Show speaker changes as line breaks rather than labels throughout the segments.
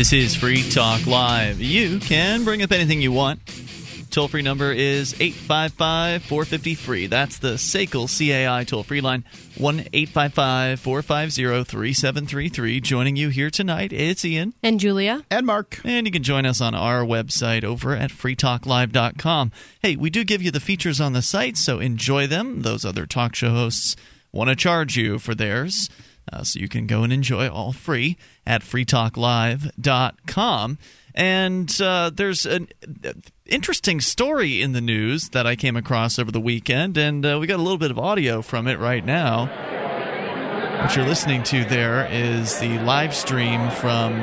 This is Free Talk Live. You can bring up anything you want. Toll free number is 855 450 free. That's the SACL CAI toll free line 1 855 450 3733. Joining you here tonight, it's Ian.
And Julia.
And Mark.
And you can join us on our website over at freetalklive.com. Hey, we do give you the features on the site, so enjoy them. Those other talk show hosts want to charge you for theirs. Uh, so you can go and enjoy all free at freetalklive.com. And uh, there's an interesting story in the news that I came across over the weekend, and uh, we got a little bit of audio from it right now. What you're listening to there is the live stream from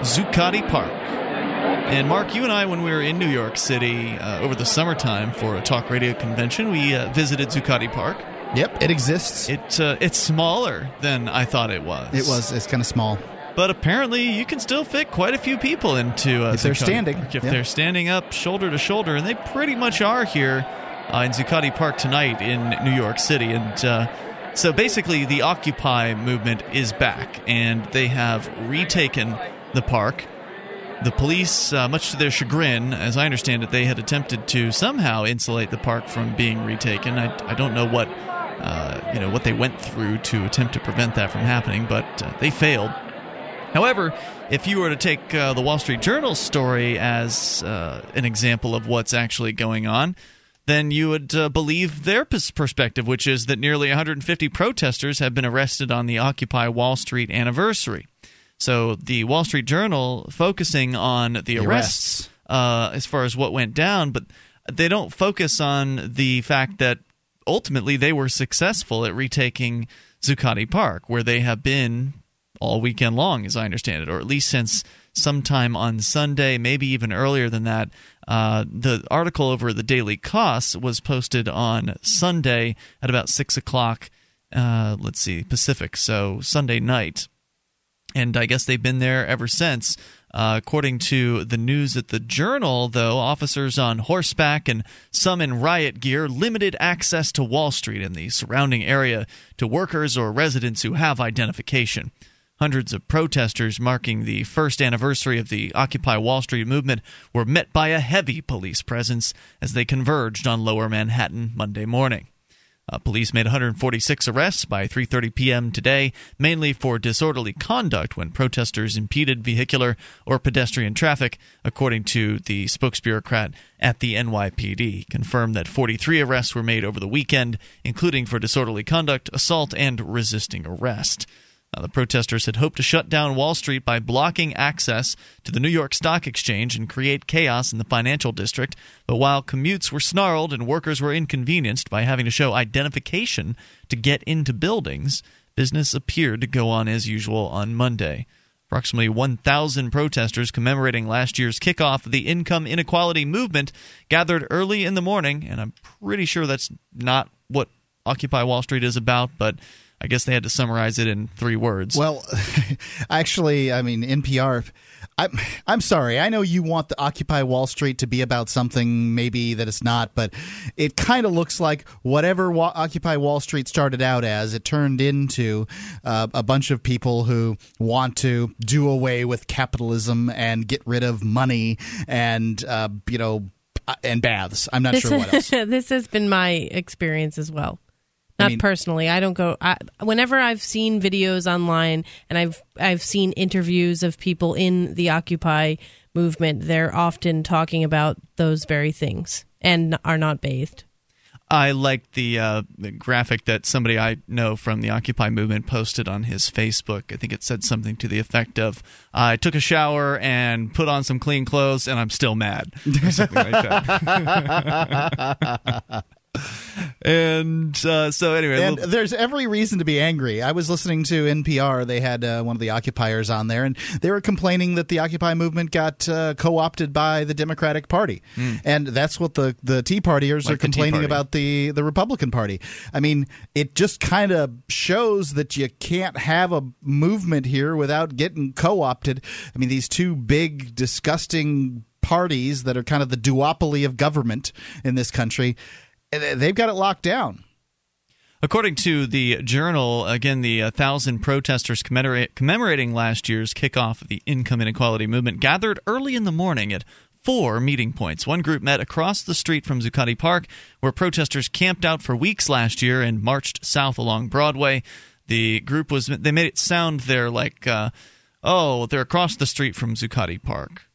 Zuccotti Park. And Mark, you and I, when we were in New York City uh, over the summertime for a talk radio convention, we uh, visited Zuccotti Park.
Yep, it exists.
It uh, it's smaller than I thought it was.
It was. It's kind of small.
But apparently, you can still fit quite a few people into uh,
if they're
Zuccotti
standing.
Park, if
yeah.
they're standing up shoulder to shoulder, and they pretty much are here uh, in Zuccotti Park tonight in New York City. And uh, so, basically, the Occupy movement is back, and they have retaken the park. The police, uh, much to their chagrin, as I understand it, they had attempted to somehow insulate the park from being retaken. I, I don't know what uh, you know what they went through to attempt to prevent that from happening, but uh, they failed. However, if you were to take uh, the Wall Street Journal story as uh, an example of what's actually going on, then you would uh, believe their perspective, which is that nearly 150 protesters have been arrested on the Occupy Wall Street anniversary. So the Wall Street Journal focusing on the,
The
arrests,
arrests.
Uh, as far as what went down, but they don't focus on the fact that ultimately they were successful at retaking Zuccotti Park, where they have been all weekend long, as I understand it, or at least since sometime on Sunday, maybe even earlier than that. Uh, the article over the Daily Kos was posted on Sunday at about six o'clock. Uh, let's see, Pacific, so Sunday night, and I guess they've been there ever since. Uh, according to the news at the Journal, though, officers on horseback and some in riot gear limited access to Wall Street and the surrounding area to workers or residents who have identification. Hundreds of protesters marking the first anniversary of the Occupy Wall Street movement were met by a heavy police presence as they converged on lower Manhattan Monday morning. Uh, police made 146 arrests by 3:30 p.m. today, mainly for disorderly conduct when protesters impeded vehicular or pedestrian traffic, according to the spokesbureaucrat at the NYPD. Confirmed that 43 arrests were made over the weekend, including for disorderly conduct, assault, and resisting arrest. The protesters had hoped to shut down Wall Street by blocking access to the New York Stock Exchange and create chaos in the financial district. But while commutes were snarled and workers were inconvenienced by having to show identification to get into buildings, business appeared to go on as usual on Monday. Approximately 1,000 protesters commemorating last year's kickoff of the income inequality movement gathered early in the morning, and I'm pretty sure that's not what Occupy Wall Street is about, but I guess they had to summarize it in three words.
Well, actually, I mean NPR. I'm I'm sorry. I know you want the Occupy Wall Street to be about something maybe that it's not, but it kind of looks like whatever Wa- Occupy Wall Street started out as, it turned into uh, a bunch of people who want to do away with capitalism and get rid of money and uh, you know and baths. I'm not
This,
sure what else.
this has been my experience as well. Not
mean-
personally. I don't go. I, whenever I've seen videos online and I've I've seen interviews of people in the Occupy movement, they're often talking about those very things and are not bathed.
I liked the, uh, the graphic that somebody I know from the Occupy movement posted on his Facebook. I think it said something to the effect of, "I took a shower and put on some clean clothes, and I'm still mad," or something like that. and uh, so, anyway,
And
little-
there's every reason to be angry. I was listening to NPR. They had uh, one of the occupiers on there, and they were complaining that the Occupy movement got uh, co-opted by the Democratic Party, and that's what the the Tea Partiers.
Like
are
the
complaining
Party.
about the the Republican Party. I mean, it just kind of shows that you can't have a movement here without getting co-opted. I mean, these two big, disgusting parties that are kind of the duopoly of government in this country, they've got it locked down.
According to the Journal, again, the 1,000 protesters commemorating last year's kickoff of the income inequality movement gathered early in the morning at four meeting points. One group met across the street from Zuccotti Park, where protesters camped out for weeks last year and marched south along Broadway. The group was, they made it sound there like, uh, oh, they're across the street from Zuccotti Park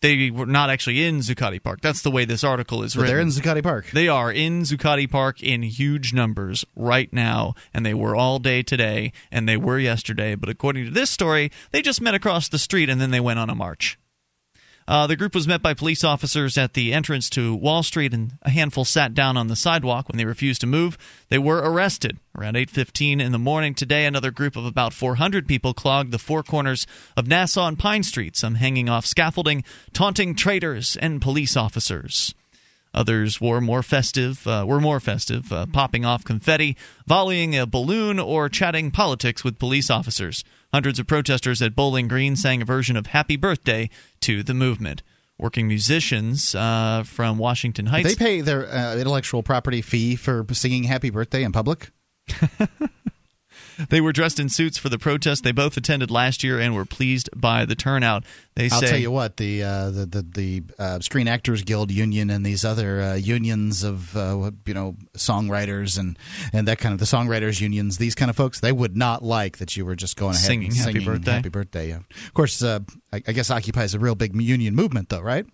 they were not actually in Zuccotti Park. That's the way this article is written.
They're in Zuccotti Park.
They are in Zuccotti Park in huge numbers right now, and they were all day today, and they were yesterday. But according to this story, they just met across the street and then they went on a march. Uh, the group was met by police officers at the entrance to Wall Street, and a handful sat down on the sidewalk when they refused to move. They were arrested around 8:15 in the morning today. Another group of about 400 people clogged the four corners of Nassau and Pine Street, some hanging off scaffolding, taunting traitors and police officers. Others were more festive, uh, were more festive, uh, popping off confetti, volleying a balloon, or chatting politics with police officers. Hundreds of protesters at Bowling Green sang a version of Happy Birthday to the movement. Working musicians uh, from Washington Heights.
They pay their uh, intellectual property fee for singing Happy Birthday in public?
They were dressed in suits for the protest. They both attended last year and were pleased by the turnout. They
I'll
say,
tell you what the uh, the the, the uh, Screen Actors Guild union and these other uh, unions of uh, you know songwriters and and that kind of the songwriters unions, these kind of folks, they would not like that you were just going ahead
Singing
and
Happy
singing
Birthday.
Happy Birthday. Yeah. Of course, uh, I, I guess Occupy is a real big union movement, though, right?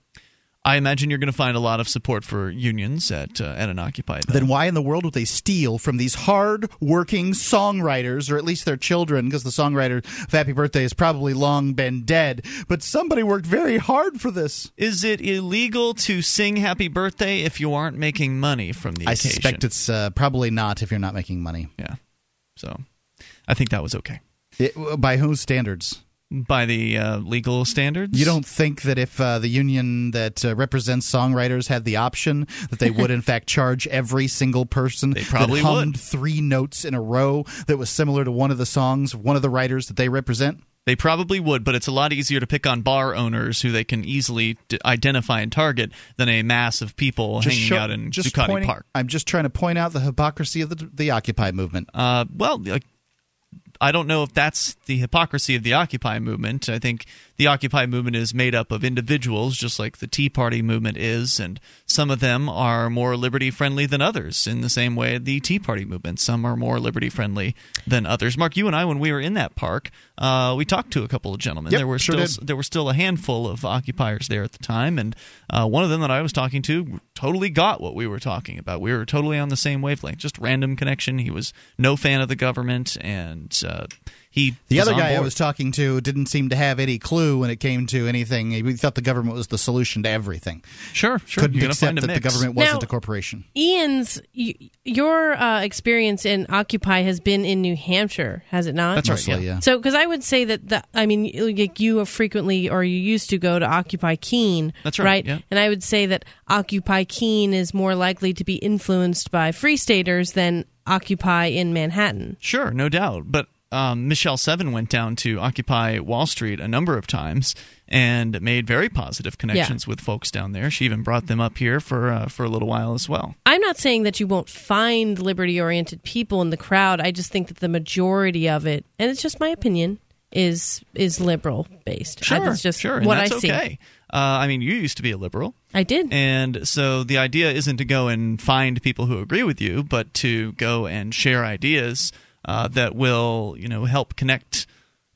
I imagine you're going to find a lot of support for unions at uh, at an occupied.
Then why in the world would they steal from these hard-working songwriters, or at least their children? Because the songwriter of Happy Birthday has probably long been dead, but somebody worked very hard for this.
Is it illegal to sing Happy Birthday if you aren't making money from the
I
occasion?
suspect it's uh, probably not if you're not making money.
Yeah. So, I think that was okay
It, by whose standards?
By the uh, legal standards.
You don't think that if uh, the union that uh, represents songwriters had the option, that they would in fact charge every single person
They probably
that hummed
would.
three notes in a row that was similar to one of the songs of one of the writers that they represent?
They probably would, but it's a lot easier to pick on bar owners who they can easily d- identify and target than a mass of people hanging
show-
out in
just
Zuccotti
pointing-
Park.
I'm just trying to point out the hypocrisy of the, the Occupy movement.
Uh, well, uh, I don't know if that's the hypocrisy of the Occupy movement. I think the Occupy movement is made up of individuals, just like the Tea Party movement is, and some of them are more liberty friendly than others, in the same way the Tea Party movement. Some are more liberty friendly than others. Mark, you and I, when we were in that park, uh, we talked to a couple of gentlemen.
Yep,
there were
sure
still
did.
there were still a handful of occupiers there at the time, and uh, one of them that I was talking to totally got what we were talking about. We were totally on the same wavelength. Just random connection. He was no fan of the government, and uh, he
The other
on
guy I was talking to didn't seem to have any clue when it came to anything. He thought the government was the solution to everything.
sure, sure.
Couldn't
You're
accept
find a
that the government wasn't
Now-
a corporation.
Ian's, y- your uh, experience in Occupy has been in New Hampshire, has it not?
That's right.
Mostly,
yeah.
yeah.
So, because I would say that the, I mean, like you have frequently or you used to go to Occupy Keene,
That's right, yeah.
And I would say that Occupy Keene is more likely to be influenced by Free Staters than Occupy in Manhattan.
Sure, no doubt. But um, Michelle Seven went down to Occupy Wall Street a number of times and made very positive connections with folks down there. She even brought them up here for uh, for a little while as well.
I'm not saying that you won't find liberty oriented people in the crowd. I just think that the majority of it, and it's just my opinion, is is liberal based.
Sure,
That's just
sure,
what I see.
Uh, I mean, you used to be a liberal.
I did.
And so the idea isn't to go and find people who agree with you, but to go and share ideas uh, that will, you know, help connect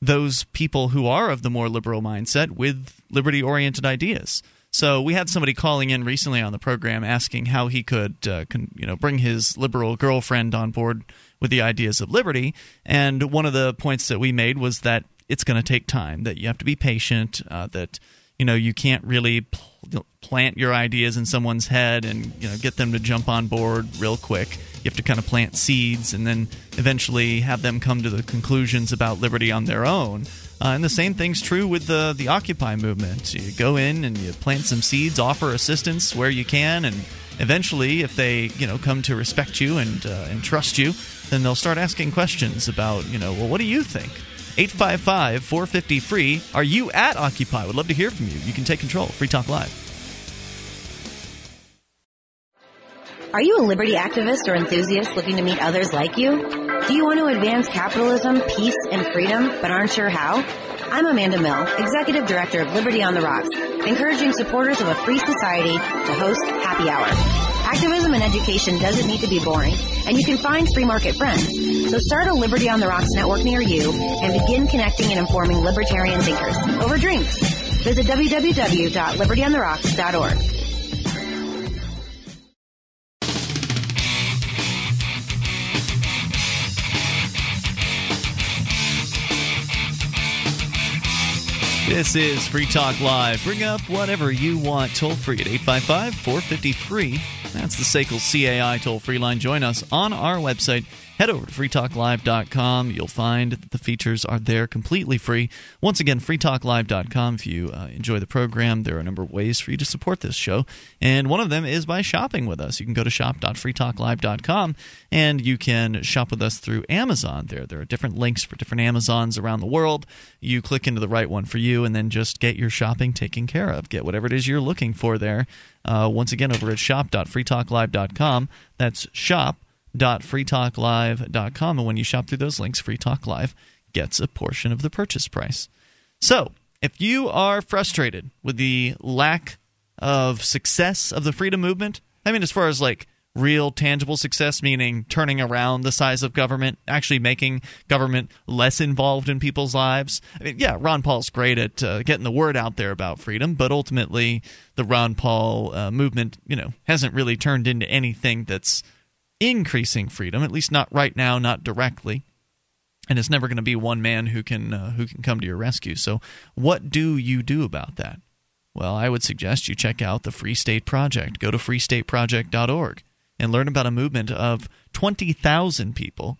those people who are of the more liberal mindset with liberty-oriented ideas. So we had somebody calling in recently on the program asking how he could, uh, con- you know, bring his liberal girlfriend on board with the ideas of liberty. And one of the points that we made was that it's going to take time, that you have to be patient, uh, that you know you can't really pl- plant your ideas in someone's head and you know get them to jump on board real quick. You have to kind of plant seeds and then eventually have them come to the conclusions about liberty on their own. Uh, and the same thing's true with the the Occupy movement. You go in and you plant some seeds, offer assistance where you can, and eventually, if they you know come to respect you and uh, and trust you, then they'll start asking questions about you know well what do you think. 855 450 free. Are you at Occupy? Would love to hear from you. You can take control. Free Talk Live.
Are you a liberty activist or enthusiast looking to meet others like you? Do you want to advance capitalism, peace, and freedom, but aren't sure how? I'm Amanda Mill, Executive Director of Liberty on the Rocks, encouraging supporters of a free society to host Happy Hour. Activism and education doesn't need to be boring, and you can find free market friends. So start a Liberty on the Rocks network near you and begin connecting and informing libertarian thinkers over drinks. Visit www.libertyontherocks.org.
This is Free Talk Live. Bring up whatever you want toll free at 855 453. That's the SACL CAI toll free line. Join us on our website head over to freetalklive.com. You'll find that the features are there completely free. Once again, freetalklive.com. If you uh, enjoy the program, there are a number of ways for you to support this show. And one of them is by shopping with us. You can go to shop.freetalklive.com and you can shop with us through Amazon. There, there are different links for different Amazons around the world. You click into the right one for you and then just get your shopping taken care of. Get whatever it is you're looking for there. Uh, once again, over at shop.freetalklive.com. That's shop www.freetalklive.com. And when you shop through those links, Free Talk Live gets a portion of the purchase price. So, if you are frustrated with the lack of success of the freedom movement, I mean, as far as like real tangible success, meaning turning around the size of government, actually making government less involved in people's lives. I mean, yeah, Ron Paul's great at uh, getting the word out there about freedom, but ultimately, the Ron Paul uh, movement, you know, hasn't really turned into anything that's increasing freedom, at least not right now, not directly. And it's never going to be one man who can uh, who can come to your rescue. So, what do you do about that? Well, I would suggest you check out the Free State Project. Go to freestateproject.org and learn about a movement of 20,000 people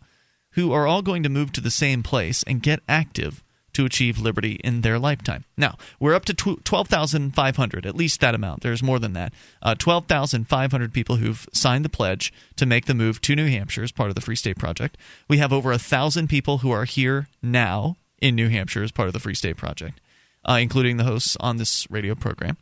who are all going to move to the same place and get active to achieve liberty in their lifetime. Now, we're up to 12,500, at least that amount. There's more than that. Uh, 12,500 people who've signed the pledge to make the move to New Hampshire as part of the Free State Project. We have over a thousand people who are here now in New Hampshire as part of the Free State Project, uh, including the hosts on this radio program.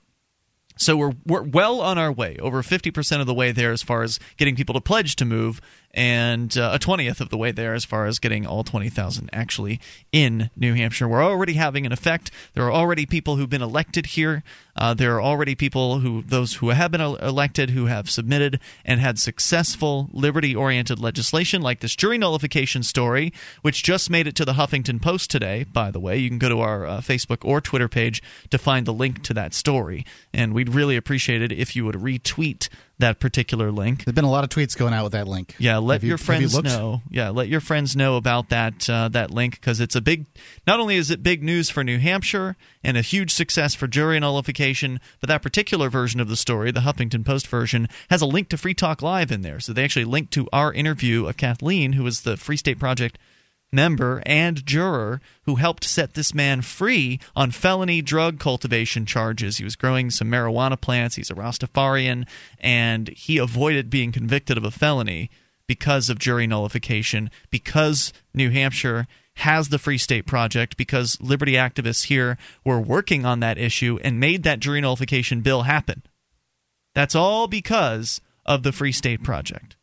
So we're we're well on our way, over 50% of the way there as far as getting people to pledge to move and uh, a 20th of the way there as far as getting all 20,000 actually in New Hampshire. We're already having an effect. There are already people who've been elected here. Uh, there are already people who, those who have been elected, who have submitted and had successful liberty oriented legislation, like this jury nullification story, which just made it to the Huffington Post today, by the way. You can go to our uh, Facebook or Twitter page to find the link to that story. And we'd really appreciate it if you would retweet that particular link.
There's been a lot of tweets going out with that link.
Yeah, let you, your friends you know. Yeah, let your friends know about that uh, that link because it's a big. Not only is it big news for New Hampshire and a huge success for jury nullification, but that particular version of the story, the Huffington Post version, has a link to Free Talk Live in there. So they actually link to our interview of Kathleen, who was the Free State Project member and juror who helped set this man free on felony drug cultivation charges. He was growing some marijuana plants. He's a Rastafarian, and he avoided being convicted of a felony because of jury nullification, because New Hampshire has the Free State Project, because liberty activists here were working on that issue and made that jury nullification bill happen. That's all because of the Free State Project.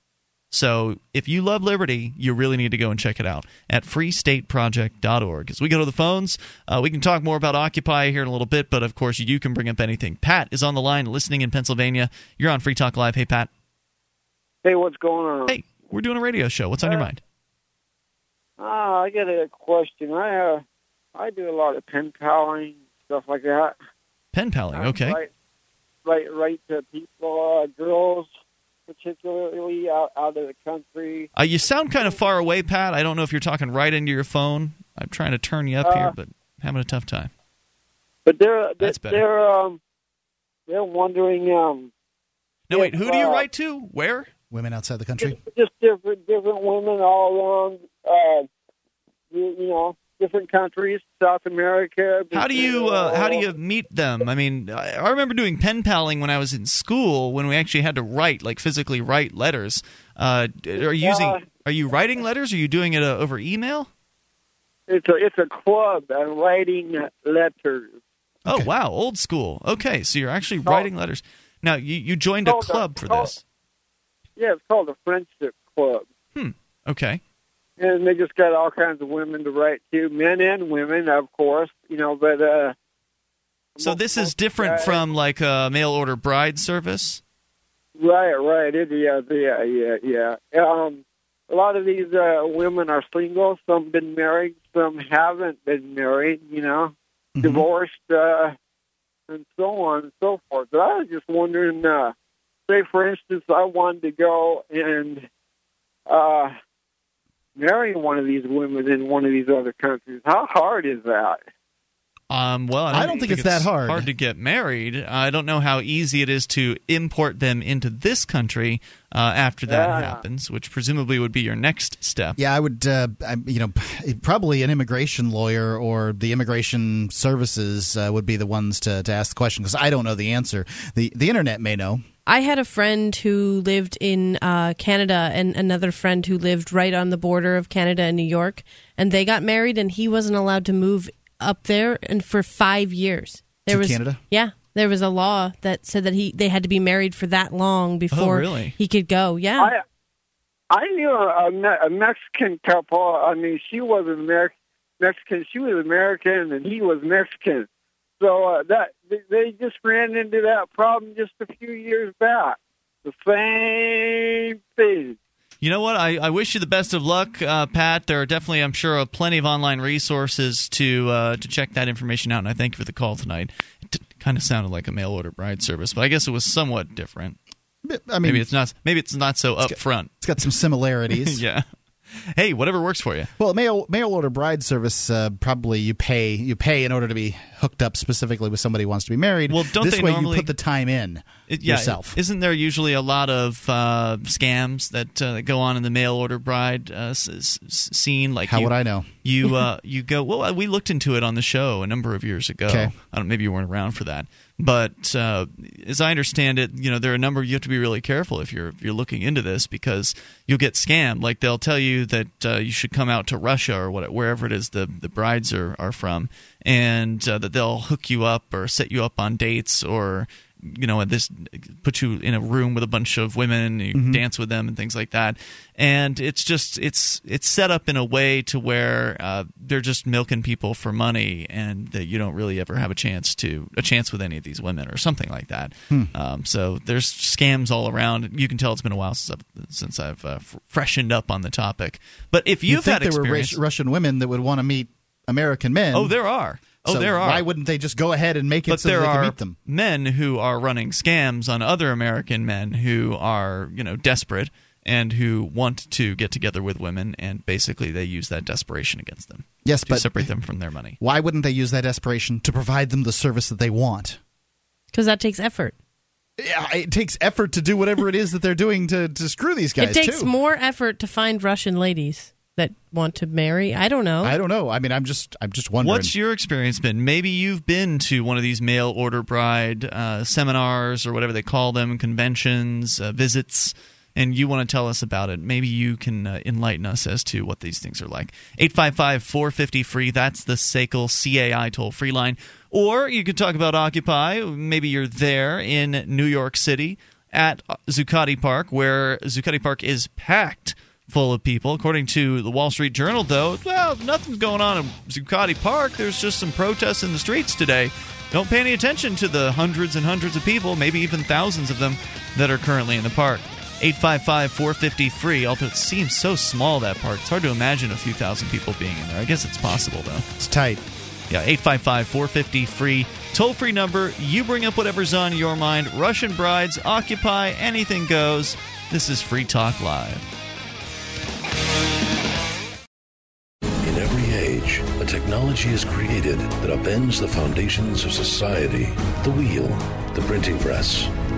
So if you love liberty, you really need to go and check it out at freestateproject.org. As we go to the phones, uh, we can talk more about Occupy here in a little bit, but of course, you can bring up anything. Pat is on the line listening in Pennsylvania. You're on Free Talk Live. Hey, Pat.
Hey, what's going on?
Hey, we're doing a radio show. What's on your uh, mind?
Ah, uh, I got a question. I uh, I do a lot of pen paling stuff like that.
Pen paling, okay.
Write, write, write to people, uh, girls particularly out, out of the country.
Uh, you sound kind of far away, Pat. I don't know if you're talking right into your phone. I'm trying to turn you up uh, here, but having a tough time.
But they're That's better. they're um they're wondering um.
No, if, wait. Who do you uh, write to? Where?
Women outside the country.
Just, just different different women all around. Uh, you, you know, different countries, South America.
How do you uh, how do you meet them? I mean, I remember doing pen paling when I was in school when we actually had to write, like physically write letters. Uh, are you using? Uh, are you writing letters? Or are you doing it uh, over email?
It's a it's a club. I'm writing letters.
Oh wow, old school. Okay, so you're actually writing letters. Now you you joined a club for this.
yeah, it's called the Friendship Club, Hmm.
Okay.
And they just got all kinds of women to write to, men and women, of course. You know, but uh,
So this is different
guys-
from like a mail order bride service.
Right, right. It, yeah, yeah, yeah, yeah. Um, a lot of these uh, women are single. Some been married. Some haven't been married. You know,
Mhm.
divorced, uh, and so on and so forth. But I was just wondering. Uh, say, for instance, I wanted to go and uh, marry one of these women in one of these other countries. How hard is that?
Um, well, I don't,
I don't think it's that hard.
Hard to get married. I don't know how easy it is to import them into this country uh, after that
Yeah.
happens, which presumably would be your next step.
Yeah, I would. Uh, I, you know, probably an immigration lawyer or the immigration services uh, would be the ones to, to ask the question because I don't know the answer. the The internet may know.
I had a friend who lived in uh, Canada and another friend who lived right on the border of Canada and New York, and they got married, and he wasn't allowed to move up there and for five years. There
To
was
Canada?
yeah, there was a law that said that he they had to be married for that long before
really?
he could go. Yeah,
I I knew a, a Mexican couple. I mean, she was an American Mexican. She was American, and he was Mexican. So uh, that they- they just ran into that problem just a few years back. The same thing.
You know what? I, I wish you the best of luck, uh, Pat. There are definitely, I'm sure, uh, plenty of online resources to uh, to check that information out. And I thank you for the call tonight. It t- kind of sounded like a mail order bride service, but I guess it was somewhat different.
I mean,
Maybe it's not. Maybe it's not so upfront.
it's got some similarities.
yeah. Hey, whatever works for you.
Well, mail mail order bride service uh, probably you pay you pay in order to be hooked up specifically with somebody who wants to be married.
Well, don't
this
they
way
normally-
you put the time in
It, yeah,
yourself.
Isn't there usually a lot of uh, scams that, uh, that go on in the mail order bride uh, s- scene? Like
How
you,
would I know?
You uh, you go. Well, we looked into it on the show a number of years ago.
Okay.
I don't. Maybe you weren't around for that. But uh, as I understand it, you know, there are a number. You have to be really careful if you're if you're looking into this because you'll get scammed. Like they'll tell you that uh, you should come out to Russia or what, wherever it is the the brides are are from, and uh, that they'll hook you up or set you up on dates or you know this put you in a room with a bunch of women you
Mm-hmm.
dance with them and things like that and it's just it's it's set up in a way to where uh, they're just milking people for money and that you don't really ever have a chance to a chance with any of these women or something like that
Hmm.
um, so there's scams all around you can tell it's been a while since I've, since I've uh, f- freshened up on the topic but if you've
think
had
there were Russian women that would want to meet American men.
oh there are oh
So
there are
Why wouldn't they just go ahead and make it
but
so
there
they
are
can meet them?
men who are running scams on other American men who are, you know, desperate and who want to get together with women, and basically they use that desperation against them
Yes,
to
but
separate them from their money.
why wouldn't they use that desperation to provide them the service that they want?
because that takes effort.
Yeah, it takes effort to do whatever it is that they're doing to, to screw these guys
it takes
too.
more effort to find Russian ladies that want to marry. I don't know.
I don't know. I mean, I'm just I'm just wondering.
What's your experience been? Maybe you've been to one of these mail order bride uh, seminars or whatever they call them, conventions, uh, visits, and you want to tell us about it. Maybe you can uh, enlighten us as to what these things are like. 855 450 free. That's the SACL CAI toll free line. Or you could talk about Occupy. Maybe you're there in New York City at Zuccotti Park, where Zuccotti Park is packed full of people. According to the Wall Street Journal, though, well, nothing's going on in Zuccotti Park. There's just some protests in the streets today. Don't pay any attention to the hundreds and hundreds of people, maybe even thousands of them, that are currently in the park. 855 450 free, although it seems so small, that park. It's hard to imagine a few thousand people being in there. I guess it's possible, though.
It's tight.
Yeah, 855 450 free. Toll free number. You bring up whatever's on your mind. Russian brides, Occupy, anything goes. This is Free Talk Live.
In every age, a technology is created that upends the foundations of society. The wheel, the printing press,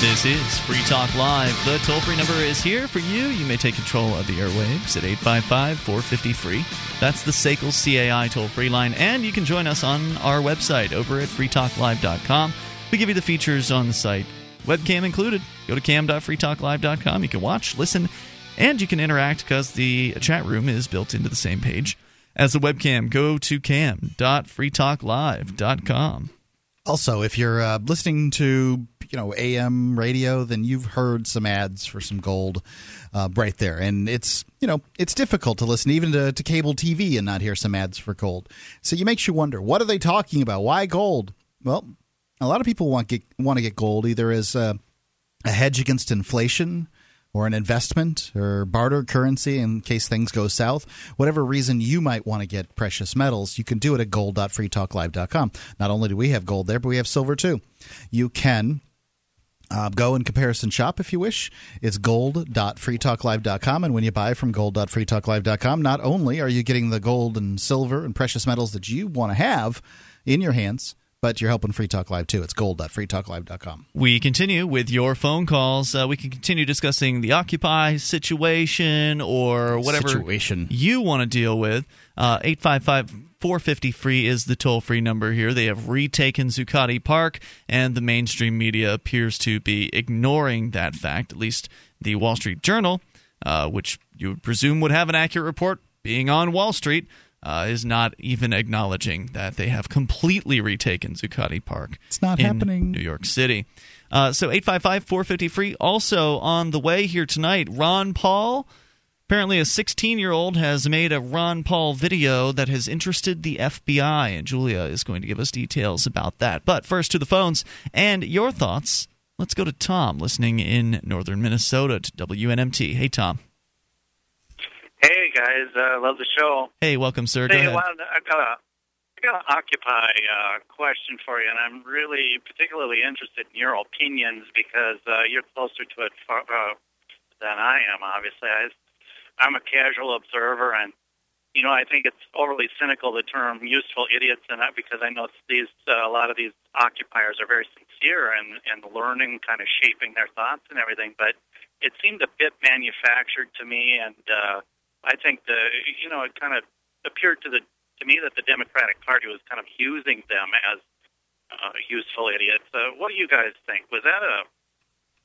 This is Free Talk Live. The toll free number is here for you. You may take control of the airwaves at 855 450 free. That's the SACL CAI toll free line. And you can join us on our website over at freetalklive.com. We give you the features on the site, webcam included. Go to cam.freetalklive.com. You can watch, listen, and you can interact because the chat room is built into the same page as the webcam. Go to cam.freetalklive.com.
Also, if you're uh, listening to you know AM radio, then you've heard some ads for some gold uh, right there, and it's you know it's difficult to listen even to, to cable TV and not hear some ads for gold. So you makes you wonder what are they talking about? Why gold? Well, a lot of people want get, want to get gold either as a, a hedge against inflation or an investment or barter currency in case things go south. Whatever reason you might want to get precious metals, you can do it at gold.freetalklive.com. Not only do we have gold there, but we have silver too. You can uh, go and comparison shop if you wish. It's gold.freetalklive.com. And when you buy from gold.freetalklive.com, not only are you getting the gold and silver and precious metals that you want to have in your hands, but you're helping Free Talk Live too. It's gold.freetalklive.com.
We continue with your phone calls. Uh, we can continue discussing the Occupy situation or whatever
Situation.
you want to deal with. Uh, 855 450 free is the toll free number here. They have retaken Zuccotti Park, and the mainstream media appears to be ignoring that fact, at least the Wall Street Journal, uh, which you would presume would have an accurate report being on Wall Street uh, is not even acknowledging that they have completely retaken Zuccotti Park.
It's not
in
happening.
New York City. Uh, so 855 450 free. Also on the way here tonight, Ron Paul. Apparently, a 16 year old has made a Ron Paul video that has interested the FBI, and Julia is going to give us details about that. But first, to the phones and your thoughts. Let's go to Tom, listening in northern Minnesota to WNMT. Hey, Tom.
Hey guys, uh, love the show.
Hey, welcome, sir. Go
Hey,
ahead.
well, I've got a, I got an Occupy uh, question for you, and I'm really particularly interested in your opinions because uh, you're closer to it far, uh, than I am. Obviously, I, I'm a casual observer, and you know, I think it's overly cynical the term "useful idiots," and that because I know these uh, a lot of these occupiers are very sincere and and learning, kind of shaping their thoughts and everything, but it seemed a bit manufactured to me, and uh, I think the you know it kind of appeared to the to me that the Democratic Party was kind of using them as uh, useful idiots. Uh, what do you guys think? Was that a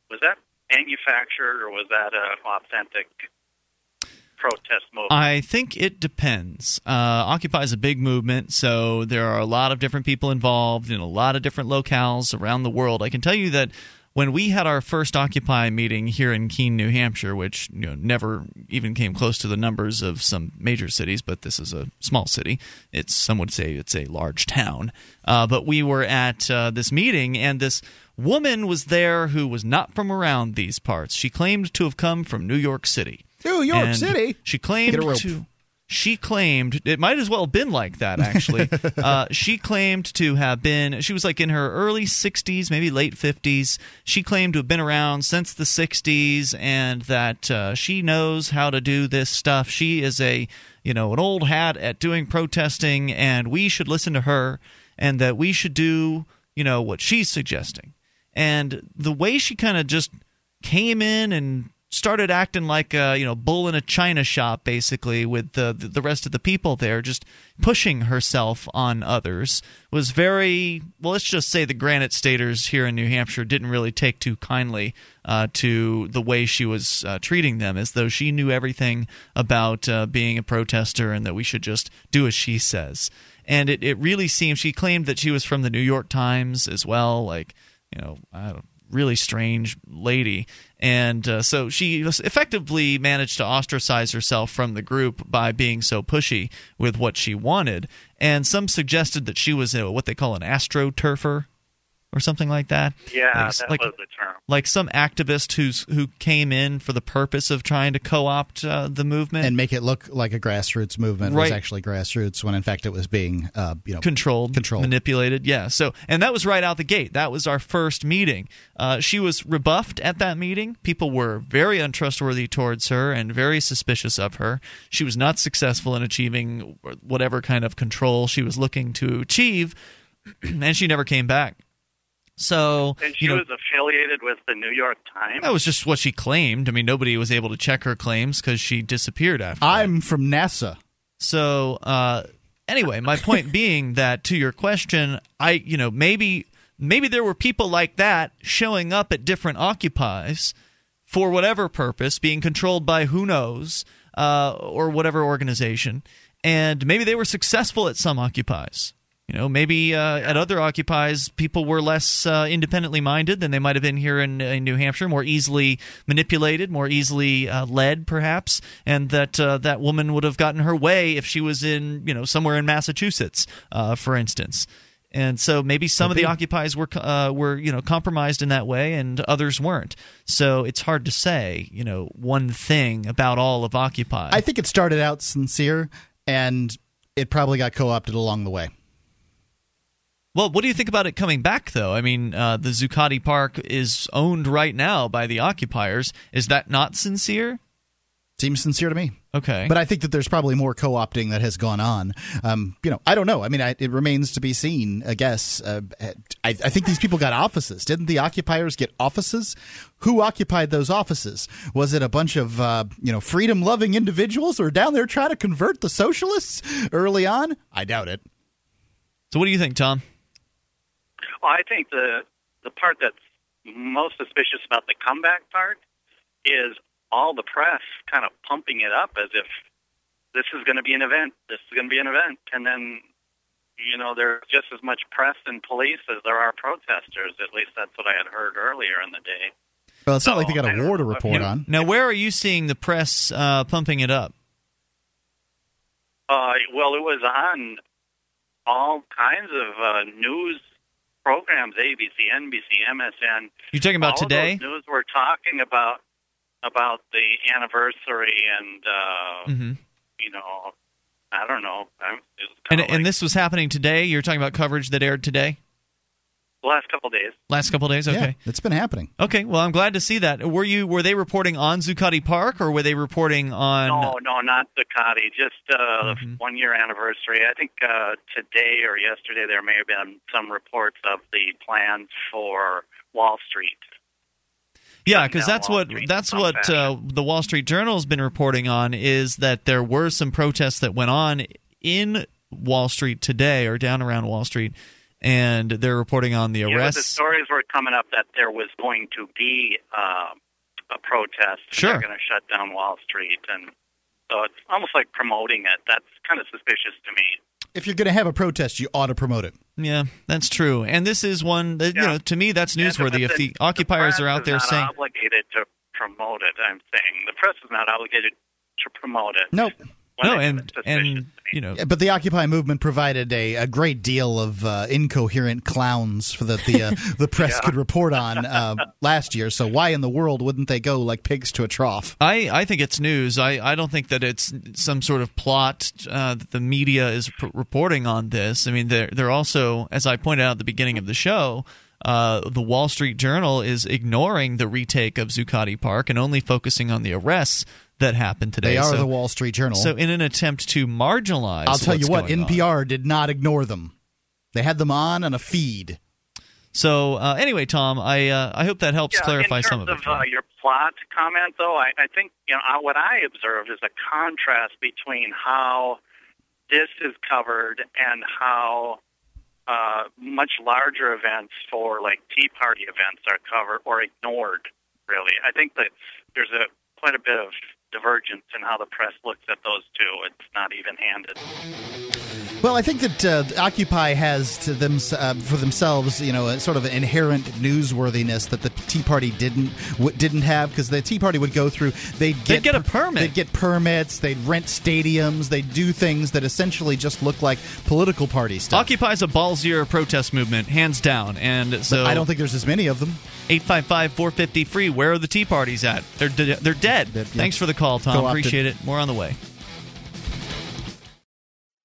was that manufactured or was that a authentic protest movement?
I think it depends. Uh, Occupy is a big movement, so there are a lot of different people involved in a lot of different locales around the world. I can tell you that when we had our first Occupy meeting here in Keene, New Hampshire, which you know never even came close to the numbers of some major cities, but this is a small city. It's some would say it's a large town. Uh, but we were at uh, this meeting, and this woman was there who was not from around these parts. She claimed to have come from New York City.
New York
And
City.
She claimed
Get a rope.
to. She claimed it might as well have been like that. Actually, uh, she claimed to have been. She was like in her early 60s, maybe late 50s. She claimed to have been around since the 60s, and that uh, she knows how to do this stuff. She is a you know an old hat at doing protesting, and we should listen to her, and that we should do you know what she's suggesting. And the way she kind of just came in and started acting like a you know bull in a china shop basically with the the rest of the people there just pushing herself on others. Was very well let's just say the granite staters here in new hampshire didn't really take too kindly uh, to the way she was uh, treating them as though she knew everything about uh, being a protester and that we should just do as she says. And it, it really seemed she claimed that she was from the new york times as well like you know really strange lady and uh, so she effectively managed to ostracize herself from the group by being so pushy with what she wanted. And some suggested that she was what they call an astroturfer or something like that
yeah,
like,
that
like,
was the term.
like some activist who's who came in for the purpose of trying to co-opt uh, the movement
and make it look like a grassroots movement was actually grassroots when in fact it was being uh, you know
controlled,
Controlled.
manipulated. Yeah. So, and that was right out the gate. That was our first meeting. Uh, she was rebuffed at that meeting. People were very untrustworthy towards her and very suspicious of her. She was not successful in achieving whatever kind of control she was looking to achieve, and she never came back. So
And she
you know,
was affiliated with the New York Times.
that was just what she claimed. I mean, nobody was able to check her claims because she disappeared after.
I'm from NASA.
So uh, anyway, my point being that to your question, I you know maybe maybe there were people like that showing up at different occupies for whatever purpose, being controlled by who knows uh, or whatever organization, and maybe they were successful at some occupies. You know, maybe uh, at other occupies, people were less uh, independently minded than they might have been here in, in New Hampshire, more easily manipulated, more easily uh, led, perhaps, and that uh, that woman would have gotten her way if she was in, you know, somewhere in Massachusetts, uh, for instance. And so maybe some of the occupies were uh, were you know compromised in that way, and others weren't. So it's hard to say, you know, one thing about all of Occupy.
I think it started out sincere, and it probably got co-opted along the way.
Well, what do you think about it coming back, though? I mean, uh, the Zuccotti Park is owned right now by the occupiers. Is that not sincere?
Seems sincere to me.
Okay.
But I think that there's probably more co-opting that has gone on. Um, you know, I don't know. I mean, I, it remains to be seen. I guess. Uh, I, I think these people got offices. Didn't the occupiers get offices? Who occupied those offices? Was it a bunch of uh, you know freedom-loving individuals who are down there trying to convert the socialists early on? I doubt it.
so, what do you think, Tom?
Well, I think the the part that's most suspicious about the comeback part is all the press kind of pumping it up as if this is going to be an event, this is going to be an event, and then you know there's just as much press and police as there are protesters. At least that's what I had heard earlier in the day.
Well, it's not like they got a war to
know.
report on.
Now, where are you seeing the press uh, pumping it up?
Uh, well, it was on all kinds of uh, news programs: ABC, NBC, MSN.
You're talking about today?
News were talking about about the anniversary and uh,
hmm
you know, I don't know. I, it was
And,
kinda
and this was happening today? You're talking about coverage that aired today?
The last couple of days.
Last couple days? Okay.
Yeah, it's been happening.
Okay, well, I'm glad to see that. Were you were they reporting on Zuccotti Park or were they reporting on
No, no, not Ducati. Just uh,
Mhm.
the one year anniversary. I think uh, today or yesterday there may have been some reports of the plans for Wall Street.
Yeah, because that's
Wall
what
Street
that's what uh, the Wall Street Journal has been reporting on is that there were some protests that went on in Wall Street today or down around Wall Street, and they're reporting on the
Yeah, the stories were coming up that there was going to be uh, a protest.
Sure.
They're going to shut down Wall Street, and so it's almost like promoting it. That's kind of suspicious to me.
If you're going to have a protest, you ought to promote it.
yeah, that's true. And this is one that you know to me that's newsworthy.
but
If the
the
occupiers
press
are out there
not
saying
obligated to promote it. I'm saying the press is not obligated to promote it.
Nope.
When
no,
they
and
it, it's suspicious
and you know
But the Occupy movement provided a, a great deal of uh, incoherent clowns for that the uh, the press could report on uh, last year. So why in the world wouldn't they go like pigs to a trough?
I, I think it's news. I, I don't think that it's some sort of plot uh, that the media is pr- reporting on this. I mean, they're, they're also, as I pointed out at the beginning of the show, uh, the Wall Street Journal is ignoring the retake of Zuccotti Park and only focusing on the arrests that happened today.
They are
so,
the Wall Street Journal.
so, in an attempt to marginalize,
I'll tell you what,
going on.
NPR did not ignore them. They had them on on a feed.
So, uh, anyway, Tom, I uh, I hope that helps
yeah,
clarify some of it.
uh, your plot comment, though, I, I think you know what I observed is a contrast between how this is covered and how uh, much larger events for like Tea Party events are covered or ignored. Really, I think that there's a quite a bit of divergence in how the press looks at those two. It's not even-handed.
Well, I think that uh, Occupy has to them uh, for themselves, you know, a sort of an inherent newsworthiness that the Tea Party didn't w- didn't have because the Tea Party would go through. They'd get,
get a permit.
They'd get permits. They'd rent stadiums. They'd do things that essentially just look like political party stuff.
Occupy's a ballsier protest movement, hands down, and so
But I don't think there's as many of them.
855 450 free. Where are the Tea Parties at? They're de- they're dead. Thanks for the call, Tom. Appreciate it. More on the way.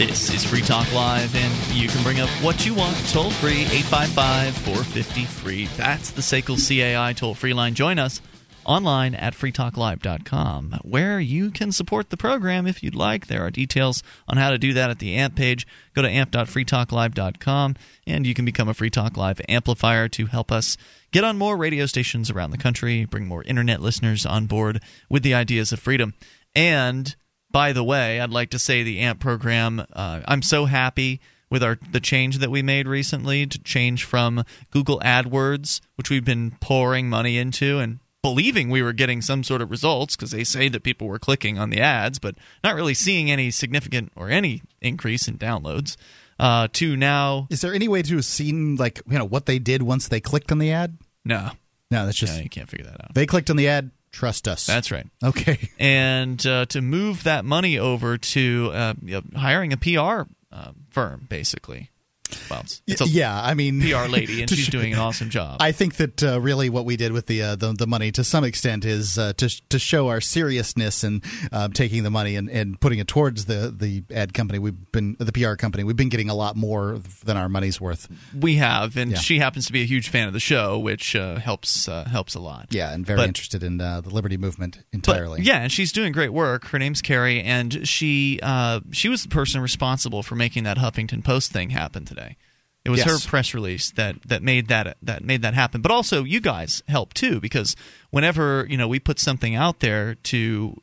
This is Free Talk Live, and you can bring up what you want toll free 855 450 free. That's the SACL CAI toll free line. Join us online at freetalklive.com, where you can support the program if you'd like. There are details on how to do that at the AMP page. Go to amp.freetalklive.com, and you can become a Free Talk Live amplifier to help us get on more radio stations around the country, bring more internet listeners on board with the ideas of freedom. And by the way, I'd like to say the AMP program, uh, I'm so happy with our the change that we made recently to change from Google AdWords, which we've been pouring money into and believing we were getting some sort of results because they say that people were clicking on the ads, but not really seeing any significant or any increase in downloads. Uh, to now,
Is there any way to have seen like you know what they did once they clicked on the ad?
no,
No, that's just
no, you can't figure that out.
they clicked on the ad. Trust us.
That's right.
okay.
and uh, to move that money over to uh, hiring a PR uh, firm, basically. Well, it's, a
yeah, I mean
PR lady, and she's
sh-
doing an awesome job.
I think that uh, really what we did with the uh, the, the money to some extent is uh, to to show our seriousness and uh, taking the money and, and putting it towards the the ad company. We've been the PR company. We've been getting a lot more than our money's worth.
we have, and
Yeah.
she happens to be a huge fan of the show, which uh, helps uh, helps a lot.
Yeah, and very
But-
interested in uh, the liberty movement
But,
entirely.
yeah, and she's doing great work. Her name's Carrie, and she uh, she was the person responsible for making that Huffington Post thing happen today. It was
Yes.
her press release that, that made that that made that happen. But also, you guys help too because whenever you know we put something out there to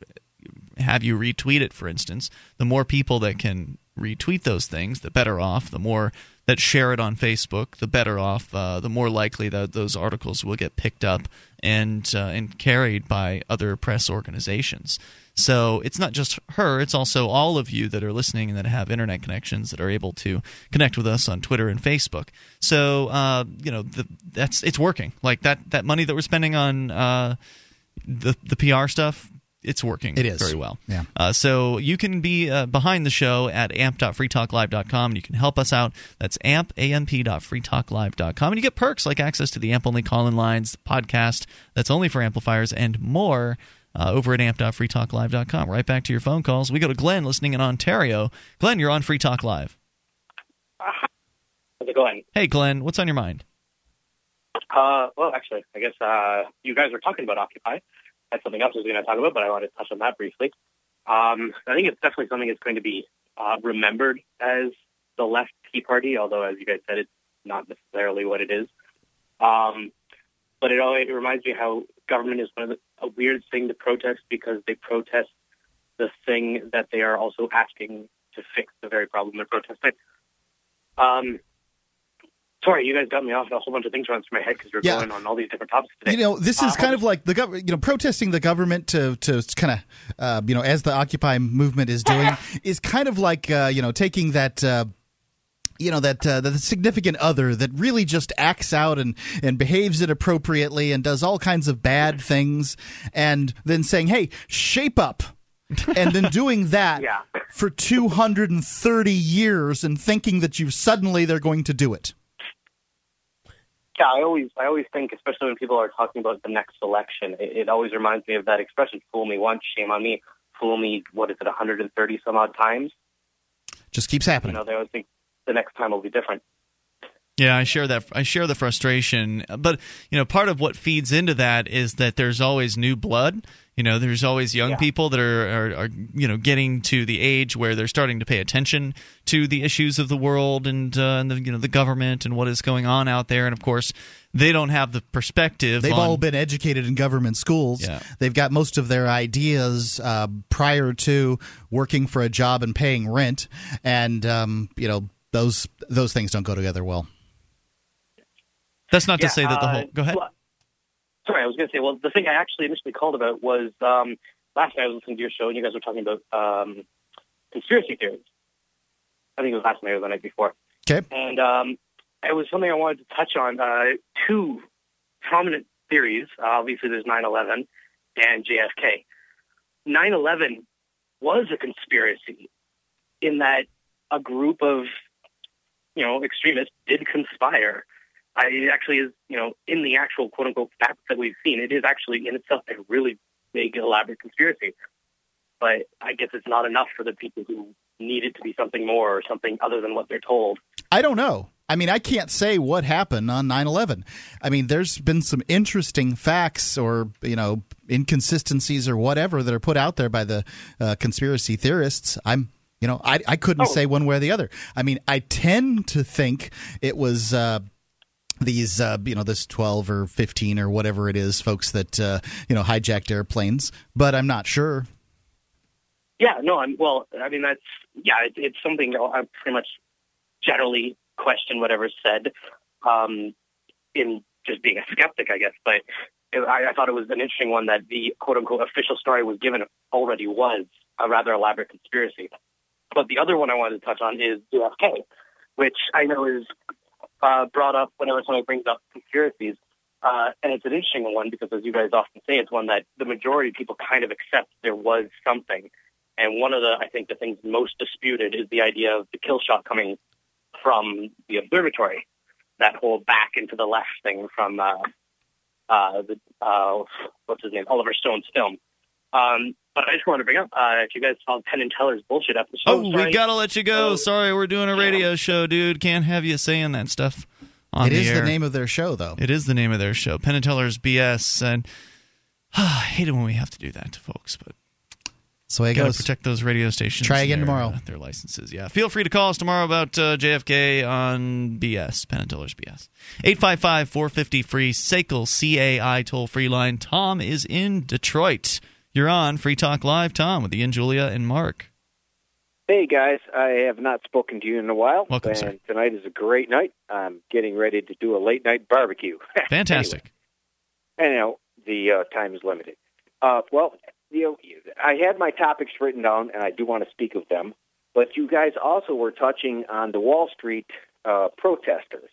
have you retweet it, for instance, the more people that can retweet those things, the better off. The more that share it on Facebook, the better off. Uh, the more likely that those articles will get picked up and uh, and carried by other press organizations. So it's not just her; it's also all of you that are listening and that have internet connections that are able to connect with us on Twitter and Facebook. So uh, you know the, that's it's working. Like that that money that we're spending on uh, the the PR stuff, it's working.
It is.
very well.
Yeah.
Uh, so you can be uh, behind the show at amp.freetalklive.com and you can help us out. That's amp, amp.freetalklive.com. And you get perks like access to the AMP only call in lines, podcast that's only for amplifiers, and more uh, over at amp.freetalklive.com. Right back to your phone calls. We go to Glenn listening in Ontario. Glenn, you're on Free Talk Live.
How's it going?
Hey, Glenn, what's on your mind?
Uh, well, actually, I guess uh, you guys were talking about Occupy. That's something else I was going to talk about, but I wanted to touch on that briefly. Um, I think it's definitely something that's going to be uh, remembered as the left Tea Party, although, as you guys said, it's not necessarily what it is. Um, but it, always, it reminds me how government is one of the, a weird thing to protest because they protest the thing that they are also asking to fix the very problem they're protesting. Um, sorry, you guys got me off a whole bunch of things running through my head because you're
Yeah.
going on all these different topics today.
You know, this is
Uh,
kind of like the government, you know, protesting the government to to kind of, uh, you know, as the Occupy movement is doing, is kind of like, uh, you know, taking that. You know that uh, the significant other that really just acts out and and behaves inappropriately and does all kinds of bad things, and then saying, "Hey, shape up," and then doing that
Yeah.
for two hundred and thirty years and thinking that you suddenly they're going to do it.
Yeah, I always I always think, especially when people are talking about the next election, it, it always reminds me of that expression: "Fool me once, shame on me." Fool me, what is it, 130 some odd times?
Just keeps happening.
You know, they always think the next time will be different.
Yeah, I share that. I share the frustration, but you know, part of what feeds into that is that there's always new blood. You know, there's always young
Yeah.
people that are, are, are, you know, getting to the age where they're starting to pay attention to the issues of the world and, uh, and the, you know, the government and what is going on out there. And of course, they don't have the perspective.
They've
on,
all been educated in government schools.
Yeah.
They've got most of their ideas uh, prior to working for a job and paying rent, and um, you know those those things don't go together well.
That's not to say that the
uh,
whole. Go ahead.
well, sorry, I was going to say. Well, the thing I actually initially called about was um, last night I was listening to your show and you guys were talking about um, conspiracy theories. I think it was last night or the night before.
Okay.
And um, it was something I wanted to touch on. Uh, two prominent theories. Uh, obviously, there's 9/11 and JFK. 9/11 was a conspiracy in that a group of you know extremists did conspire. I, it actually is, you know, in the actual quote unquote facts that we've seen, it is actually in itself a really big, elaborate conspiracy. But I guess it's not enough for the people who need it to be something more or something other than what they're told.
I don't know. I mean, I can't say what happened on 9/11. I mean, there's been some interesting facts or you know inconsistencies or whatever that are put out there by the uh, conspiracy theorists. I'm you know I I couldn't
Oh.
say one way or the other. I mean, I tend to think it was. Uh, these uh, you know this 12 or 15 or whatever it is folks that uh, you know hijacked airplanes but i'm not sure
Yeah, no, I'm well. I mean, that's yeah, it, it's something I pretty much generally question whatever's said, um, in just being a skeptic, I guess. But it, I, I thought it was an interesting one that the quote unquote official story was given already was a rather elaborate conspiracy. But the other one I wanted to touch on is JFK, which I know is uh, brought up whenever somebody brings up conspiracies. Uh, and it's an interesting one because, as you guys often say, it's one that the majority of people kind of accept there was something. And one of the, I think, the things most disputed is the idea of the kill shot coming from the observatory, that whole back into the left thing from uh, uh, the uh, what's his name, Oliver Stone's film. Um, but I just wanted to bring up uh, if you guys saw Penn and Teller's bullshit episode.
Oh, we
sorry.
gotta let you go.
Oh.
Sorry, we're doing a radio show, dude. Can't have you saying that stuff on
It
the
is
air.
the name of their show though
It is the name of their show, Penn and Teller's BS, and I hate it when we have to do that to folks, but
so it
gotta
goes
protect those radio stations.
Try again
their,
tomorrow.
uh, their licenses. Yeah, feel free to call us tomorrow about uh, JFK on BS, Penn and Teller's BS. 855-450 free SACL CAI toll free line. Tom is in Detroit. You're on Free Talk Live, Tom, with Ian, Julia, and Mark.
Hey guys, I have not spoken to you in a while.
Welcome,
and
sir.
tonight is a great night. I'm getting ready to do a late night barbecue.
Fantastic.
Anyway, anyhow, the uh, time is limited. Uh, well, you know, I had my topics written down, and I do want to speak of them. But you guys also were touching on the Wall Street uh, protesters,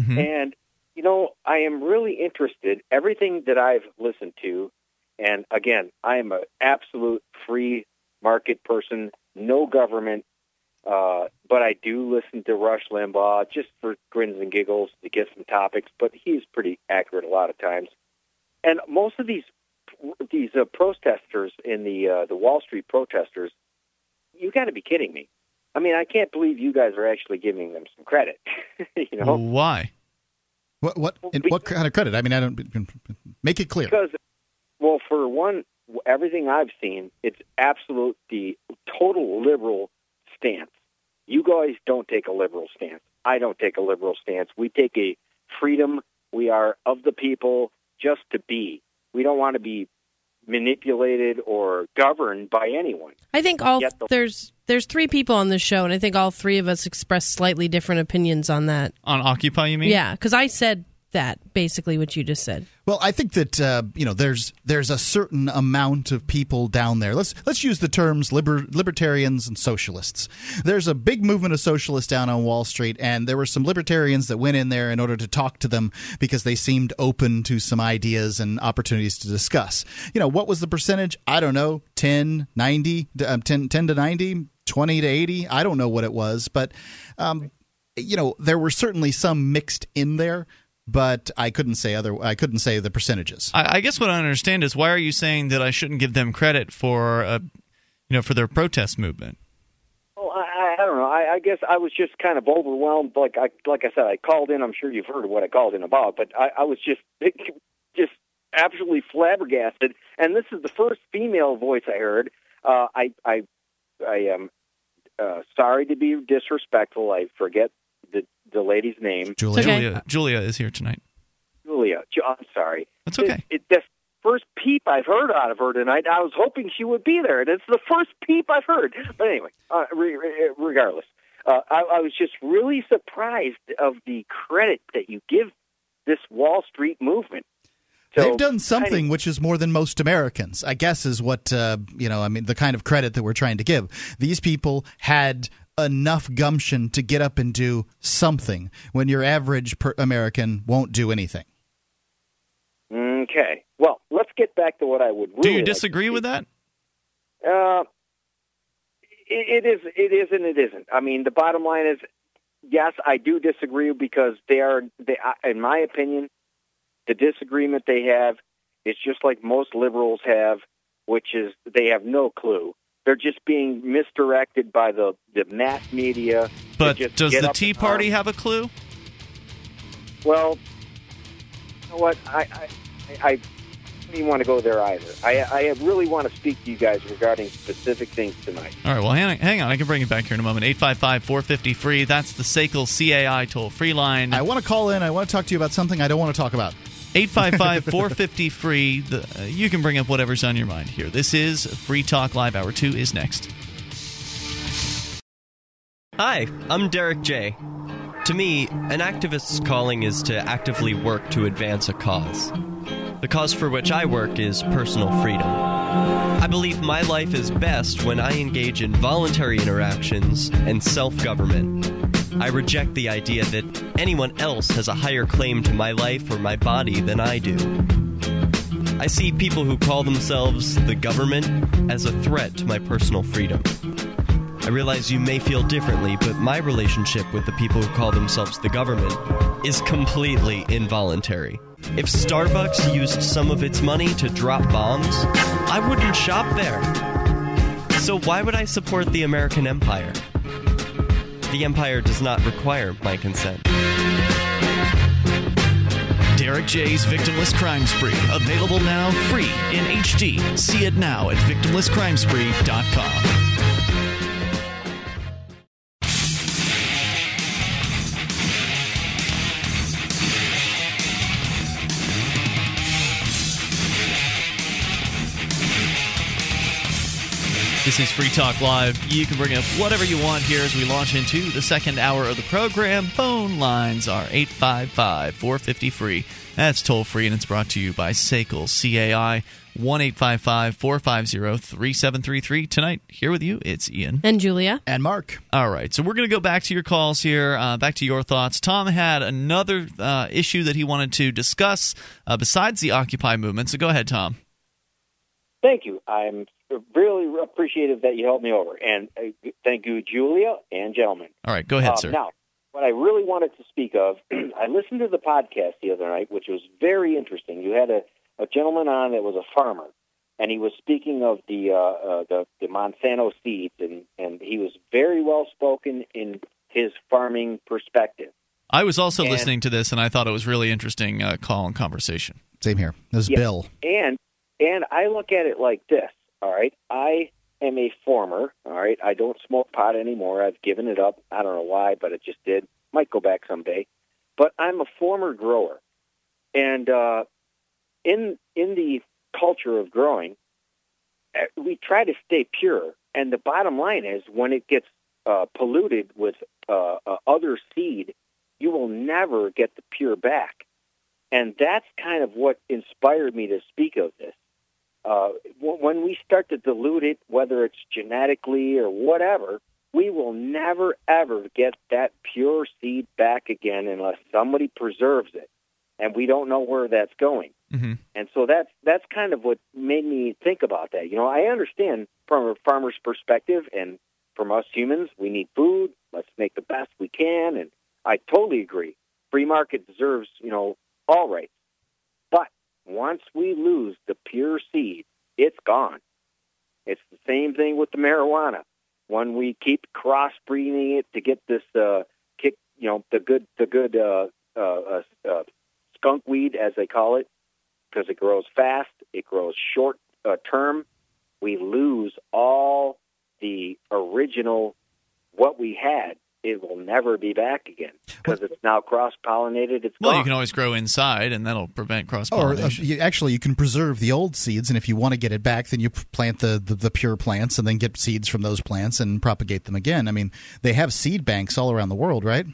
Mhm.
and you know, I am really interested. Everything that I've listened to, and again, I am an absolute free market person, no government. Uh, but I do listen to Rush Limbaugh just for grins and giggles to get some topics. But he's pretty accurate a lot of times. And most of these these uh, protesters in the uh, the Wall Street protesters, you got to be kidding me. I mean, I can't believe you guys are actually giving them some credit. you know,
Why?
what what and what kind of credit i mean i don't make it clear
Because, well, for one, everything I've seen, it's absolute the total liberal stance. You guys don't take a liberal stance. I don't take a liberal stance. We take a freedom. We are of the people, just to be. We don't want to be manipulated or governed by anyone.
I think all
the-
there's there's three people on this show, and I think all three of us express slightly different opinions on that.
On Occupy, you mean?
Yeah, because I said that basically what you just said.
Well, I think that uh, you know there's there's a certain amount of people down there. Let's let's use the terms liber- libertarians and socialists. There's a big movement of socialists down on Wall Street, and there were some libertarians that went in there in order to talk to them because they seemed open to some ideas and opportunities to discuss. You know, what was the percentage? I don't know, 10, 90, um, 10, 10 to 90, 20 to 80. I don't know what it was, but um, you know, there were certainly some mixed in there, but I couldn't say other. I couldn't say the percentages.
I, I guess what I understand is why are you saying that I shouldn't give them credit for, uh, you know, for their protest movement?
Well, I, I I don't know. I, I guess I was just kind of overwhelmed. Like I like I said, I called in. I'm sure you've heard of what I called in about, but I, I was just just absolutely flabbergasted. And this is the first female voice I heard. Uh, I I I am uh, sorry to be disrespectful. I forget the the lady's name,
Julia.
okay.
Julia, Julia is here tonight.
Julia. I'm sorry.
That's okay.
It, it, the first peep I've heard out of her tonight. I was hoping she would be there, and it's the first peep I've heard. But anyway, uh, re- re- regardless, uh, I, I was just really surprised of the credit that you give this Wall Street movement. So,
They've done something which is more than most Americans, I guess, is what uh, you know. I mean, the kind of credit that we're trying to give. These people had enough gumption to get up and do something when your average per- American won't do anything.
Okay. Well, let's get back to what I would. Really
Do you
like
disagree with that?
Uh, it, it is. It is, and it isn't. I mean, the bottom line is, yes, I do disagree because they are. They, I- in my opinion, the disagreement they have is just like most liberals have, which is they have no clue. They're just being misdirected by the the mass media.
But does the Tea Party have a clue?
Well, you know what? I I, I I don't even want to go there either. I I really want to speak to you guys regarding specific things tonight.
All right, well, hang on, hang on. I can bring it back here in a moment. 855 450 free. That's the SACL CAI toll free line.
I want to call in. I want to talk to you about something I don't want to talk about.
855 450 free. Uh, You can bring up whatever's on your mind here. This is Free Talk Live. Hour two is next.
Hi, I'm Derek J. To me, an activist's calling is to actively work to advance a cause. The cause for which I work is personal freedom. I believe my life is best when I engage in voluntary interactions and self government. I mm-hmm. reject the idea that anyone else has a higher claim to my life or my body than I do. I see people who call themselves the government as a threat to my personal freedom. I realize you may feel differently, but my relationship with the people who call themselves the government is completely involuntary. If Starbucks used some of its money to drop bombs, I wouldn't shop there. So why would I support the American empire? The empire does not require my consent.
Derek J's Victimless Crime Spree. Available now free in HD. See it now at victimlesscrimespree.com. This is Free Talk Live. You can bring up whatever you want here as we launch into the second hour of the program. Phone lines are 855 450 free. That's toll free, and it's brought to you by SACL CAI 1 855 450 3733. Tonight, here with you, it's Ian.
And Julia.
And Mark.
All right, so we're going to go back to your calls here, uh, back to your thoughts. Tom had another uh, issue that he wanted to discuss uh, besides the Occupy movement. So go ahead, Tom.
Thank you. I'm really appreciative that you helped me over, and uh, thank you, Julia and gentlemen.
All right, go ahead,
Um,
sir.
Now, what I really wanted to speak of, I listened to the podcast the other night, which was very interesting. You had a, a gentleman on that was a farmer, and he was speaking of the uh, uh, the, the Monsanto seeds, and, and he was very well spoken in his farming perspective.
I was also
And-
listening to this, and I thought it was really interesting uh, call and conversation.
Same here. This is
Yeah.
Bill.
And and I look at it like this. All right, I am a former. All right, I don't smoke pot anymore. I've given it up. I don't know why, but it just did. Might go back someday. But I'm a former grower, and uh, in in the culture of growing, eh, we try to stay pure. And the bottom line is, when it gets uh, polluted with uh, uh, other seed, you will never get the pure back. And that's kind of what inspired me to speak of this. Uh, w- when we start to dilute it, whether it's genetically or whatever, we will never ever get that pure seed back again unless somebody preserves it, and we don't know where that's going.
Mm-hmm.
And so that's that's kind of what made me think about that. You know, I understand from a farmer's perspective, and from us humans, we need food. Let's make the best we can, and I totally agree. Free market deserves, you know, all rights. Once we lose the pure seed, it's gone. It's the same thing with the marijuana. When we keep crossbreeding it to get this uh, kick, you know, the good, the good uh, uh, uh, uh, skunk weed, as they call it, because it grows fast, it grows short uh, term. We lose all the original what we had. It will never be back again because it's now cross pollinated. It's
Well,
gone.
you can always grow inside, and that'll prevent cross
Or uh,
pollination.
you, actually, you can preserve the old seeds, and if you want to get it back, then you plant the, the, the pure plants and then get seeds from those plants and propagate them again. I mean, they have seed banks all around the world, right?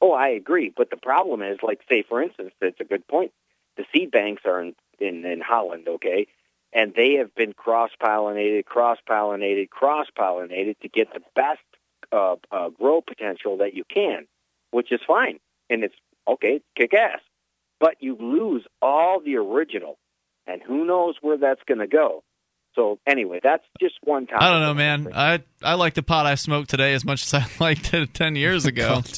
Oh, I agree. But the problem is, like, say, for instance, it's a good point. The seed banks are in, in, in Holland, okay? And they have been cross pollinated, cross pollinated, cross pollinated to get the best uh, uh, grow potential that you can, which is fine. And it's okay, kick ass. But you lose all the original, and who knows where that's going to go. So anyway, that's just one topic.
I don't know, man. I I like the pot I smoked today as much as I liked it ten years ago.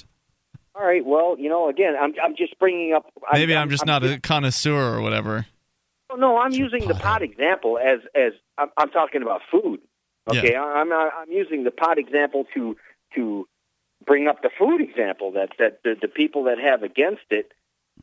All right. Well, you know, again, I'm I'm just bringing up.
Maybe I'm, just not a connoisseur or whatever.
No, I'm using the pot example as as I'm, I'm talking about food. Okay,
Yeah.
I'm not, I'm using the pot example to to bring up the food example that that the, the people that have against it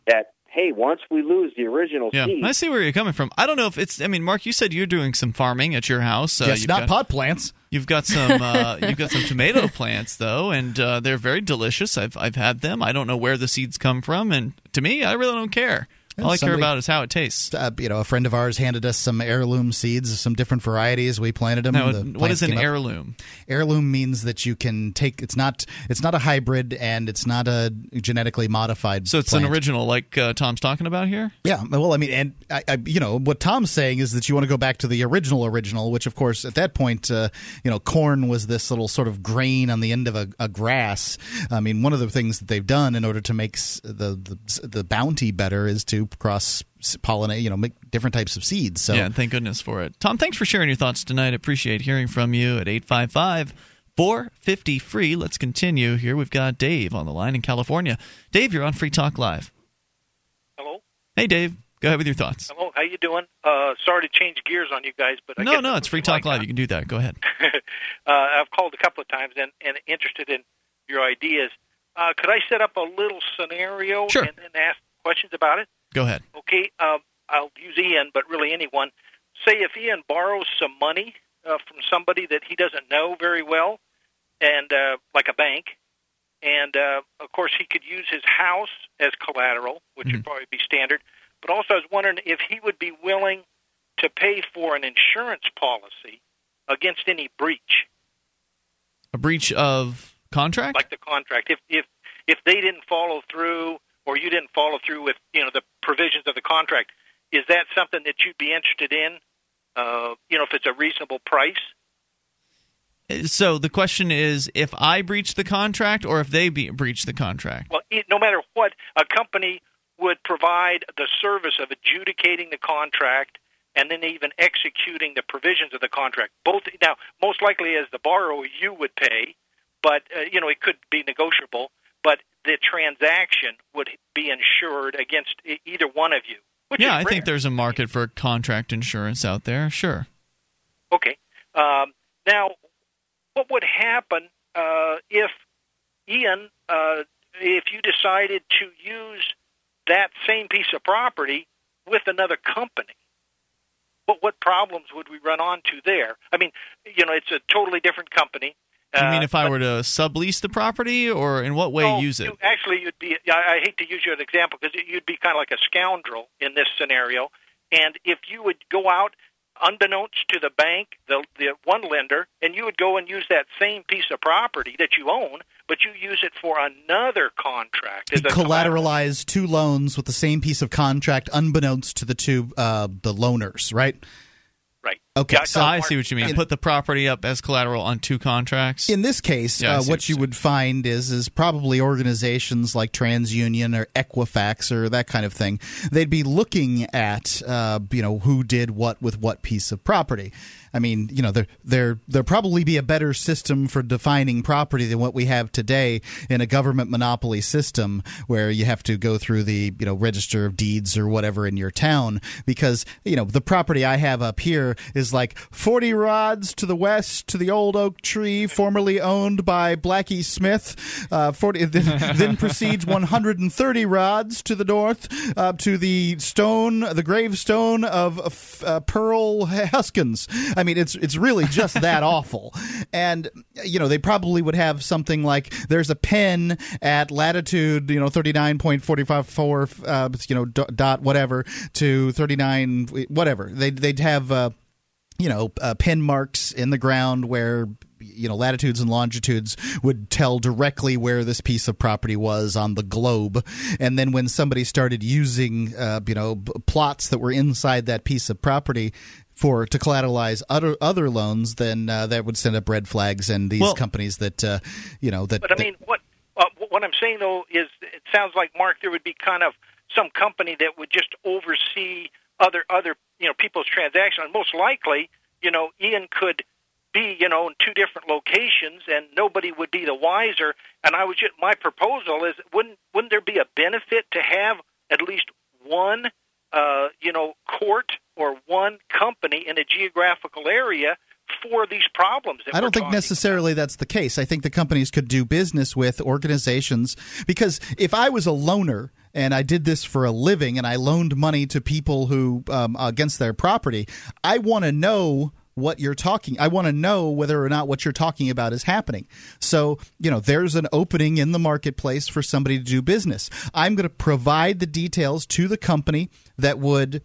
that hey, once we lose the original
Yeah,
seed,
I see where you're coming from. I don't know if it's. I mean, Mark, you said you're doing some farming at your house. Uh,
yes,
you've
not
got-
pot plants.
You've got some. Uh, you've got some tomato plants though, and uh, they're very delicious. I've I've had them. I don't know where the seeds come from, and to me, I really don't care. All I care about is how it tastes.
Uh, you know, a friend of ours handed us some heirloom seeds, some different varieties. We planted them.
Now,
The
what is an
came up.
heirloom?
Heirloom means that you can take. It's not. It's not a hybrid, and it's not a genetically modified.
So it's
plant.
an original, like uh, Tom's talking about here.
Yeah, well, I mean, and I, I, you know, what Tom's saying is that you want to go back to the original original, which, of course, at that point, uh, you know, corn was this little sort of grain on the end of a, a grass. I mean, one of the things that they've done in order to make the the, the bounty better is to cross pollinate, you know, make different types of seeds. So
Yeah, thank goodness for it. Tom, thanks for sharing your thoughts tonight. Appreciate hearing from you at 855 450 free. Let's continue here. We've got Dave on the line in California. Dave, you're on Free Talk Live.
Hello.
Hey, Dave. Go ahead with your thoughts.
Hello, how you doing? Uh, sorry to change gears on you guys, but I
No, no, it's Free Talk Live.
huh?
You can do that. Go ahead.
uh, I've called a couple of times and, and interested in your ideas. Uh, could I set up a little scenario
Sure.
and then ask questions about it?
Go ahead.
Okay, um, I'll use Ian, but really anyone. Say if Ian borrows some money uh, from somebody that he doesn't know very well, and uh, like a bank, and uh, of course he could use his house as collateral, which would probably be standard. But also, I was wondering if he would be willing to pay for an insurance policy against any breach,
A breach of contract?
like the contract. If if if they didn't follow through, or you didn't follow through with you know the provisions of the contract, is that something that you'd be interested in? Uh, you know, if it's a reasonable price.
So the question is if I breach the contract or if they be, breach the contract.
Well, it, no matter what, a company would provide the service of adjudicating the contract and then even executing the provisions of the contract. Both now, most likely as the borrower, you would pay, but uh, you know it could be negotiable. The transaction would be insured against either one of you.
Yeah, I think there's a market for contract insurance out there. Sure.
Okay. Um, now, what would happen uh, if Ian, uh, if you decided to use that same piece of property with another company? What what problems would we run onto there? I mean, you know, it's a totally different company.
You mean
Uh,
if I were to sublease the property or in what way
no,
use it?
you- actually, you'd be. I, I hate to use you as an example because you'd be kind of like a scoundrel in this scenario. And if you would go out, unbeknownst to the bank, the the one lender, and you would go and use that same piece of property that you own, but you use it for another contract. as a
collateralize two loans with the same piece of contract, unbeknownst to the two uh, the loaners, right?
Right.
Okay.
so I see what you mean. Put the property up as collateral on two contracts.
In this case,
Yeah,
uh,
see
what you would find is is probably organizations like TransUnion or Equifax or that kind of thing. They'd be looking at uh, you know who did what with what piece of property. I mean, you know, there there there probably be a better system for defining property than what we have today in a government monopoly system where you have to go through the you know register of deeds or whatever in your town because you know the property I have up here is like 40 rods to the west to the old oak tree formerly owned by Blackie Smith. Uh, 40 then, then proceeds 130 rods to the north uh, to the stone, the gravestone of uh, Pearl Huskins. I mean, it's it's really just that awful. And you know, they probably would have something like there's a pen at latitude, you know, 39.454, uh, you know, dot whatever to 39 whatever. They they'd have uh, you know uh, pin marks in the ground where you know latitudes and longitudes would tell directly where this piece of property was on the globe, and then when somebody started using uh, you know b- plots that were inside that piece of property for to collateralize other other loans, then uh, that would send up red flags and these
Well-
companies that uh, you know that.
But I
that-
mean, what uh, what I'm saying though is, it sounds like Mark, there would be kind of some company that would just oversee other other you know people's transactions. And most likely, you know, Ian could be you know in two different locations, and nobody would be the wiser. And I was just my proposal is wouldn't wouldn't there be a benefit to have at least one uh, you know court or one company in a geographical area for these problems? that
I don't think necessarily that's the case. I think the companies could do business with organizations because if I was a loaner and I did this for a living and I loaned money to people who um, against their property, I want to know what you're talking I want to know whether or not what you're talking about is happening. So, you know, there's an opening in the marketplace for somebody to do business. I'm going to provide the details to the company that would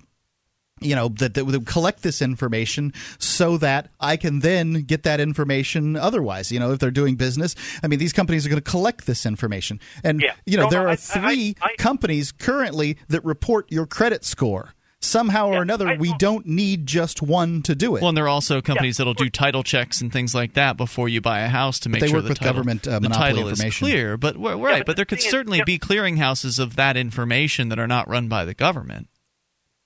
you know that, that would collect this information so that I can then get that information otherwise you know if they're doing business I mean these companies are going to collect this information and
Yeah.
you know
No,
there
no,
are
I-
three
I- I-
companies currently that report your credit score somehow or another
I-
we don't need just one to do it
Well, and there are also companies that'll do title checks and things like that before you buy a house to make
they
sure
work
the
with
title,
government, uh,
the
monopoly
title is
information.
clear. But we're- right,
but
but
the
there could
thing is-
certainly
yeah.
be clearinghouses of that information that are not run by the government.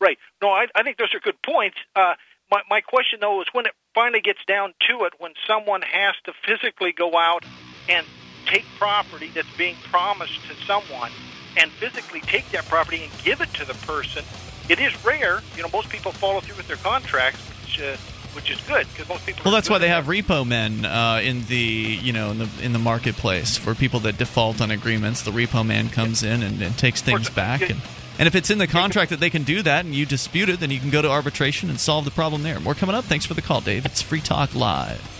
Right. No, I, I think those are good points. Uh, my, my question, though, is when it finally gets down to it, when someone has to physically go out and take property that's being promised to someone and physically take that property and give it to the person, it is rare. You know, most people follow through with their contracts, which, uh, which is good because most people.
Well, that's why they have repo men uh, in the you know in the in the marketplace for people that default on agreements. The repo man comes in and, and takes things back, and and if it's in the contract that they can do that, and you dispute it, then you can go to arbitration and solve the problem there. More coming up. Thanks for the call, Dave. It's Free Talk Live.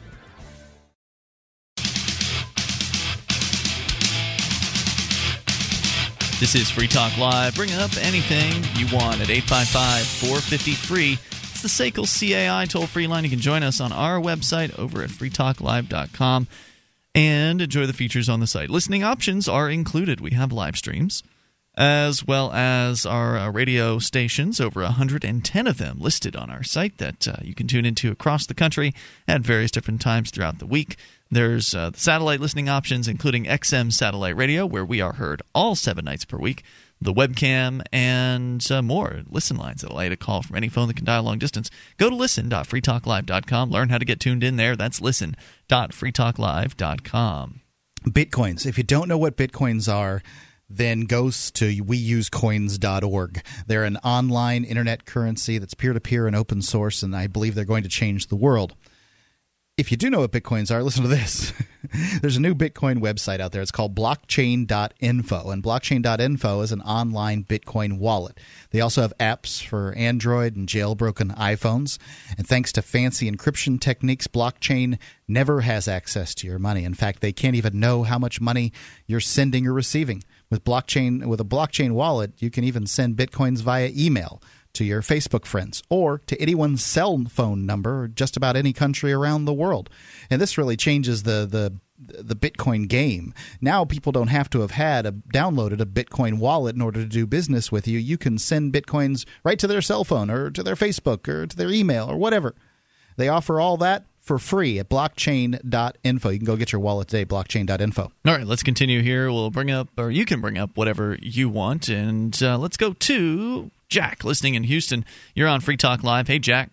This is Free Talk Live. Bring up anything you want at 855 450 free. It's the SACL CAI toll free line. You can join us on our website over at freetalklive.com and enjoy the features on the site. Listening options are included. We have live streams as well as our uh, radio stations, over 110 of them listed on our site that uh, you can tune into across the country at various different times throughout the week. There's uh, satellite listening options, including XM satellite radio, where we are heard all seven nights per week, the webcam, and uh, more listen lines that allow you to call from any phone that can dial long distance. Go to listen.freetalklive.com, learn how to get tuned in there. That's listen.freetalklive.com.
Bitcoins. If you don't know what bitcoins are, then goes to weusecoins.org. They're an online internet currency that's peer to peer and open source, and I believe they're going to change the world. If you do know what bitcoins are, listen to this. There's a new Bitcoin website out there. It's called blockchain.info, and blockchain.info is an online Bitcoin wallet. They also have apps for Android and jailbroken iPhones. And thanks to fancy encryption techniques, blockchain never has access to your money. In fact, they can't even know how much money you're sending or receiving. With blockchain with a blockchain wallet, you can even send bitcoins via email to your Facebook friends or to anyone's cell phone number just about any country around the world. And this really changes the the the Bitcoin game. Now people don't have to have had a downloaded a Bitcoin wallet in order to do business with you. You can send Bitcoins right to their cell phone or to their Facebook or to their email or whatever. They offer all that for free at blockchain.info. You can go get your wallet today, blockchain.info.
All right, let's continue here. We'll bring up, or you can bring up whatever you want. And uh, let's go to Jack, listening in Houston. You're on Free Talk Live. Hey, Jack.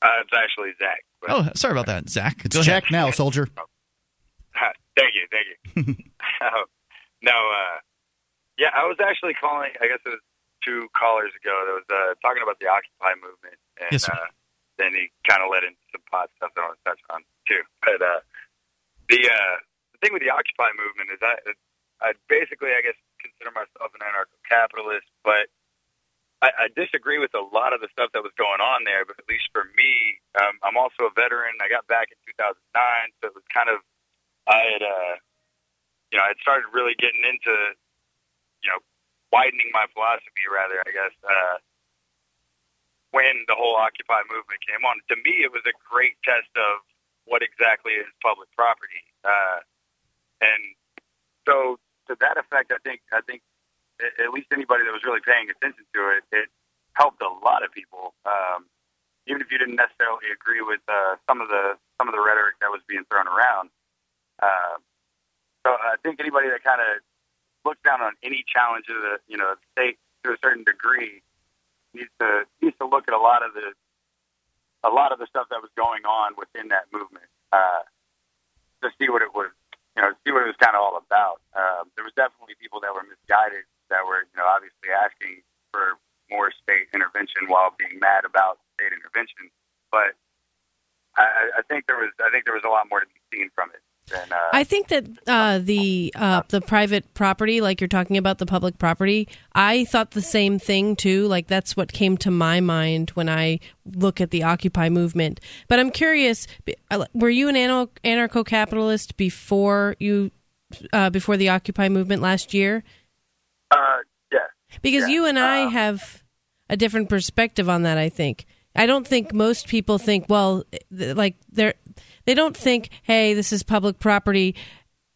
Uh, it's actually Zach. But,
Oh, sorry about that, Zach.
It's
Go ahead.
Jack now, soldier.
thank you, thank you. Uh, no, uh, yeah, I was actually calling. I guess it was two callers ago that was uh, talking about the Occupy movement, and
Yes, sir.
uh, then he kind of led into some pot stuff that I want to touch on too. But uh, the uh, the thing with the Occupy movement is I I basically I guess consider myself an anarcho-capitalist, but I, I disagree with a lot of the stuff that was going on there. But at least for me, um, I'm also a veteran. I got back in 2009, so it was kind of I had uh, you know I had started really getting into you know widening my philosophy rather I guess. Uh, when the whole Occupy movement came on. To me, it was a great test of what exactly is public property. Uh, and so, to that effect, I think I think at least anybody that was really paying attention to it, it helped a lot of people. Um, even if you didn't necessarily agree with uh, some of the some of the rhetoric that was being thrown around. Uh, so I think anybody that kind of looks down on any challenge of the you know the state to a certain degree needs to needs to look at a lot of the a lot of the stuff that was going on within that movement uh, to see what it was, you know, see what it was kind of all about. Um, there was definitely people that were misguided that were, you know, obviously asking for more state intervention while being mad about state intervention. But I, I think there was I think there was a lot more to be seen from it. Than, uh,
I think that uh, the uh, the private property, like you're talking about the public property, I thought the same thing too. Like that's what came to my mind when I look at the Occupy movement. But I'm curious, uh, were you an anarcho capitalist before you uh, before the Occupy movement last year?
Uh, yeah.
Because
yeah.
you and I have a different perspective on that. I think. I don't think most people think, well, like they're they don't think, hey, this is public property.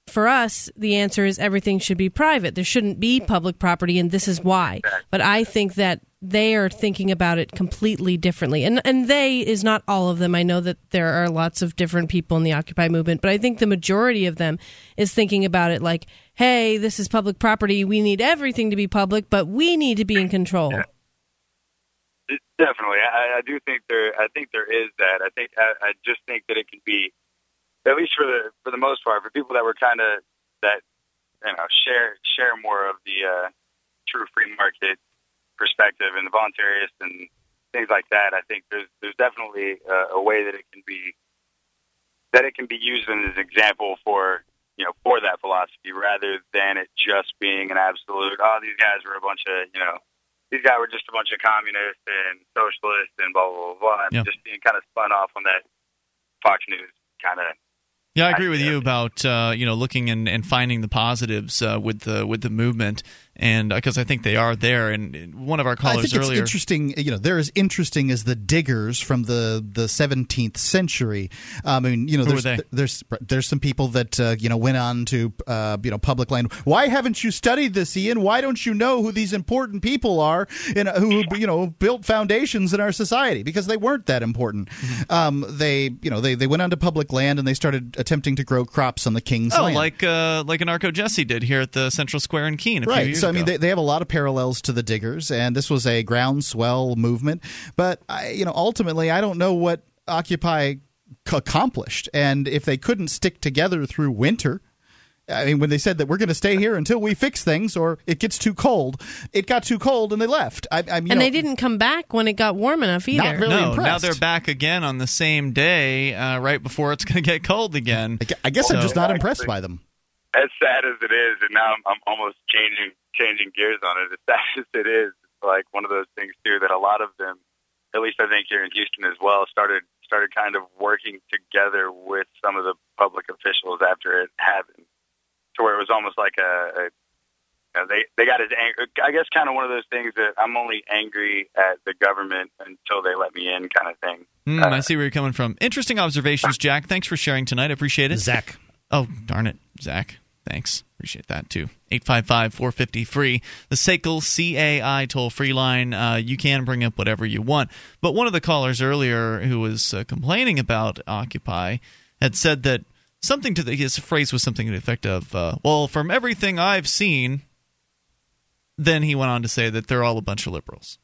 For us, the answer is everything should be private. There shouldn't be public property, and this is why. But I think that they are thinking about it completely differently. And and they is not all of them. I know that there are lots of different people in the Occupy movement, but I think the majority of them is thinking about it like, hey, this is public property. We need everything to be public, but we need to be in control.
Definitely, I, I do think there. I think there is that. I think I, I just think that it can be, at least for the for the most part, for people that were kind of that you know share share more of the uh, true free market perspective and the voluntarist and things like that. I think there's there's definitely a, a way that it can be that it can be used as an example for you know for that philosophy rather than it just being an absolute. Oh, these guys were a bunch of you know these guys were just a bunch of communists and socialists and blah blah blah, blah and just being kind of spun off on that Fox News kind of.
Yeah, I agree with you about uh, you know looking and, and finding the positives uh, with the with the movement, and because uh, I think they are there. And one of our callers
I think
earlier,
it's interesting. You know, they're as interesting as the diggers from the the 17th century. I mean, you know,
Who
there's there's there's some people that uh, you know went on to uh, you know public land. Why haven't you studied this, Ian? Why don't you know who these important people are and uh, who you know built foundations in our society? Because they weren't that important.
Mm-hmm.
Um, they you know they they went onto public land and they started attempting to grow crops on the king's
oh,
land.
like uh, like Anarcho Jesse did here at the Central Square in Keene a few
right.
years
So I mean, they, they have a lot of parallels to the Diggers, and this was a groundswell movement. But I, you know, ultimately, I don't know what Occupy c- accomplished, and if they couldn't stick together through winter. I mean, when they said that we're going to stay here until we fix things, or it gets too cold, it got too cold and they left. I, I mean,
and
you
they
know,
didn't come back when it got warm enough either.
Not really
no,
impressed.
now they're back again on the same day, uh, right before it's going to get cold again.
I gu- I guess I'm just not impressed by them.
As sad as it is, and now I'm, I'm almost changing changing gears on it. As sad as it is, it's like one of those things too that a lot of them, at least I think here in Houston as well, started started kind of working together with some of the public officials after it happened, to where it was almost like a, a you know, they they got as angry. I guess kind of one of those things that I'm only angry at the government until they let me in, kind of thing.
Hmm, I see where you're coming from. Interesting observations, Jack. Thanks for sharing tonight. I appreciate it.
Zach.
Oh, darn it, Zach. Thanks. Appreciate that too. 855 450 free. The SACL CAI toll free line. Uh, you can bring up whatever you want. But one of the callers earlier who was uh, complaining about Occupy had said that something to the, his phrase was something to the effect of, uh, well, from everything I've seen, then he went on to say that they're all a bunch of liberals.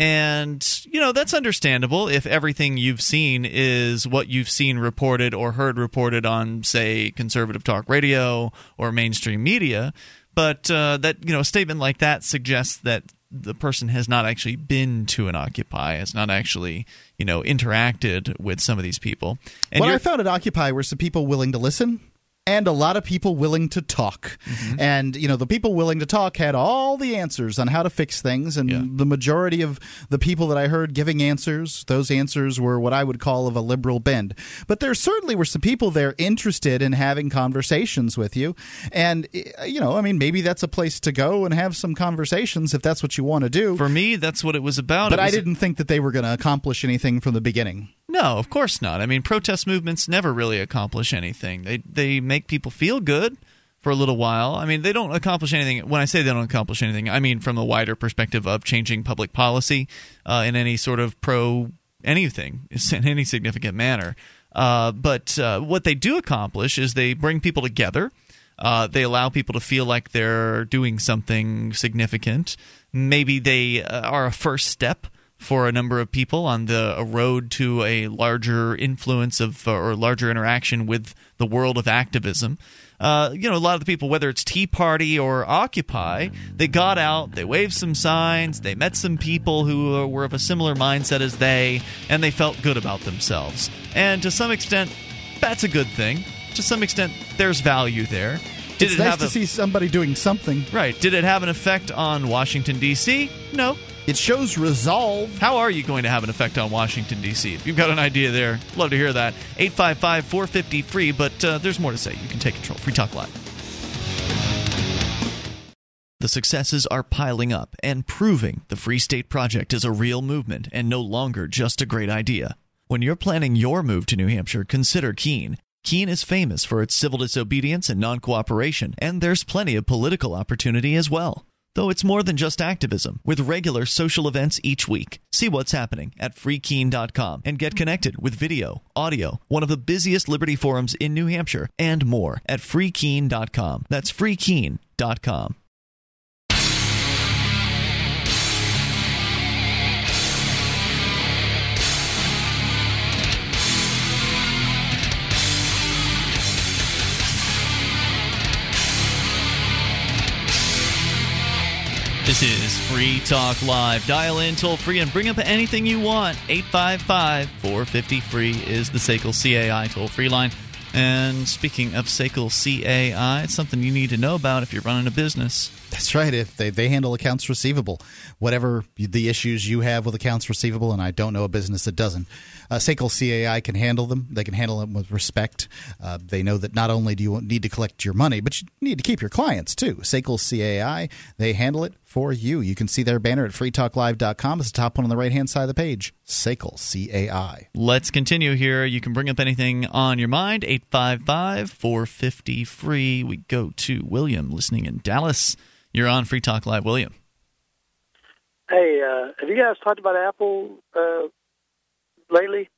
And, you know, that's understandable if everything you've seen is what you've seen reported or heard reported on, say, conservative talk radio or mainstream media. But uh, that, you know, a statement like that suggests that the person has not actually been to an Occupy, has not actually you know interacted with some of these people. And
what I found at Occupy were some people willing to listen and a lot of people willing to talk.
Mm-hmm.
And, you know, the people willing to talk had all the answers on how to fix things. And the majority of the people that I heard giving answers, those answers were what I would call of a liberal bend. But there certainly were some people there interested in having conversations with you. And, you know, I mean, maybe that's a place to go and have some conversations if that's what you want to do.
For me, that's what it was about.
But
It
I didn't think that they were going to accomplish anything from the beginning.
No, of course not. I mean, protest movements never really accomplish anything. They they make people feel good for a little while. I mean, they don't accomplish anything. When I say they don't accomplish anything, I mean from a wider perspective of changing public policy uh, in any sort of pro anything in any significant manner. Uh, but uh, what they do accomplish is they bring people together. Uh, they allow people to feel like they're doing something significant. Maybe they uh, are a first step for a number of people on the a road to a larger influence of or larger interaction with the world of activism. Uh, you know, a lot of the people, whether it's Tea Party or Occupy, they got out, they waved some signs, they met some people who were of a similar mindset as they, and they felt good about themselves. And to some extent, that's a good thing. To some extent, there's value there. Did
it's
it
nice
have
to
a,
see somebody doing something.
Right. Did it have an effect on Washington, D.C.? No.
It shows resolve.
How are you going to have an effect on Washington, D.C.? If you've got an idea there, love to hear that. 855 450 free, but uh, there's more to say. You can take control. Free Talk Live. The successes are piling up and proving the Free State Project is a real movement and no longer just a great idea. When you're planning your move to New Hampshire, consider Keene. Keene is famous for its civil disobedience and non cooperation, and there's plenty of political opportunity as well. Though it's more than just activism, with regular social events each week. See what's happening at freekeene.com and get connected with video, audio, one of the busiest Liberty forums in New Hampshire, and more at freekeene.com. That's freekeene.com. This is Free Talk Live. Dial in toll free and bring up anything you want. 855 450 free is the SACL CAI toll free line. And speaking of SACL CAI, it's something you need to know about if you're running a business.
That's right. If they, they handle accounts receivable, whatever the issues you have with accounts receivable, and I don't know a business that doesn't, uh, SACL CAI can handle them. They can handle them with respect. Uh, they know that not only do you need to collect your money, but you need to keep your clients too. SACL CAI, they handle it for you. You can see their banner at freetalklive.com. It's the top one on the right hand side of the page. SACL CAI.
Let's continue here. You can bring up anything on your mind. 855 450 free. We go to William listening in Dallas. You're on Free Talk Live, William.
Hey, uh, have you guys talked about Apple uh, lately?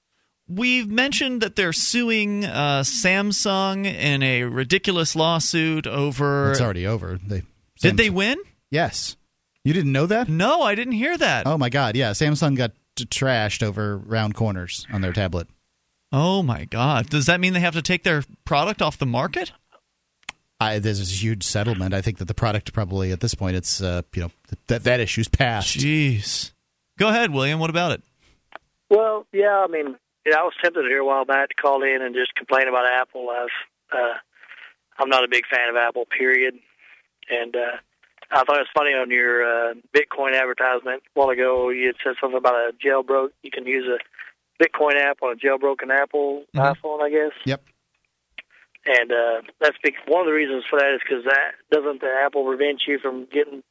We've mentioned that they're suing uh, Samsung in a ridiculous lawsuit over.
It's already over. They
Did they win?
Yes. You didn't know that?
No, I didn't hear that.
Oh my God! Yeah, Samsung got t- trashed over round corners on their tablet.
Oh my God! Does that mean they have to take their product off the market?
I, there's a huge settlement. I think that the product probably at this point it's uh, you know that that issue's passed.
Jeez. Go ahead, William. What about it?
Well, yeah, I mean, yeah, I was tempted here a while back to call in and just complain about Apple. I've, uh, I'm not a big fan of Apple, period. And uh, I thought it was funny on your uh, Bitcoin advertisement a while ago. You had said something about a jailbroke. You can use a Bitcoin app on a jailbroken Apple iPhone, I guess.
Yep.
And uh, that's one of the reasons for that is because that doesn't the Apple prevent you from getting,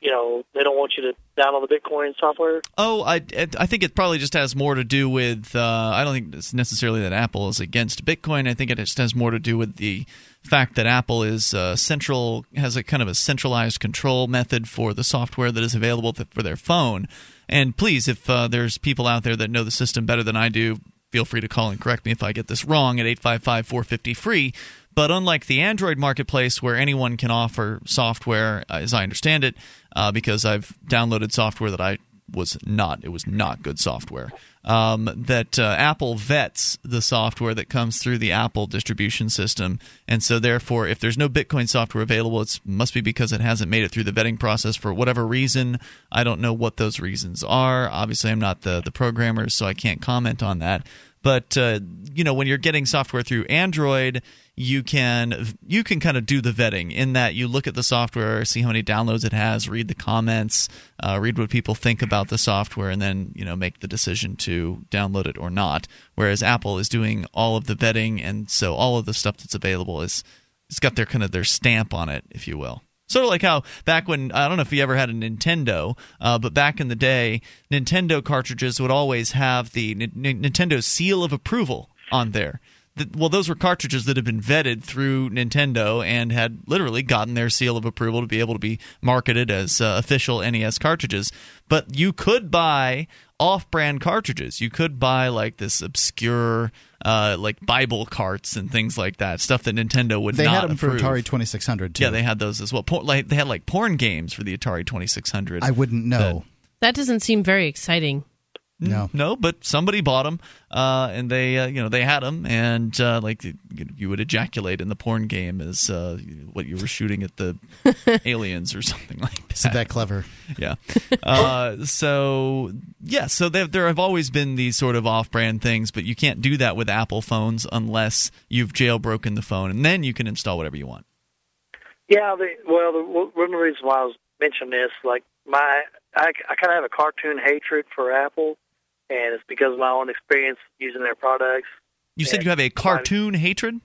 you know, they don't want you to download the Bitcoin software.
Oh, I, I think it probably just has more to do with. Uh, I don't think it's necessarily that Apple is against Bitcoin. I think it just has more to do with the fact that Apple is uh, central, has a kind of a centralized control method for the software that is available for their phone. And please, if uh, there's people out there that know the system better than I do, feel free to call and correct me if I get this wrong at 855 450 free. But unlike the Android marketplace, where anyone can offer software, uh, as I understand it, uh, because I've downloaded software that I was not it was not good software. Um, that uh, Apple vets the software that comes through the Apple distribution system, and so therefore, if there's no Bitcoin software available, it must be because it hasn't made it through the vetting process for whatever reason. I don't know what those reasons are. Obviously, I'm not the the programmer, so I can't comment on that. But uh, you know, when you're getting software through Android, you can you can kind of do the vetting in that you look at the software, see how many downloads it has, read the comments, uh, read what people think about the software, and then you know make the decision to download it or not. Whereas Apple is doing all of the vetting, and so all of the stuff that's available is it's got their kind of their stamp on it, if you will. Sort of like how back when I don't know if you ever had a Nintendo, uh, but back in the day, Nintendo cartridges would always have the N- Nintendo seal of approval on there. The, well, those were cartridges that had been vetted through Nintendo and had literally gotten their seal of approval to be able to be marketed as uh, official NES cartridges. But you could buy off-brand cartridges. You could buy like this obscure uh, like Bible carts and things like that, stuff that Nintendo would
They
not They
had them for. Atari 2600 too.
Yeah, they had those as well. Por- like they had like porn games for the Atari 2600.
I wouldn't know.
That doesn't seem very exciting.
No,
no, but somebody bought them, uh, and they, uh, you know, they had them, and uh, like you, you would ejaculate in the porn game as uh, what you were shooting at the aliens or something like that.
Isn't that clever?
Yeah. Uh, so yeah, so there there have always been these sort of off-brand things, but you can't do that with Apple phones unless you've jailbroken the phone, and then you can install whatever you want.
Yeah, the, well, the, one of the reasons why I was mentioning this, like my, I, I kind of have a cartoon hatred for Apple, and it's because of my own experience using their products.
You said you have a cartoon hatred.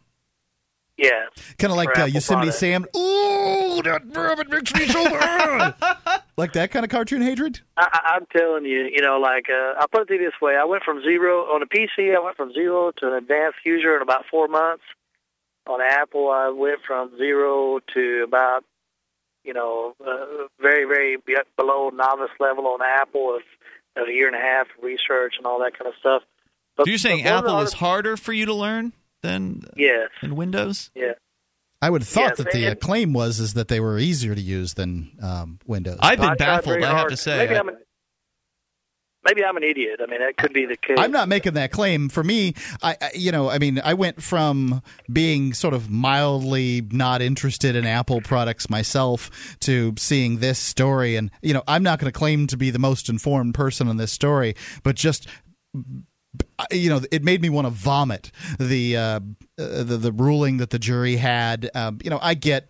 Yeah,
Kind of like uh, Yosemite
products.
Sam. Ooh, that rabbit makes me so mad. like that kind of cartoon hatred.
I, I- I'm telling you, you know, like uh, I'll put it to you this way: I went from zero on a PC. I went from zero to an advanced user in about four months. On Apple, I went from zero to about, you know, uh, very, very be- below novice level on Apple of, of a year and a half research and all that kind of stuff. But
so you're saying
but one of the
Apple is harder for you to learn than
Yes.
than Windows?
Yeah.
I would have thought
Yes,
that the uh,
and-
claim was is that they were easier to use than um, Windows.
I've been baffled. I have
hard.
to say.
Maybe
I-
I'm an, maybe I'm an idiot. I mean, that could be the case.
I'm not making that claim. For me, I, I you know, I mean, I went from being sort of mildly not interested in Apple products myself to seeing this story, and you know, I'm not going to claim to be the most informed person on this story, but just you know, it made me want to vomit the uh, uh, the the ruling that the jury had. Um, you know, I get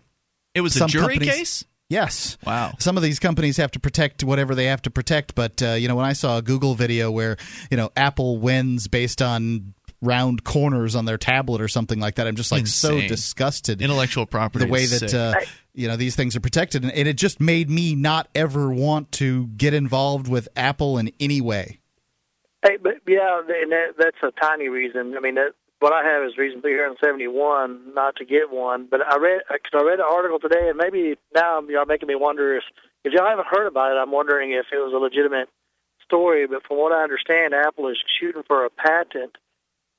it was a jury case.
Yes.
Wow.
Some of these companies have to protect whatever they have to protect, but uh, you know, when I saw a Google video where you know Apple wins based on round corners on their tablet or something like that, I'm just like so disgusted.
Intellectual property
the way that
sick.
uh, you know these things are protected, and, and it just made me not ever want to get involved with Apple in any way.
Hey, but yeah, and that, that's a tiny reason. I mean, that, what I have is reason 371 not to get one. But I read because I read an article today, and maybe now y'all making me wonder if if y'all haven't heard about it, I'm wondering if it was a legitimate story. But from what I understand, Apple is shooting for a patent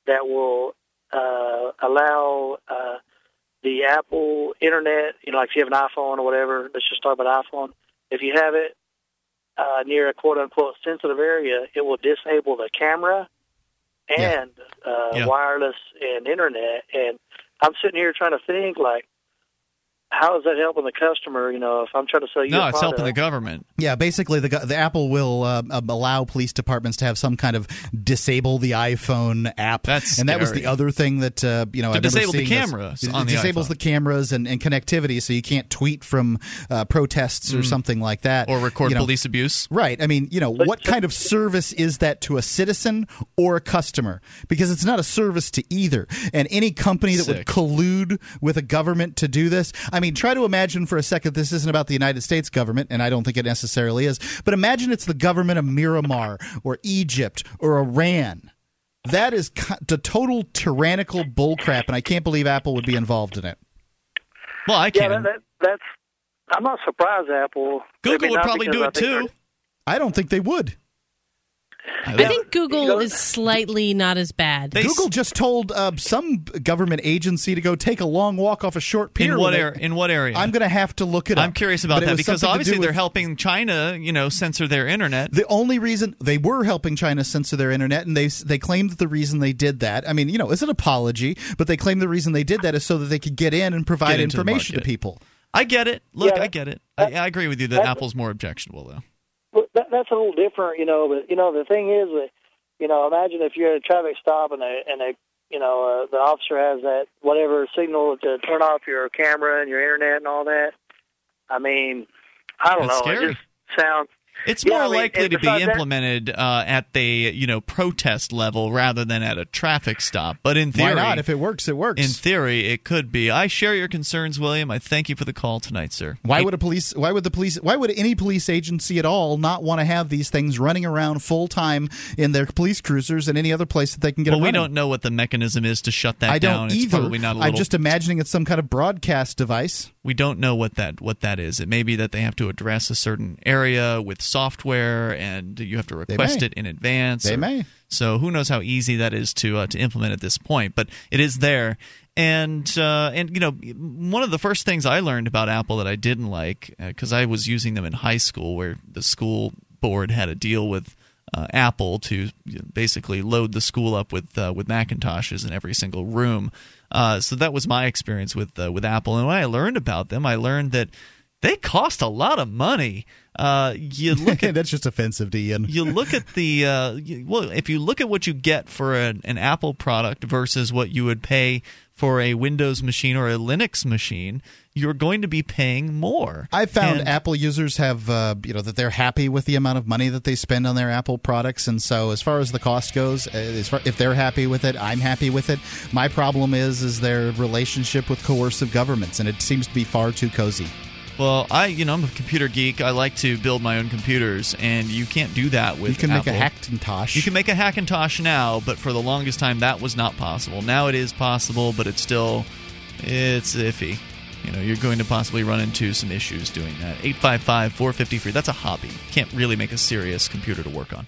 that will uh, allow uh, the Apple Internet. You know, like if you have an iPhone or whatever. Let's just talk about iPhone. If you have it uh, near a quote unquote sensitive area, it will disable the camera and uh,
Yeah.
wireless and internet. And I'm sitting here trying to think like, how is that helping the customer? You know, if I'm trying to sell you,
no,
a
it's helping the government.
Yeah, basically, the the Apple will uh, um, allow police departments to have some kind of disable the iPhone app.
That's
and that was the other thing that uh, you know
To
I
disable the
seeing this-
cameras
It,
on the
disables
iPhone.
the cameras and, and connectivity, so you can't tweet from uh, protests or
Mm.
something like that,
Or record
You know,
police abuse.
Right. I mean, you know, what kind of service is that to a citizen or a customer? Because it's not a service to either. And any company that would collude with a government to do this, I mean, try to imagine for a second this isn't about the United States government, and I don't think it necessarily is, but imagine it's the government of Myanmar or Egypt or Iran. That is the total tyrannical bullcrap, and I can't believe Apple would be involved in it.
Well, I
yeah,
can.
that, that, that's. I'm not surprised Apple.
Google would probably do it too.
I don't think they would.
I think Google is slightly not as bad.
Google just told uh, some government agency to go take a long walk off a short pier.
In what
when they-
area? In what area?
I'm going to have to look it up.
I'm curious about
But
that because obviously
do
they're
with-
helping China, you know, censor their internet.
The only reason they were helping China censor their internet, and they they claimed that the reason they did that, I mean, you know, it's an apology, but they claim the reason they did that is so that they could get in and provide
Get into the
information to people.
I get it. Look,
Yeah,
I get it. I, I agree with you that Apple's more objectionable, though.
That, that's a little different, you know. But you know, the thing is, that you know, imagine if you're at a traffic stop and they and they, you know, uh, the officer has that whatever signal to turn off your camera and your internet and all that. I mean, I don't
That's
know.
scary.
It just sounds.
It's
Yeah,
more
I mean,
likely to be
besides that-
implemented uh, at the you know protest level rather than at a traffic stop. But in
Why
theory,
not? If it works, it works.
in theory, it could be. I share your concerns, William. I thank you for the call tonight, sir.
Why would a police? Why would the police? Why would any police agency at all not want to have these things running around full time in their police cruisers and any other place that they can get?
well,
them
we
running?
don't know what the mechanism is to shut that
I
down.
don't
It's
either.
probably not a
I'm just imagining it's some kind of broadcast device.
We don't know what that what that is. It may be that they have to address a certain area with software, and you have to request it in advance.
They
or-
may.
So who knows how easy that is to uh, to implement at this point? But it is there, and uh, and you know one of the first things I learned about Apple that I didn't like because I was using them in high school, where the school board had a deal with. Uh, Apple to basically load the school up with uh, with Macintoshes in every single room. Uh, so that was my experience with uh, with Apple. And when I learned about them, I learned that they cost a lot of money. Uh, you look at
That's just offensive to Ian.
you look at the uh, you- well, if you look at what you get for an, an Apple product versus what you would pay for a Windows machine or a Linux machine, you're going to be paying more.
I found
And-
Apple users have, uh, you know, that they're happy with the amount of money that they spend on their Apple products, and so as far as the cost goes, uh, as far, if they're happy with it, I'm happy with it. My problem is is their relationship with coercive governments, and it seems to be far too cozy.
Well, I you know I'm a computer geek. I like to build my own computers, and you can't do that with.
you can make a Hackintosh.
You can make a Hackintosh now, but for the longest time that was not possible. Now it is possible, but it's still it's iffy. You know, you're going to possibly run into some issues doing that. 855 450 free. That's a hobby. Can't really make a serious computer to work on.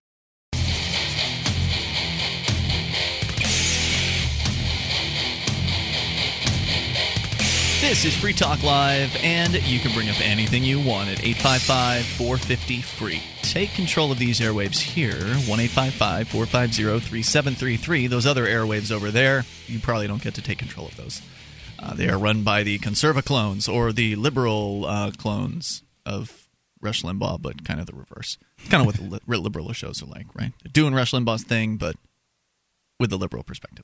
This is Free Talk Live, and you can bring up anything you want at 855 450 free. Take control of these airwaves here, 1 855 450 3733. Those other airwaves over there, you probably don't get to take control of those. Uh, they are run by the conserva clones or the liberal uh, clones of Rush Limbaugh, but kind of the reverse. It's kind of what the li- liberal shows are like, right? They're doing Rush Limbaugh's thing, but with the liberal perspective.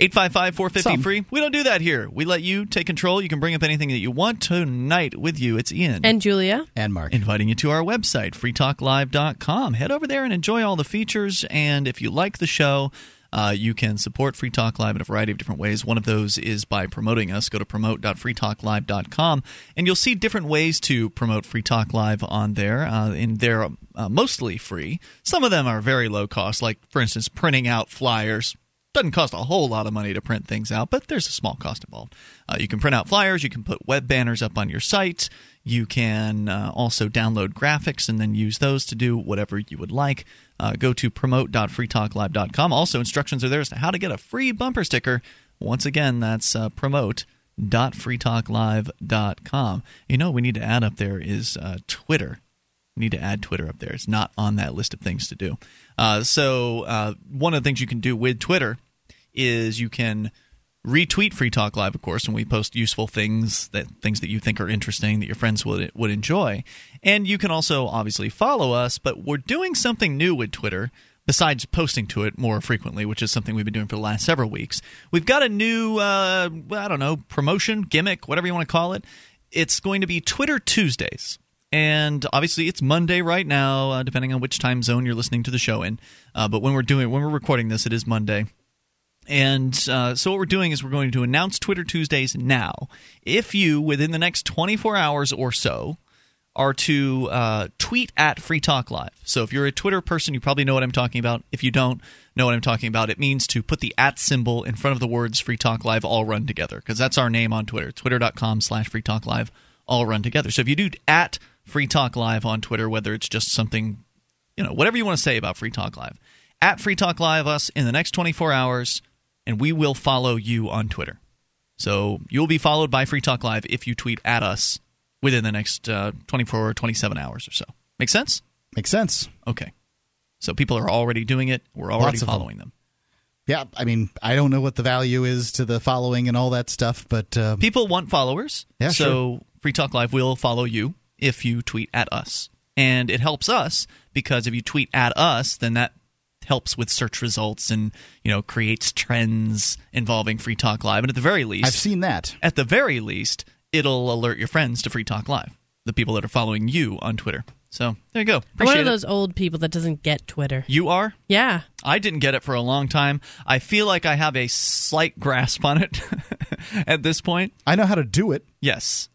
855 450 free. We don't do that here. We let you take control. You can bring up anything that you want tonight with you. It's Ian.
And Julia.
And Mark.
Inviting you to our website, freetalklive.com. Head over there and enjoy all the features. And if you like the show, uh, you can support Free Talk Live in a variety of different ways. One of those is by promoting us. Go to promote.freetalklive.com, and you'll see different ways to promote Free Talk Live on there. Uh, and they're uh, mostly free. Some of them are very low cost, like, for instance, printing out flyers. Doesn't cost a whole lot of money to print things out, but there's a small cost involved. Uh, you can print out flyers, you can put web banners up on your site, you can uh, also download graphics and then use those to do whatever you would like. Uh, go to promote.freetalklive.com. Also, instructions are there as to how to get a free bumper sticker. Once again, that's uh, promote.freetalklive.com. You know, we need to add up there is uh, Twitter. Need to add Twitter up there. It's not on that list of things to do. Uh, so, uh, one of the things you can do with Twitter is you can retweet Free Talk Live, of course, and we post useful things that things that you think are interesting that your friends would would enjoy. And you can also obviously follow us, but we're doing something new with Twitter besides posting to it more frequently, which is something we've been doing for the last several weeks. We've got a new uh, I don't know, promotion, gimmick, whatever you want to call it. It's going to be Twitter Tuesdays. and obviously it's Monday right now, uh, depending on which time zone you're listening to the show in. Uh, but when we're doing when we're recording this, it is Monday. And uh, so what we're doing is we're going to announce Twitter Tuesdays now. If you within the next 24 hours or so are to uh, tweet at Free Talk Live. So if you're a Twitter person, you probably know what I'm talking about. If you don't know what I'm talking about, it means to put the at symbol in front of the words Free Talk Live all run together because that's our name on Twitter. Twitter.com slash Free Talk Live all run together. So if you do at Free Talk Live on Twitter, whether it's just something, you know, whatever you want to say about Free Talk Live, at Free Talk Live us in the next 24 hours, and we will follow you on Twitter. So you'll be followed by Free Talk Live if you tweet at us within the next uh, 24 or 27 hours or so. Make sense?
Makes sense.
Okay. So people are already doing it. We're already
of them.
following them.
Yeah, I mean, I don't know what the value is to the following and all that stuff, but uh,
People want followers.
Yeah,
so Free Talk Live will follow you if you tweet at us. And it helps us because if you tweet at us, then that helps with search results and, you know, creates trends involving Free Talk Live. And at the very least,
I've seen that.
At the very least, it'll alert your friends to Free Talk Live, the people that are following you on Twitter. So there you go.
I'm one
Appreciate
of
it.
those old people that doesn't get Twitter.
You are?
Yeah.
I didn't get it for a long time. I feel like I have a slight grasp on it at this point.
I know how to do it.
Yes.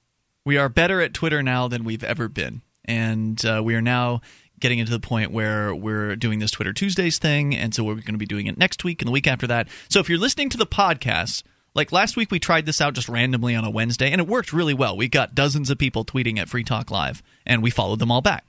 We are better at Twitter now than we've ever been. And uh, we are now getting into the point where we're doing this Twitter Tuesdays thing. And so we're going to be doing it next week and the week after that. So if you're listening to the podcast, like last week, we tried this out just randomly on a Wednesday, and it worked really well. We got dozens of people tweeting at Free Talk Live, and we followed them all back.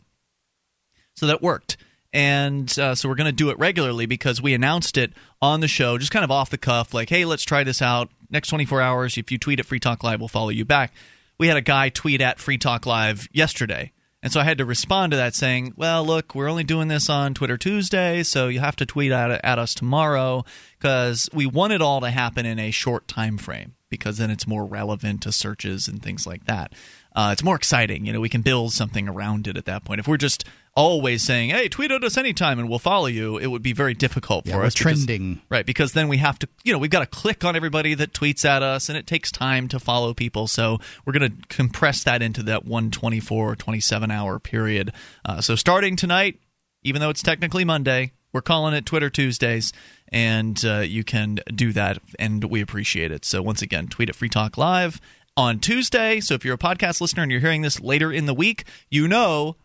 So that worked. And uh, so we're going to do it regularly because we announced it on the show, just kind of off the cuff, like, hey, let's try this out. Next 24 hours, if you tweet at Free Talk Live, we'll follow you back. We had a guy tweet at Free Talk Live yesterday. And so I had to respond to that saying, well, look, we're only doing this on Twitter Tuesday, so you have to tweet at, at us tomorrow because we want it all to happen in a short time frame because then it's more relevant to searches and things like that. Uh, it's more exciting. You know, we can build something around it at that point. If we're just always saying, "Hey, tweet at us anytime and we'll follow you," it would be very difficult
Yeah,
for us. because-
trending.
right? Because then we have to, you know, we've got to click on everybody that tweets at us, and it takes time to follow people. So we're going to compress that into that one 24 or 27 hour period. Uh, so starting tonight, even though it's technically Monday, we're calling it Twitter Tuesdays, and uh, you can do that, and we appreciate it. So once again, tweet at Free Talk Live on Tuesday. So if you're a podcast listener and you're hearing this later in the week, you know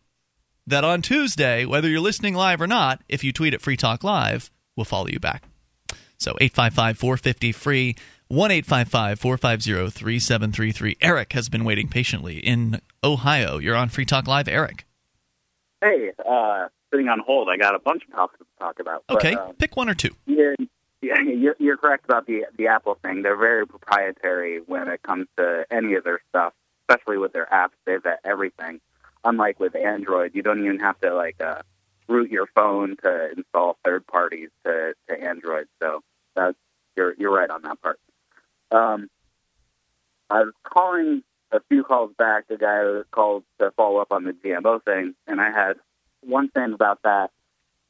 that on Tuesday, whether you're listening live or not, if you tweet at Free Talk Live, we'll follow you back. So 855 450 free, 1 855 450 3733. Eric has been waiting patiently in Ohio. You're on Free Talk Live, Eric.
Hey, uh, sitting on hold, I got a bunch of topics to talk about. but,
Okay,
um,
pick one or two.
You're, yeah, you're, you're correct about the the Apple thing. They're very proprietary when it comes to any of their stuff, especially with their apps. They vet everything. Unlike with Android, you don't even have to like uh, root your phone to install third parties to, to Android. So that's you're you're right on that part. Um, I was calling a few calls back. The guy called to follow up on the GMO thing, and I had one thing about that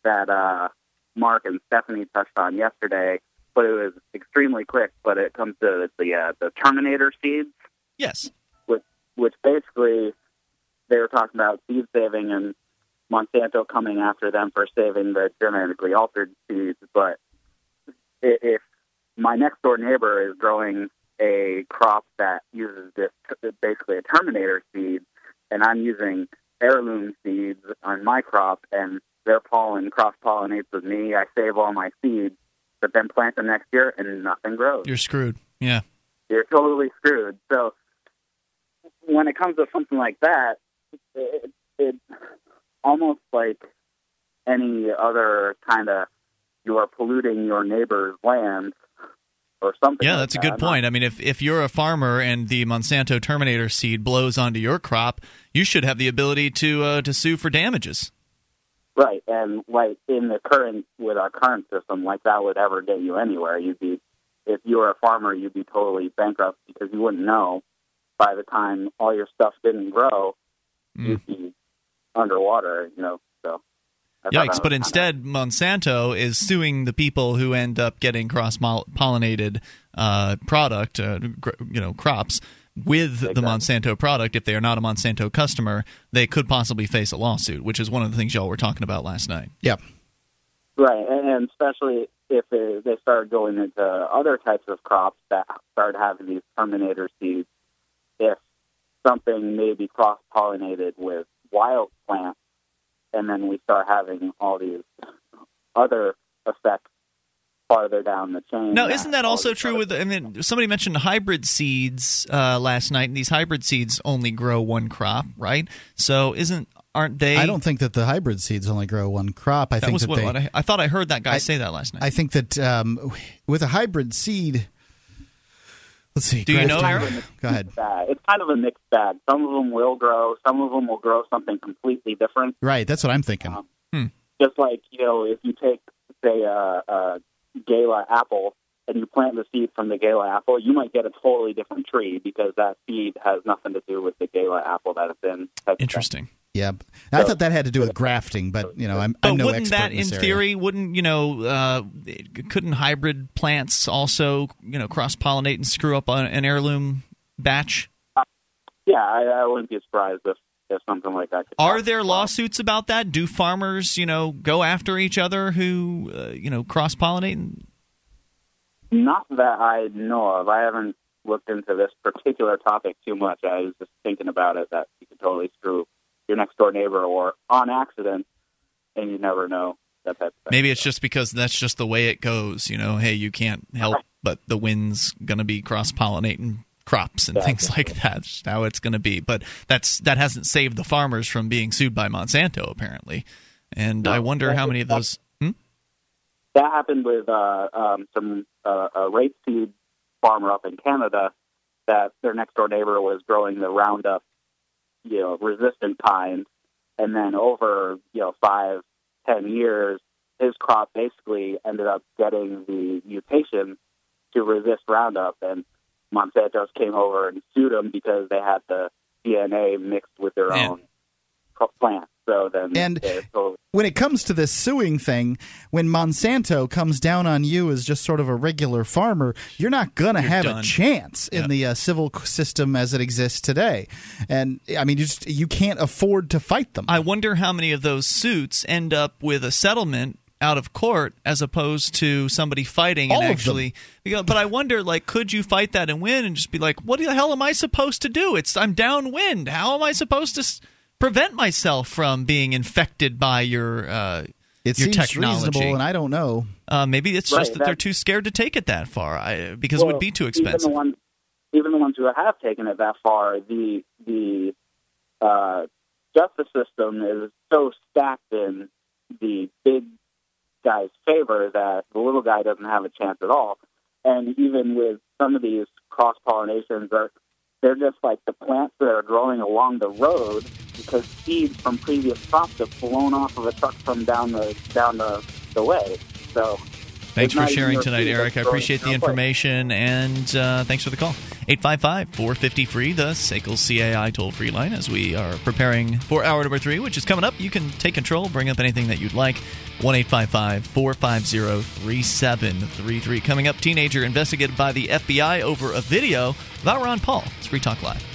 that uh, Mark and Stephanie touched on yesterday, but it was extremely quick. But it comes to the uh, the Terminator seeds.
Yes.
Which which basically they were talking about seed saving and Monsanto coming after them for saving the genetically altered seeds. But if my next door neighbor is growing a crop that uses this basically a Terminator seed, and I'm using heirloom seeds on my crop, and their pollen cross pollinates with me. I save all my seeds, but then plant them next year, and nothing grows.
You're screwed. Yeah.
You're totally screwed. So when it comes to something like that, it, it almost like any other kind of you are polluting your neighbor's land or something.
Yeah,
like
that's a good
I'm
point. I mean, if, if you're a farmer and the Monsanto Terminator seed blows onto your crop, you should have the ability to uh, to sue for damages.
Right, and like in the current with our current system, like that would ever get you anywhere. You'd be, if you were a farmer, you'd be totally bankrupt because you wouldn't know by the time all your stuff didn't grow,
Mm.
underwater. You know, so. I
Yikes!
was
But
kinda-
instead, Monsanto is suing the people who end up getting cross pollinated uh, product, uh, gr- you know, crops with the Monsanto product, if they are not a Monsanto customer, they could possibly face a lawsuit, which is one of the things y'all were talking about last night.
Yep.
Right, and, and especially if they, they start going into other types of crops that start having these terminator seeds, if something may be cross pollinated with wild plants, and then we start having all these other effects farther down the chain.
Now, isn't that also true with? I mean, somebody mentioned hybrid seeds uh, last night, and these hybrid seeds only grow one crop, right? So, isn't aren't they?
I don't think that the hybrid seeds only grow one crop. I
that
think
was
that
what,
they.
what I, I thought I heard that guy
I-
say that last night.
I think that um, with a hybrid seed. Let's see.
Do you know,
do Go ahead.
bag. It's kind of a mixed bag. Some of them will grow. Some of them will grow something completely different.
Right, that's what I'm thinking.
Um, hmm.
Just like you know, if you take say a, a gala apple and you plant the seed from the gala apple, you might get a totally different tree because that seed has nothing to do with the gala apple that it's in. That's-
Interesting.
Yeah, I thought that had to do with grafting, but you know, I'm,
But
I'm no
wouldn't
expert
that,
in,
in
area.
theory, wouldn't you know? Uh, couldn't hybrid plants also, you know, cross pollinate and screw up an an heirloom batch?
Yeah, I, I wouldn't be surprised if, if something like that. Could
Are there lawsuits about that? Do farmers, you know, go after each other who, uh, you know, cross pollinate?
Not that I know of. I haven't looked into this particular topic too much. I was just thinking about it that you could totally screw your next door neighbor or on accident, and you never know that type of thing.
Maybe it's just because that's just the way it goes. You know, hey, you can't help, but the wind's going to be cross pollinating crops and things like that. That's how it's going to be. But that's that hasn't saved the farmers from being sued by Monsanto, apparently. And I wonder how many of those. Hmm?
That happened with uh, um, some uh, a rapeseed farmer up in Canada. That their next door neighbor was growing the Roundup, you know, resistant kind, and then over you know five, ten years, his crop basically ended up getting the mutation to resist Roundup, and Monsanto's came over and sued them because they had the DNA mixed with their
Man.
own plant. So then,
And-
they're totally
when it comes to this suing thing, when Monsanto comes down on you as just sort of a regular farmer, you're not going to
You're
have
done.
a chance in the uh, civil system as it exists today. And I mean, you just you can't afford to fight them.
I wonder how many of those suits end up with a settlement out of court as opposed to somebody fighting
All
and
of them.
actually but I wonder like could you fight that and win and just be like what the hell am I supposed to do it's I'm downwind how am I supposed to s- prevent myself from being infected by your uh
it
your
seems
technology
reasonable, and I don't know.
uh, maybe it's
Right,
just that, they're too scared to take it that far I, because it would be too
Even
expensive
the ones, even the ones who have taken it that far, the the uh, justice system is so stacked in the big guy's favor that the little guy doesn't have a chance at all. And even with some of these cross pollinations, are they're just like the plants that are growing along the road because seeds from previous crops have blown off of a truck from down the down the, the way. So
Thanks for sharing tonight, Eric. I appreciate the information and uh, thanks for the call. 855 450 free, the SACL CAI toll free line. As we are preparing for hour number three, which is coming up, you can take control, bring up anything that you'd like. 1 855 450 3733. Coming up, teenager investigated by the FBI over a video about Ron Paul. It's Free Talk Live.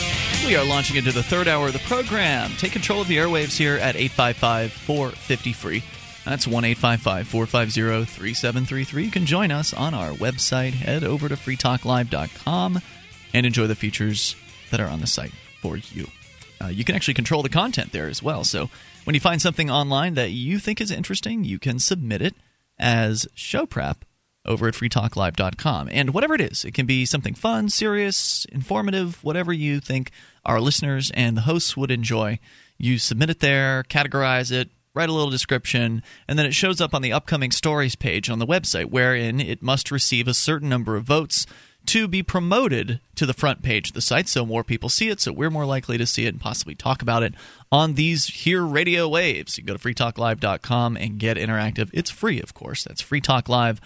We are launching into the third hour of the program. Take control of the airwaves here at 855 450 free. That's 1 855 450 3733. You can join us on our website. Head over to freetalklive.com and enjoy the features that are on the site for you. Uh, you can actually control the content there as well. So when you find something online that you think is interesting, you can submit it as show prep over at freetalklive.com. And whatever it is, it can be something fun, serious, informative, whatever you think our listeners and the hosts would enjoy. You submit it there, categorize it, write a little description, and then it shows up on the upcoming stories page on the website, wherein it must receive a certain number of votes to be promoted to the front page of the site so more people see it, so we're more likely to see it and possibly talk about it on these here radio waves. You go to freetalklive.com and get interactive. It's free, of course. That's freetalklive.com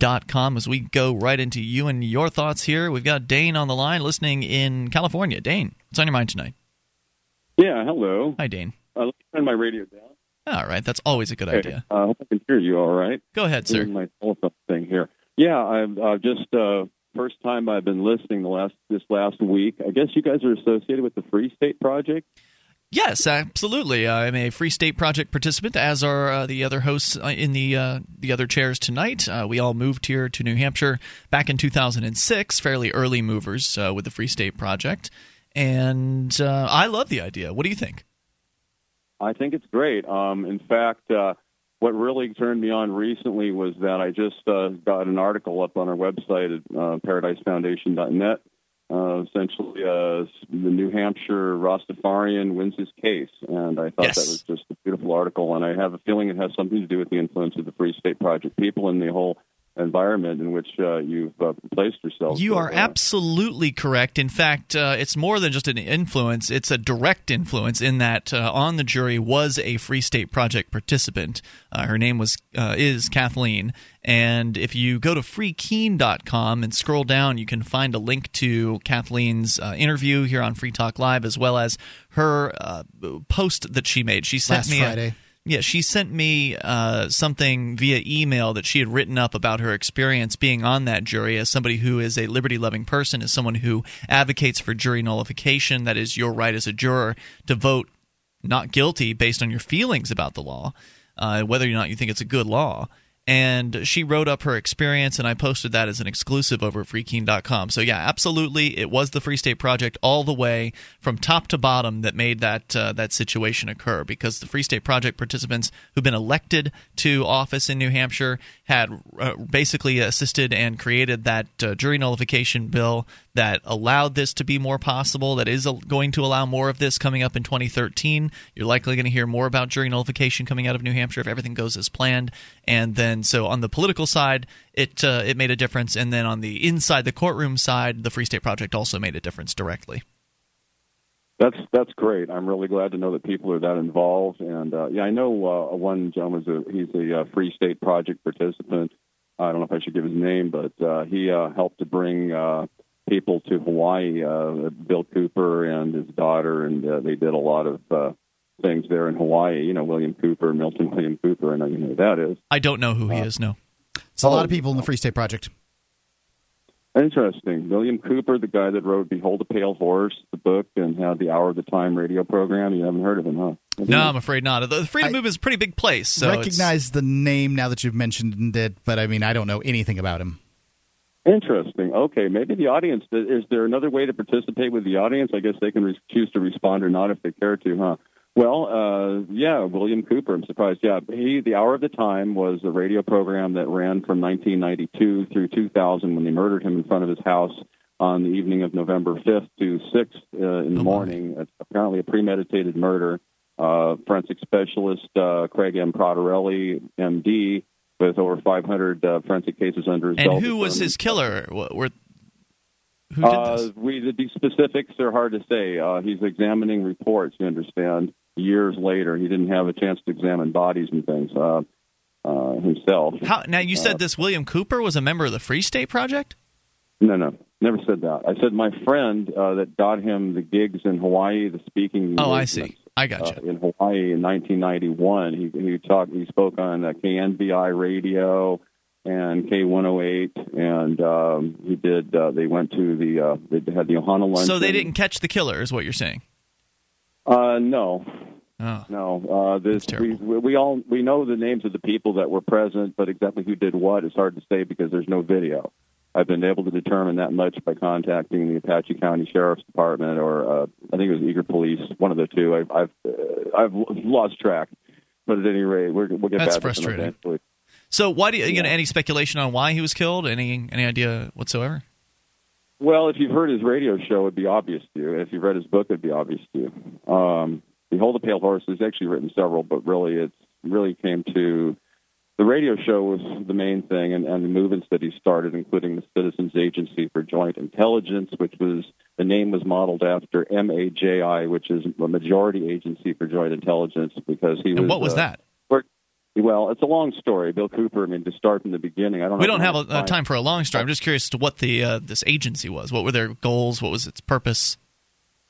as we go right into you and your thoughts here. We've got Dane on the line listening in California. Dane, what's on your mind tonight?
Yeah, hello.
Hi, Dane.
Uh, let me turn my radio down.
All right, that's always a good
Okay,
idea.
I hope I can hear you all right.
Go ahead, sir.
My telephone thing here. Yeah, I've uh, just uh, first time I've been listening the last this last week. I guess you guys are associated with the Free State Project.
Yes, absolutely. I'm a Free State Project participant, as are uh, the other hosts uh, in the uh, the other chairs tonight. Uh, we all moved here to New Hampshire back in 2006, fairly early movers uh, with the Free State Project, and uh, I love the idea. What do you think?
I think it's great. Um, in fact, uh, what really turned me on recently was that I just uh, got an article up on our website at uh, ParadiseFoundation.net. Uh, essentially, uh, the New Hampshire Rastafarian wins his case, and I thought
Yes.
that was just a beautiful article. And I have a feeling it has something to do with the influence of the Free State Project people and the whole environment in which uh, you've uh, placed yourself.
You are absolutely correct. In fact, uh, it's more than just an influence, it's a direct influence in that uh, on the jury was a Free State Project participant. Uh, her name was uh, is Kathleen. And if you go to freekeene.com and scroll down, you can find a link to Kathleen's uh, interview here on Free Talk Live, as well as her uh, post that she made. She sent
Last
me a-
Friday.
Yeah, she sent me uh, something via email that she had written up about her experience being on that jury as somebody who is a liberty loving person, as someone who advocates for jury nullification. That is your right as a juror to vote not guilty based on your feelings about the law, uh, whether or not you think it's a good law. And she wrote up her experience, and I posted that as an exclusive over at freekeene.com. So, yeah, absolutely, it was the Free State Project all the way from top to bottom that made that uh, that situation occur. Because the Free State Project participants who've been elected to office in New Hampshire had uh, basically assisted and created that uh, jury nullification bill that allowed this to be more possible. That is going to allow more of this coming up in 2013. You're likely going to hear more about jury nullification coming out of New Hampshire if everything goes as planned. And then, so on the political side, it uh, it made a difference, and then on the inside the courtroom side, the Free State Project also made a difference directly.
That's that's great. I'm really glad to know that people are that involved. And uh, yeah, I know uh, one gentleman's a he's a uh, Free State Project participant. I don't know if I should give his name, but uh, he uh, helped to bring uh, people to Hawaii. Uh, Bill Cooper and his daughter, and uh, they did a lot of uh, things there in Hawaii. You know, William Cooper, Milton William Cooper. I know you know who that is.
I don't know who he is. No.
It's a lot of people in the Free State Project.
Interesting. William Cooper, the guy that wrote Behold a Pale Horse, the book, and had the Hour of the Time radio program. You haven't heard of him, huh?
No, I'm afraid not. The freedom movement is a pretty big place. So it's-
Recognize the name now that you've mentioned it, but I mean, I don't know anything about him.
Interesting. Okay, maybe the audience. Is there another way to participate with the audience? I guess they can re- choose to respond or not if they care to, huh? Well, uh, yeah, William Cooper. I'm surprised. Yeah, he. The Hour of the Time was a radio program that ran from 1992 through 2000 when they murdered him in front of his house on the evening of November 5th to 6th uh, in the morning. It's apparently a premeditated murder. Uh, forensic specialist uh, Craig M. Proderelli, M.D., with over 500 uh, forensic cases under his belt.
and who was his killer? What, were, who did
uh,
this?
We the, the specifics are hard to say. Uh, he's examining reports. You understand? Years later, he didn't have a chance to examine bodies and things uh, uh, himself.
How, now you said this William Cooper was a member of the Free State Project.
No, no, never said that. I said my friend uh, that got him the gigs in Hawaii, the speaking.
Oh, I see. I got you.
Uh, in Hawaii in 1991, he he talked. He spoke on uh, KNVI radio. and K108, and um, he did. Uh, they went to the. Uh, they had the Ohana lunch.
So they didn't catch the killer, is what you're saying?
Uh, no.
Oh.
No, uh, this we, we all we know the names of the people that were present, but exactly who did what is hard to say because there's no video. I've been able to determine that much by contacting the Apache County Sheriff's Department, or uh, I think it was Eagar Police, one of the two. I've I've, uh, I've lost track, but at any rate, we're, we'll get
That's
back to them
frustrating.
eventually.
So why do you, you know, any speculation on why he was killed? Any any idea whatsoever?
Well, if you've heard his radio show, it'd be obvious to you. If you've read his book, it'd be obvious to you. Um, Behold the Pale Horse has actually written several, but really, it's really came to the radio show was the main thing, and, and the movements that he started, including the Citizens Agency for Joint Intelligence, which was the name was modeled after MAJI, which is a majority agency for joint intelligence, because he was.
And what was
uh,
that?
Well, it's a long story. Bill Cooper. I mean, to start from the beginning, I don't. Know.
We
don't
have a, a time for a long story. I'm just curious as to what the uh, this agency was. What were their goals? What was its purpose?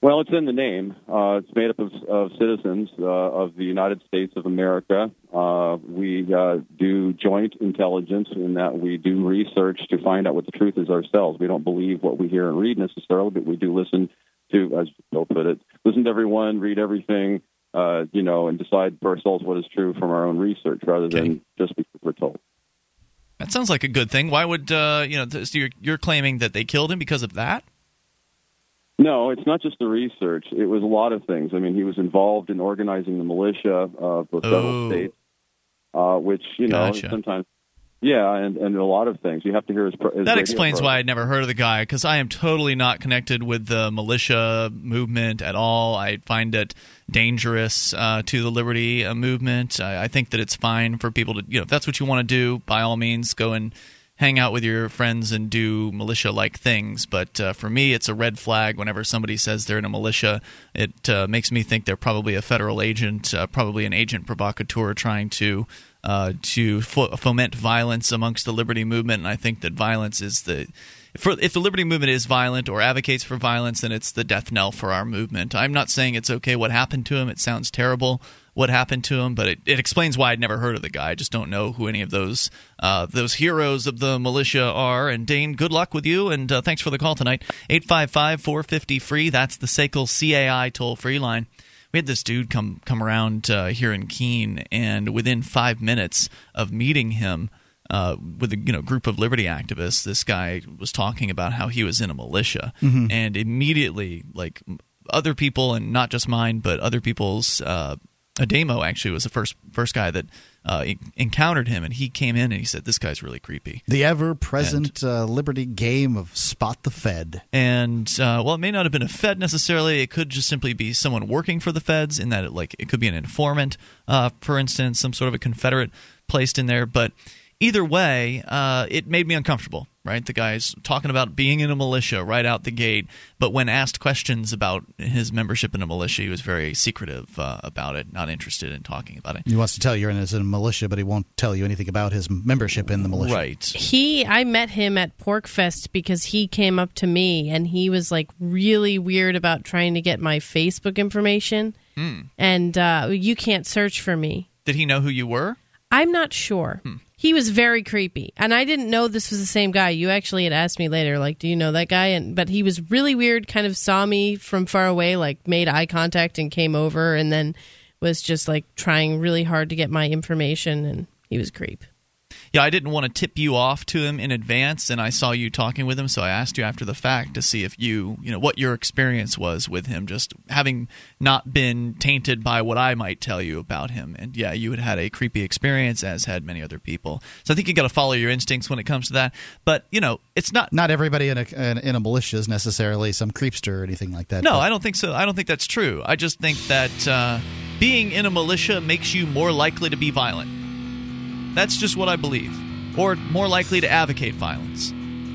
Well, it's in the name. Uh, it's made up of, of citizens uh, of the United States of America. Uh, we uh, do joint intelligence in that we do research to find out what the truth is ourselves. We don't believe what we hear and read necessarily, but we do listen to, as Bill put it, listen to everyone, read everything, uh, you know, and decide for ourselves what is true from our own research rather than just because we're told.
That sounds like a good thing. Why would uh, you know? So you're, you're claiming that they killed him because of that?
No, it's not just the research. It was a lot of things. I mean, he was involved in organizing the militia of the several
Oh.
states, uh, which you know
Gotcha.
sometimes, yeah, and and a lot of things. You have to hear his. his
That explains
program.
why I'd never heard of the guy because I am totally not connected with the militia movement at all. I find it dangerous uh, to the liberty uh, movement. I, I think that it's fine for people to, you know, if that's what you want to do, by all means, go and hang out with your friends and do militia like things. But uh, for me, it's a red flag whenever somebody says they're in a militia. It uh, makes me think they're probably a federal agent, uh, probably an agent provocateur trying to. Uh, to fo- foment violence amongst the liberty movement, and I think that violence is the for, if the liberty movement is violent or advocates for violence, then it's the death knell for our movement. I'm not saying it's okay what happened to him. It sounds terrible what happened to him, but it, it explains why I'd never heard of the guy. I just don't know who any of those uh, those heroes of the militia are. And Dane, good luck with you, and uh, thanks for the call tonight. 855 450 free. That's the SACL CAI toll free line. We had this dude come come around uh, here in Keene, and within five minutes of meeting him, uh, with a you know group of liberty activists, this guy was talking about how he was in a militia,
Mhm.
and immediately, like other people, and not just mine, but other people's. Uh, Ademo actually was the first first guy that uh, encountered him, and he came in and he said, "This guy's really creepy."
The ever present uh, Liberty game of Spot the Fed.
And uh, well, it may not have been a Fed necessarily. It could just simply be someone working for the Feds, in that it, like it could be an informant, uh, for instance, some sort of a Confederate placed in there. But either way, uh, it made me uncomfortable. Right, the guy's talking about being in a militia right out the gate, but when asked questions about his membership in a militia, he was very secretive uh, about it, not interested in talking about it.
He wants to tell you he's in a militia, but he won't tell you anything about his membership in the militia.
Right.
He, I met him at PorcFest because he came up to me and he was like really weird about trying to get my Facebook information.
Hmm.
And uh, you can't search for me.
Did he know who you were?
I'm not sure.
Hmm.
He was very creepy, and I didn't know this was the same guy. You actually had asked me later, like, "Do you know that guy?" And but he was really weird. Kind of saw me from far away, like made eye contact and came over, and then was just like trying really hard to get my information. And he was creep.
Yeah, I didn't want to tip you off to him in advance, and I saw you talking with him, so I asked you after the fact to see if you, you know, what your experience was with him, just having not been tainted by what I might tell you about him. And yeah, you had had a creepy experience, as had many other people. So I think you got to follow your instincts when it comes to that. But you know, it's not.
Not everybody in a in, in a militia is necessarily some creepster or anything like that.
No,
but-
I don't think so. I don't think that's true. I just think that uh, being in a militia makes you more likely to be violent. That's just what I believe. Or more likely to advocate violence.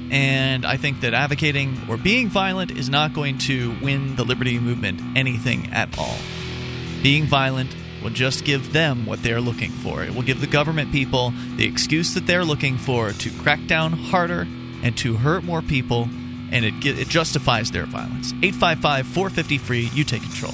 And I think that advocating or being violent is not going to win the liberty movement anything at all. Being violent will just give them what they're looking for. It will give the government people the excuse that they're looking for to crack down harder and to hurt more people, and it, it justifies their violence. 855 450 free, you take control.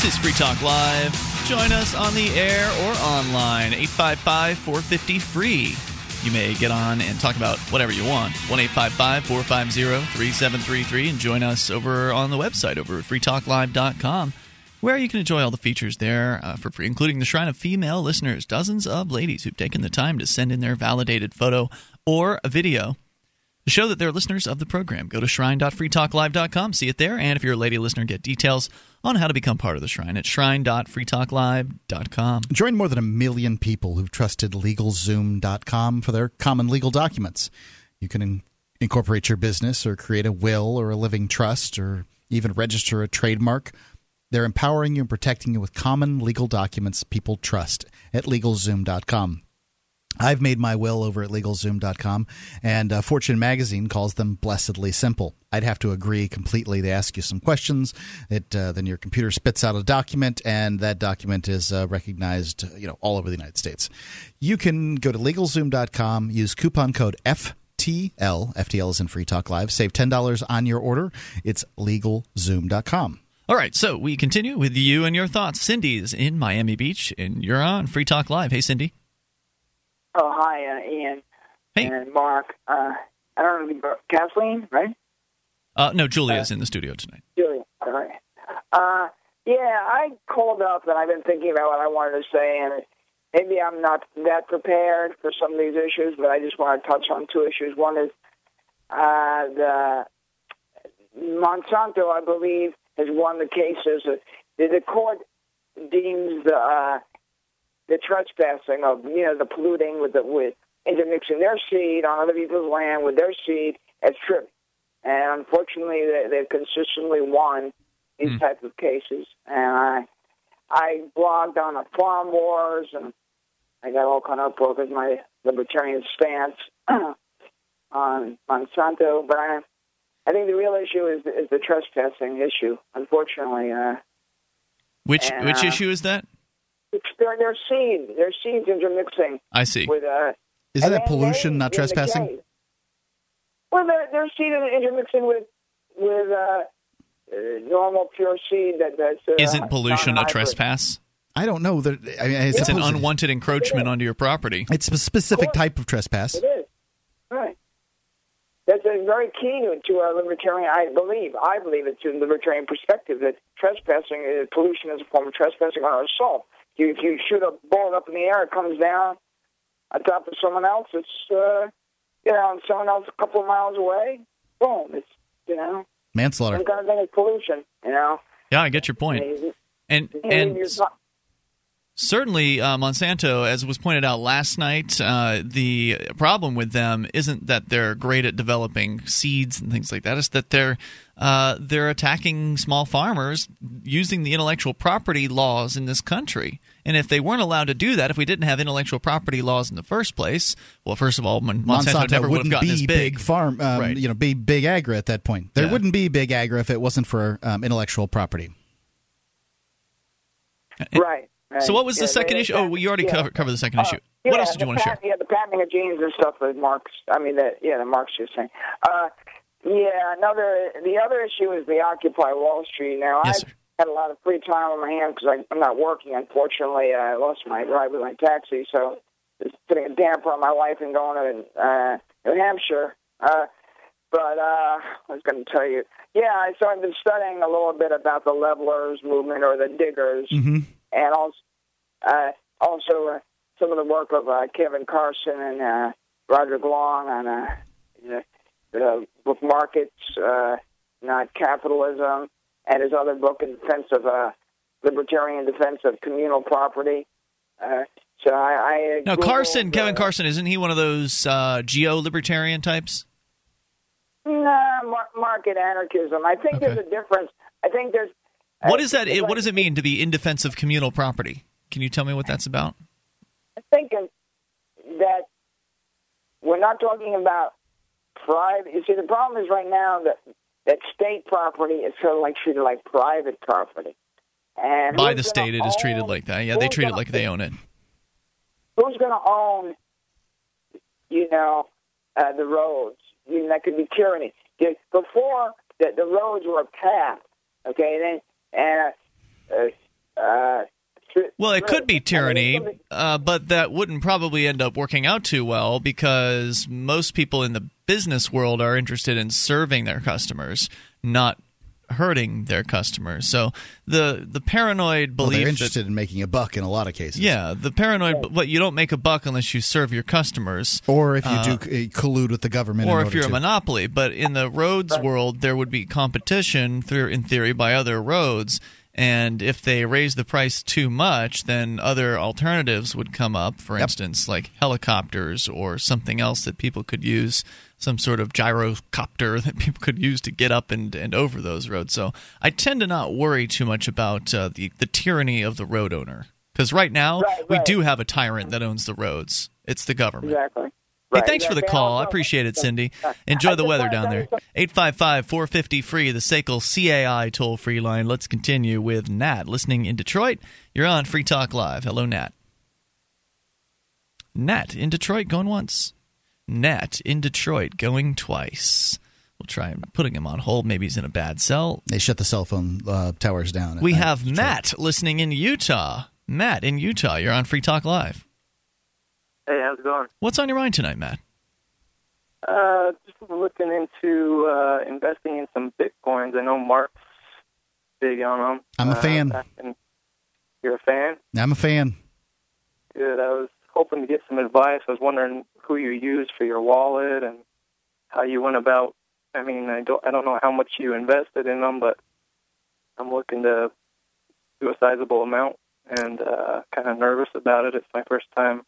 This is Free Talk Live. Join us on the air or online. 855 450 free. You may get on and talk about whatever you want. 1 855 450 3733 and join us over on the website over at freetalklive.com where you can enjoy all the features there uh, for free, including the Shrine of Female listeners. Dozens of ladies who've taken the time to send in their validated photo or a video show that they're listeners of the program. Go to shrine.freetalklive.com, see it there, and if you're a lady listener, get details on how to become part of the shrine at shrine.freetalklive.com.
Join more than a million people who've trusted LegalZoom.com for their common legal documents. You can in- incorporate your business or create a will or a living trust or even register a trademark. They're empowering you and protecting you with common legal documents people trust at LegalZoom.com. I've made my will over at LegalZoom.com, and uh, Fortune Magazine calls them blessedly simple. I'd have to agree completely. They ask you some questions, it, uh, then your computer spits out a document, and that document is uh, recognized, you know, all over the United States. You can go to LegalZoom.com, use coupon code FTL. FTL is in Free Talk Live. Save ten dollars on your order. It's LegalZoom.com.
All right, so we continue with you and your thoughts. Cindy's in Miami Beach, and you're on Free Talk Live. Hey, Cindy.
Oh, hi, uh, Ian.
Hey.
And Mark. Uh, I don't know, Kathleen, right?
Uh, no, Julia's in the studio tonight.
Julia. All right. Uh, yeah, I called up and I've been thinking about what I wanted to say, and maybe I'm not that prepared for some of these issues, but I just want to touch on two issues. One is uh, the Monsanto, I believe, has won the cases. Uh, The, the court deems the uh, the trespassing of you know the polluting with the with intermixing their seed on other people's land with their seed as true. And unfortunately, they, they've consistently won these type of cases. And I, I blogged on the Farm Wars, and I got all kind of book as my libertarian stance on Monsanto. But I, I think the real issue is is the trespassing issue. Unfortunately, uh,
Which
And,
which
uh,
issue is that?
It's their their seed, their seeds intermixing
I see.
with uh,
Isn't that pollution,
they-
not
in the
trespassing?
Well, they're, they're seed intermixing with with uh, uh, normal pure seed that that's uh,
Isn't pollution a trespass?
I don't know that. I mean, I
It's an unwanted encroachment onto your property.
It's a specific type of trespass.
It is right. That's a very key to, to our libertarian. I believe. I believe it's in the libertarian perspective that trespassing, is, pollution is a form of trespassing on our soul. You, if you shoot a bullet up in the air, it comes down on top of someone else. It's uh, you know, and someone else a couple of miles away. Boom! It's you know,
Manslaughter.
some kind of thing is pollution. You know,
Yeah, I get your point. And
and
and
you're not-
Certainly, uh, Monsanto, as was pointed out last night, uh, the problem with them isn't that they're great at developing seeds and things like that. It's that they're uh, they're attacking small farmers using the intellectual property laws in this country. And if they weren't allowed to do that, if we didn't have intellectual property laws in the first place, well, first of all, Monsanto,
Monsanto
never would have
wouldn't
gotten
be
as big.
farm, um,
Right.
you know, be big agra at that point. There
Yeah.
wouldn't be big agra if it wasn't for um, intellectual property.
right. Right.
So, what was the second
they-
issue? Oh, well, you already
yeah.
covered, covered the second
Uh,
issue.
yeah,
What else did you want to share?
Yeah, the patenting of genes and stuff that Mark's. I mean, that yeah, the Marx was saying. Uh, yeah, another. The other issue is the Occupy Wall Street. Now,
Yes,
I've had a lot of free time on my hands because I'm not working. Unfortunately, I lost my ride with my taxi, so it's putting a damper on my life and going to uh, New Hampshire. Uh, but uh, I was going to tell you. Yeah, I- so I've been studying a little bit about the levelers movement or the diggers
Mm-hmm.
And also uh, also uh, some of the work of uh, Kevin Carson and uh, Roger Long on uh, the, the book Markets, uh, Not Capitalism, and his other book in defense of uh, libertarian defense of communal property. Uh, So I, I
Now, Carson, Kevin
uh,
Carson, isn't he one of those uh, geo libertarian types?
Nah, mar- market anarchism. I think there's a difference. I think there's.
What is that? What does it mean to be in defense of communal property? Can you tell me what that's about?
I'm thinking that we're not talking about private. You see, the problem is right now that that state property is sort of like treated like private property, and
By the state, it is treated like that. Yeah, they treat it
gonna-
like they own it.
Who's going to own, you know, uh, the roads? I mean, that could be tyranny. Before the, the roads were paths, okay, then and
Well, it could be tyranny, uh, but that wouldn't probably end up working out too well because most people in the business world are interested in serving their customers, not hurting their customers. So the the paranoid
Well,
belief
they're
that
interested in making a buck in a lot of cases.
Yeah, the paranoid. But you don't make a buck unless you serve your customers,
Or if you
Uh,
do collude with the government, in
or if
order
you're a monopoly. But in the roads world, there would be competition through, in theory, by other roads. And if they raise the price too much, then other alternatives would come up. For instance, like helicopters or something else that people could use, some sort of gyrocopter that people could use to get up and, and over those roads. So I tend to not worry too much about uh, the the tyranny of the road owner because right now we do have a tyrant that owns the roads. It's the government.
Exactly.
Hey,
Right.
thanks for the
Exactly.
call. I appreciate it, Cindy. Enjoy the weather down there.
you
855 450 free, the SACL CAI toll free line. Let's continue with Nat listening in Detroit. You're on Free Talk Live. Hello, Nat. Nat in Detroit going once. Nat in Detroit going twice. We'll try putting him on hold. Maybe he's in a bad cell.
They shut the cell phone uh, towers down.
We
night.
have Matt listening in Utah. Matt in Utah. You're on Free Talk Live.
Hey, how's it going?
What's on your mind tonight, Matt?
Uh, just looking into uh, investing in some bitcoins. I know Mark's big on them.
I'm a
Uh,
fan.
in- you're a fan?
I'm a fan.
Good. I was hoping to get some advice. I was wondering who you use for your wallet and how you went about. I mean, I don't, I don't know how much you invested in them, but I'm looking to do a sizable amount and uh, kind of nervous about it. It's my first time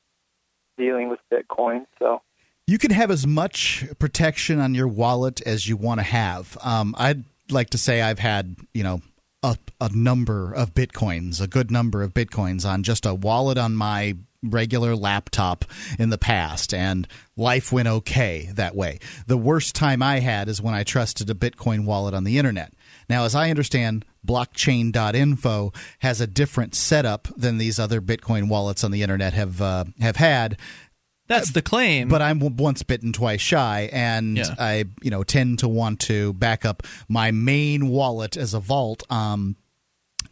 dealing with Bitcoin, so.
You can have as much protection on your wallet as you want to have. Um, I'd like to say I've had, you know, a, a number of bitcoins, a good number of bitcoins on just a wallet on my regular laptop in the past, and life went okay that way. The worst time I had is when I trusted a Bitcoin wallet on the internet. Now, as I understand, blockchain.info has a different setup than these other Bitcoin wallets on the internet have uh, have had.
That's the claim.
But I'm once bitten, twice shy, and
Yeah.
I, you know, tend to want to back up my main wallet as a vault. Um,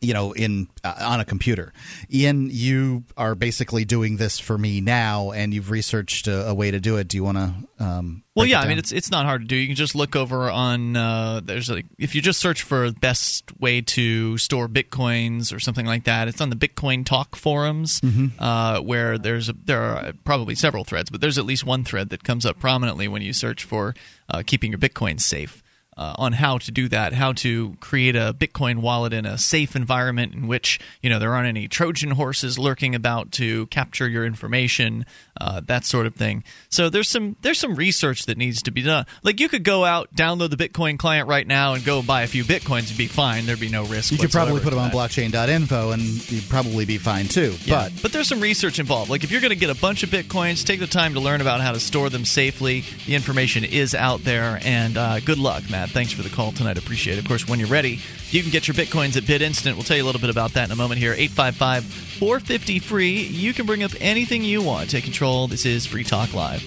you know, in uh, on a computer. Ian, you are basically doing this for me now, and you've researched a, a way to do it. Do you want to? Um,
Well, yeah, I mean it's it's not hard to do. You can just look over on uh, there's like if you just search for best way to store bitcoins or something like that. It's on the Bitcoin Talk forums
Mhm.
uh, where there's a, there are probably several threads, but there's at least one thread that comes up prominently when you search for uh, keeping your bitcoins safe. Uh, on how to do that, how to create a Bitcoin wallet in a safe environment in which you know there aren't any Trojan horses lurking about to capture your information, uh, that sort of thing. So there's some there's some research that needs to be done. Like you could go out, download the Bitcoin client right now, and go buy a few bitcoins and be fine. There'd be no risk.
you could probably put them on blockchain.info, and you'd probably be fine too.
Yeah,
But
but there's some research involved. Like if you're going to get a bunch of bitcoins, take the time to learn about how to store them safely. The information is out there, and uh, good luck, Matt. Thanks for the call tonight. Appreciate it. Of course, when you're ready, you can get your bitcoins at BitInstant. We'll tell you a little bit about that in a moment here. 855 450 free. You can bring up anything you want. Take control. This is Free Talk Live.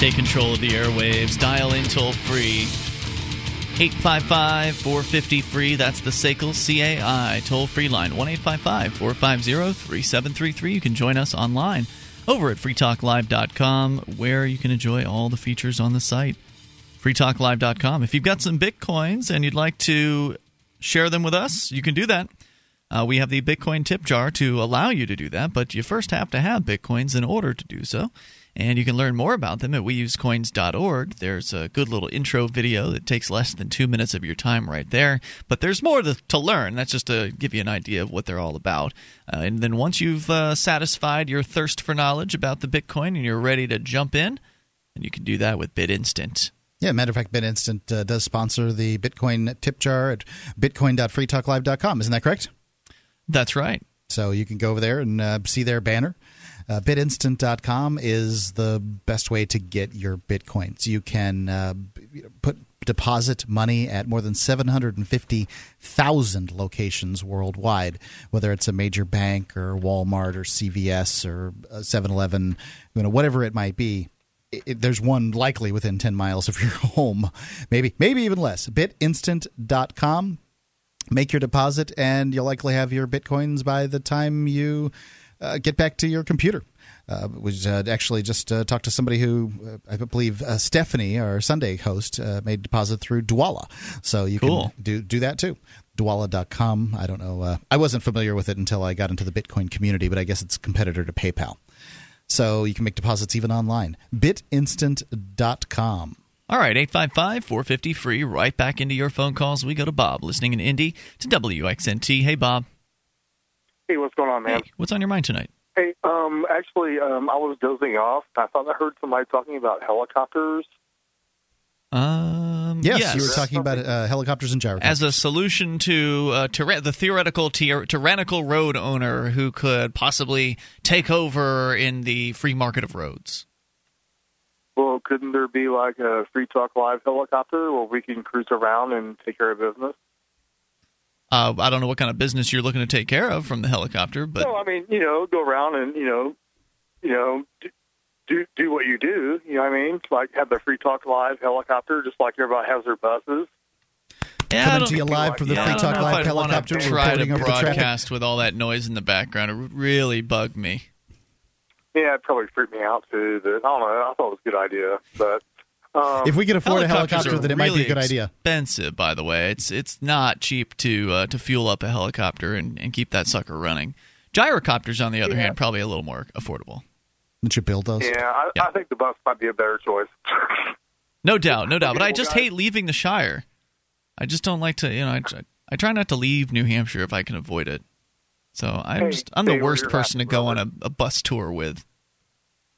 Take control of the airwaves. Dial in toll free. 855 450 free. That's the SACL CAI toll free line. 1 855 450 3733. You can join us online over at freetalklive.com where you can enjoy all the features on the site. freetalklive.com. If you've got some bitcoins and you'd like to share them with us, you can do that. Uh, we have the Bitcoin tip jar to allow you to do that, but you first have to have Bitcoins in order to do so. And you can learn more about them at weusecoins.org. There's a good little intro video that takes less than two minutes of your time right there. But there's more to, to learn. That's just to give you an idea of what they're all about. Uh, and then once you've uh, satisfied your thirst for knowledge about the Bitcoin and you're ready to jump in, and you can do that with BitInstant.
Yeah, matter of fact, BitInstant uh, does sponsor the Bitcoin tip jar at bitcoin.freetalklive.com. Isn't that correct?
That's right.
So you can go over there and uh, see their banner. Uh, BitInstant.com is the best way to get your bitcoins. You can uh, put deposit money at more than 750,000 locations worldwide, whether it's a major bank or Walmart or CVS or 7-Eleven, you know, whatever it might be. It, there's one likely within 10 miles of your home, maybe maybe even less. Bitinstant.com. Make your deposit, and you'll likely have your bitcoins by the time you uh, get back to your computer. Uh, we uh, actually just uh, talked to somebody who uh, I believe uh, Stephanie, our Sunday host, uh, made deposit through Dwolla. So you
Cool.
can do do that too. Dwolla.com. I don't know. Uh, I wasn't familiar with it until I got into the Bitcoin community, but I guess it's a competitor to PayPal. So you can make deposits even online. Bitinstant.com.
All right, 855 450 free. Right back into your phone calls. We go to Bob, listening in Indy to WXNT. Hey, Bob.
Hey, what's going on, man?
What's on your mind tonight?
Hey, um, actually, um, I was dozing off. I thought I heard somebody talking about helicopters.
Um,
Yes, you were talking about uh, helicopters and gyrocopters.
as a solution to uh, tyra- the theoretical tyr- tyrannical road owner who could possibly take over in the free market of roads.
Well, couldn't there be like a Free Talk Live helicopter where we can cruise around and take care of business?
Uh, I don't know what kind of business you're looking to take care of from the helicopter, but
well, I mean, you know, go around and you know, you know, do do, do what you do. You know what I mean? Like have the Free Talk Live helicopter, just like everybody has their buses.
Yeah, I
Coming
don't-
to you live from the
Yeah,
Free Talk Live
I'd wanna
helicopter.
Try to
reporting over
broadcast with all that noise in the background. It would really bug me.
Yeah, it probably freaked me out too. But I don't know. I thought it was a good idea, but. Um,
If we could afford a helicopter,
are
then it might be a good idea.
Expensive, by the way. It's it's not cheap to uh, to fuel up a helicopter and, and keep that sucker running. Gyrocopters, on the other
Yeah.
hand, probably a little more affordable.
Didn't you build those?
Yeah, I, I think the bus might be a better choice.
No doubt, no doubt. But I just hate leaving the Shire. I just don't like to, you know. I, try- I try not to leave New Hampshire if I can avoid it. So I'm
Hey,
just I'm the worst person to go on a, a bus tour with.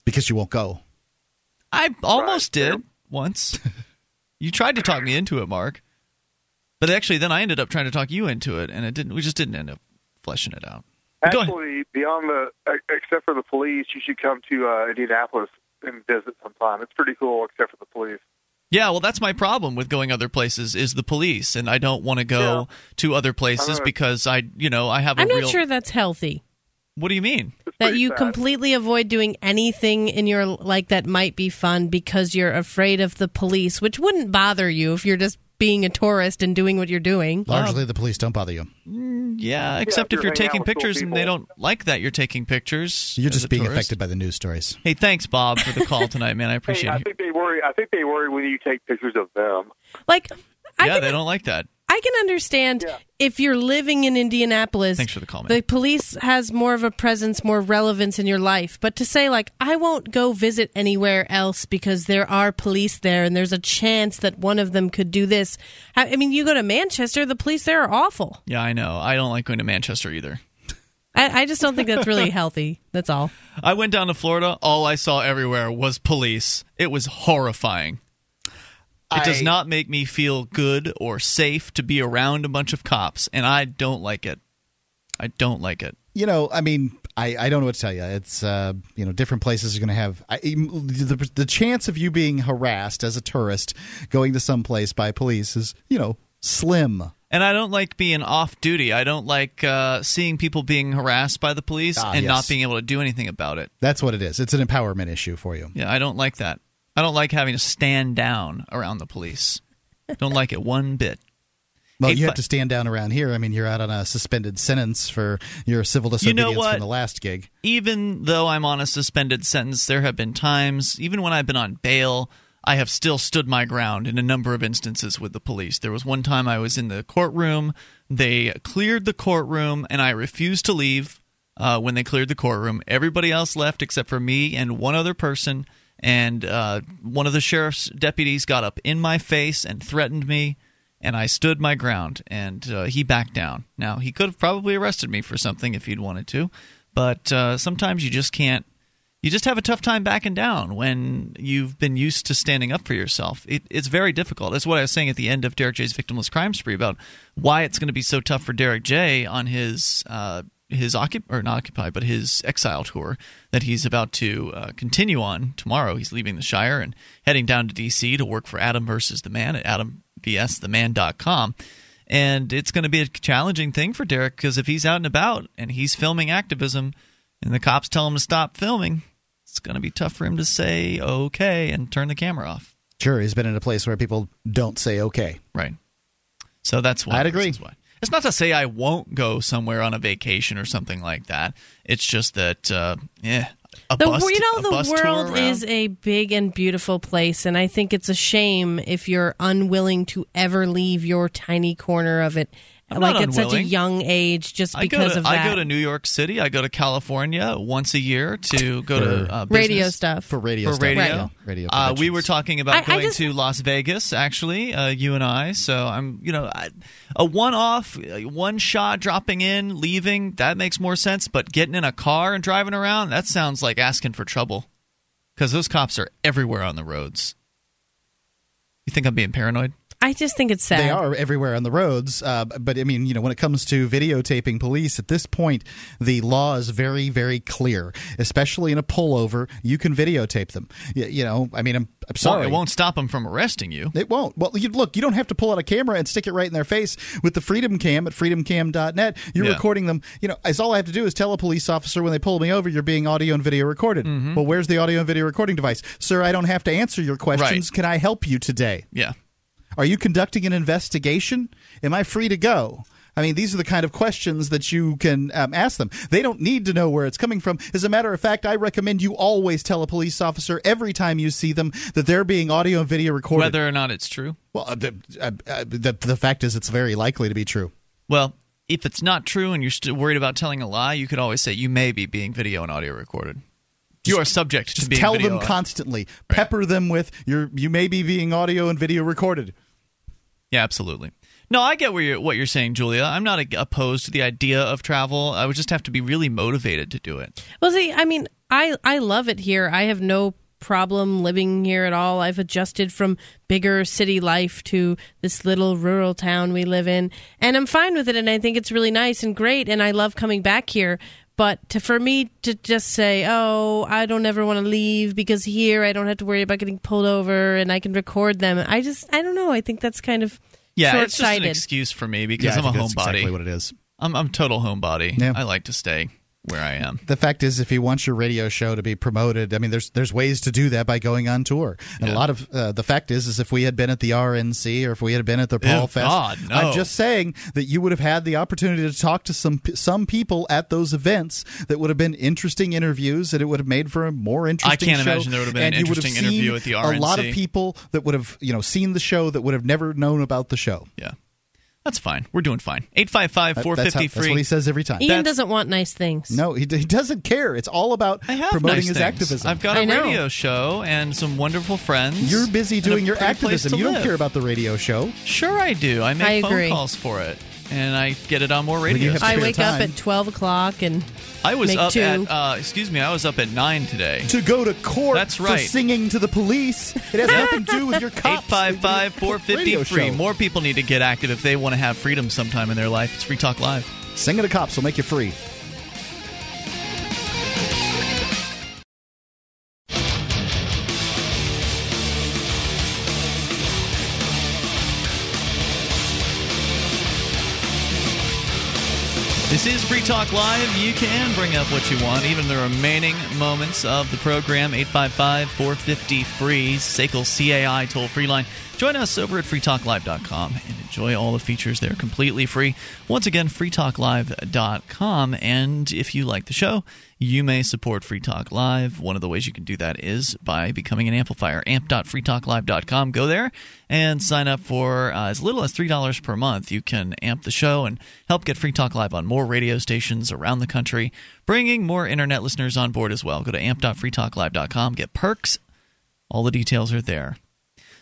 Because you won't go.
I almost did once. you tried to talk me into it, Mark. But actually, then I ended up trying to talk you into it, and it didn't. We just didn't end up fleshing it out.
Actually, beyond the except for the police, you should come to uh, Indianapolis and visit sometime. It's pretty cool, except for the police.
Yeah, well, that's my problem with going other places is the police, and I don't want to go to other places
Uh,
because I, you know, I have a
I'm
real.
not sure that's healthy.
What do you mean?
That you completely avoid doing anything in your like that might be fun because you're afraid of the police, which wouldn't bother you if you're just being a tourist and doing what you're doing.
Largely, the police don't bother you.
Mm, yeah, except
if
if
you're
you're taking
with cool
pictures and they don't like that you're taking pictures.
You're just being
tourist.
affected by the news stories.
Hey, thanks, Bob, for the call tonight, man. I appreciate
hey, I
it.
think they worry. I think they worry when you take pictures of them.
Like
Yeah, they don't like that.
I can understand if you're living in Indianapolis.
Thanks for the call, man.
The police has more of a presence, more relevance in your life. But to say like I won't go visit anywhere else because there are police there and there's a chance that one of them could do this. I I mean, you go to Manchester, the police there are awful.
Yeah, I know. I don't like going to Manchester either.
I, I just don't think that's really healthy. That's all.
I went down to Florida. All I saw everywhere was police. It was horrifying. It does
I-
not make me feel good or safe to be around a bunch of cops, and I don't like it. I don't like it.
You know, I mean, I, I don't know what to tell you. It's uh, you know, different places are going to have I, the the chance of you being harassed as a tourist going to some place by police is you know slim.
And I don't like being off duty. I don't like uh, seeing people being harassed by the police
Ah,
and
yes.
not being able to do anything about it.
That's what it is. It's an empowerment issue for you.
Yeah, I don't like that. I don't like having to stand down around the police. Don't like it one bit.
Well,
Eight
you
fi-
have to stand down around here. I mean, you're out on a suspended sentence for your civil
You know
disobedience from the last gig.
even though I'm on a suspended sentence, there have been times, even when I've been on bail, I have still stood my ground in a number of instances with the police. There was one time I was in the courtroom, they cleared the courtroom, and I refused to leave uh, when they cleared the courtroom. Everybody else left except for me and one other person. And uh, one of the sheriff's deputies got up in my face and threatened me, and I stood my ground, and uh, he backed down. Now, he could have probably arrested me for something if he'd wanted to, but uh, sometimes you just can't you just have a tough time backing down when you've been used to standing up for yourself. It, it's very difficult. That's what I was saying at the end of Derrick J's victimless crime spree about why it's going to be so tough for Derrick J on his uh, his occupy or not occupy, but his exile tour that he's about to uh, continue on tomorrow. He's leaving the Shire and heading down to D.C. to work for Adam versus the Man at AdamVSTheMan.com. And it's going to be a challenging thing for Derrick because if he's out and about and he's filming activism and the cops tell him to stop filming, it's going to be tough for him to say okay and turn the camera off.
Sure, he's been in a place where people don't say okay.
Right. So that's why.
I'd agree.
Why. It's not to say I won't go somewhere on a vacation or something like that. It's just that, uh, yeah, a
the,
bus,
you know, the world is a big and beautiful place, and I think it's a shame if you're unwilling to ever leave your tiny corner of it,
I'm
like
not
at such a young age, just because
to,
of that.
I go to New York City. I go to California once a year to go to uh,
radio stuff.
For radio
for
stuff.
radio.
Right. Radio
Uh, we were talking about
I- I
going
just-
to Las Vegas, actually, uh, you and I. So I'm, you know, I, a one-off, uh, one shot, dropping in, leaving. That makes more sense. But getting in a car and driving around, that sounds like asking for trouble. Because those cops are everywhere on the roads. You think I'm being paranoid?
I just think it's sad.
They are everywhere on the roads, uh, but I mean, you know, when it comes to videotaping police, at this point, the law is very, very clear. Especially in a pullover, you can videotape them. You, you know, I mean, I'm, I'm sorry,
Well, it won't stop them from arresting you.
It won't. Well, you, look, you don't have to pull out a camera and stick it right in their face with the Freedom Cam at freedomcam.net. You're
Yeah.
recording them. You know, as all I have to do is tell a police officer when they pull me over, you're being audio and video recorded.
Mm-hmm.
Well, where's the audio and video recording device, sir? I don't have to answer your questions. Can I help you today?
Yeah.
Are you conducting an investigation? Am I free to go? I mean, these are the kind of questions that you can um, ask them. They don't need to know where it's coming from. As a matter of fact, I recommend you always tell a police officer every time you see them that they're being audio and video recorded.
Whether or not it's true.
Well, uh, the, uh, uh, the the fact is, it's very likely to be true.
Well, if it's not true and you're still worried about telling a lie, you could always say you may be being video and audio recorded. you are subject to
Just
being
tell them constantly. Pepper them with your. You may be being audio and video recorded.
Yeah, absolutely. No, I get where you're, what you're saying, Julia. I'm not opposed to the idea of travel. I would just have to be really motivated to do it.
Well, see, I mean, I I love it here. I have no problem living here at all. I've adjusted from bigger city life to this little rural town we live in, and I'm fine with it. And I think it's really nice and great, and I love coming back here. But to, for me to just say, "Oh, I don't ever want to leave because here I don't have to worry about getting pulled over and I can record them," I just I don't know. I think that's kind of
Yeah, it's just an
short-sighted.
excuse for me because
Yeah, I
I'm a
think that's
homebody.
exactly what it is.
I'm I'm total homebody.
Yeah.
I like to stay where I am.
The fact is, if you want your radio show to be promoted, I mean, there's there's ways to do that by going on tour. And a lot of uh, the fact is, is if we had been at the RNC or if we had been at the Paul
Ew,
Fest,
God, no.
I'm just saying that you would have had the opportunity to talk to some some people at those events that would have been interesting interviews, that it would have made for a more interesting.
I can't
show.
imagine there would have been
and
an
you would have
interesting interview at the RNC.
A lot of people that would have you know seen the show that would have never known about the show.
Yeah. That's fine. We're doing fine. 855
That-
450
that's, how-
free.
that's what he says every time.
Ian doesn't want nice things.
No, he, he doesn't care. It's all about promoting
nice
his
things.
activism.
I've got
I
a
know.
radio show and some wonderful friends.
You're busy doing your activism.
to
You don't care about the radio show.
Sure, I do. I make
I
phone
agree.
calls for it, and I get it on more
you
radio.
have
I
spare
wake up at twelve o'clock and
I was
make
up
two.
at uh, excuse me, I was up at nine today.
To go to court
That's
for
right.
singing to the police. It has nothing to do with your cops.
855 450 free. More people need to get active if they want to have freedom sometime in their life. It's Free Talk Live.
Singing to cops will make you free.
This is Free Talk Live. You can bring up what you want, even the remaining moments of the program. 855 450 free. SACL CAI toll free line. Join us over at freetalklive.com and enjoy all the features there completely free. Once again, freetalklive.com. And if you like the show, you may support Free Talk Live. One of the ways you can do that is by becoming an amplifier. amp.freetalklive.com. Go there and sign up for uh, as little as $3 per month. You can amp the show and help get Free Talk Live on more radio stations around the country, bringing more internet listeners on board as well. Go to amp.freetalklive.com, get perks. All the details are there.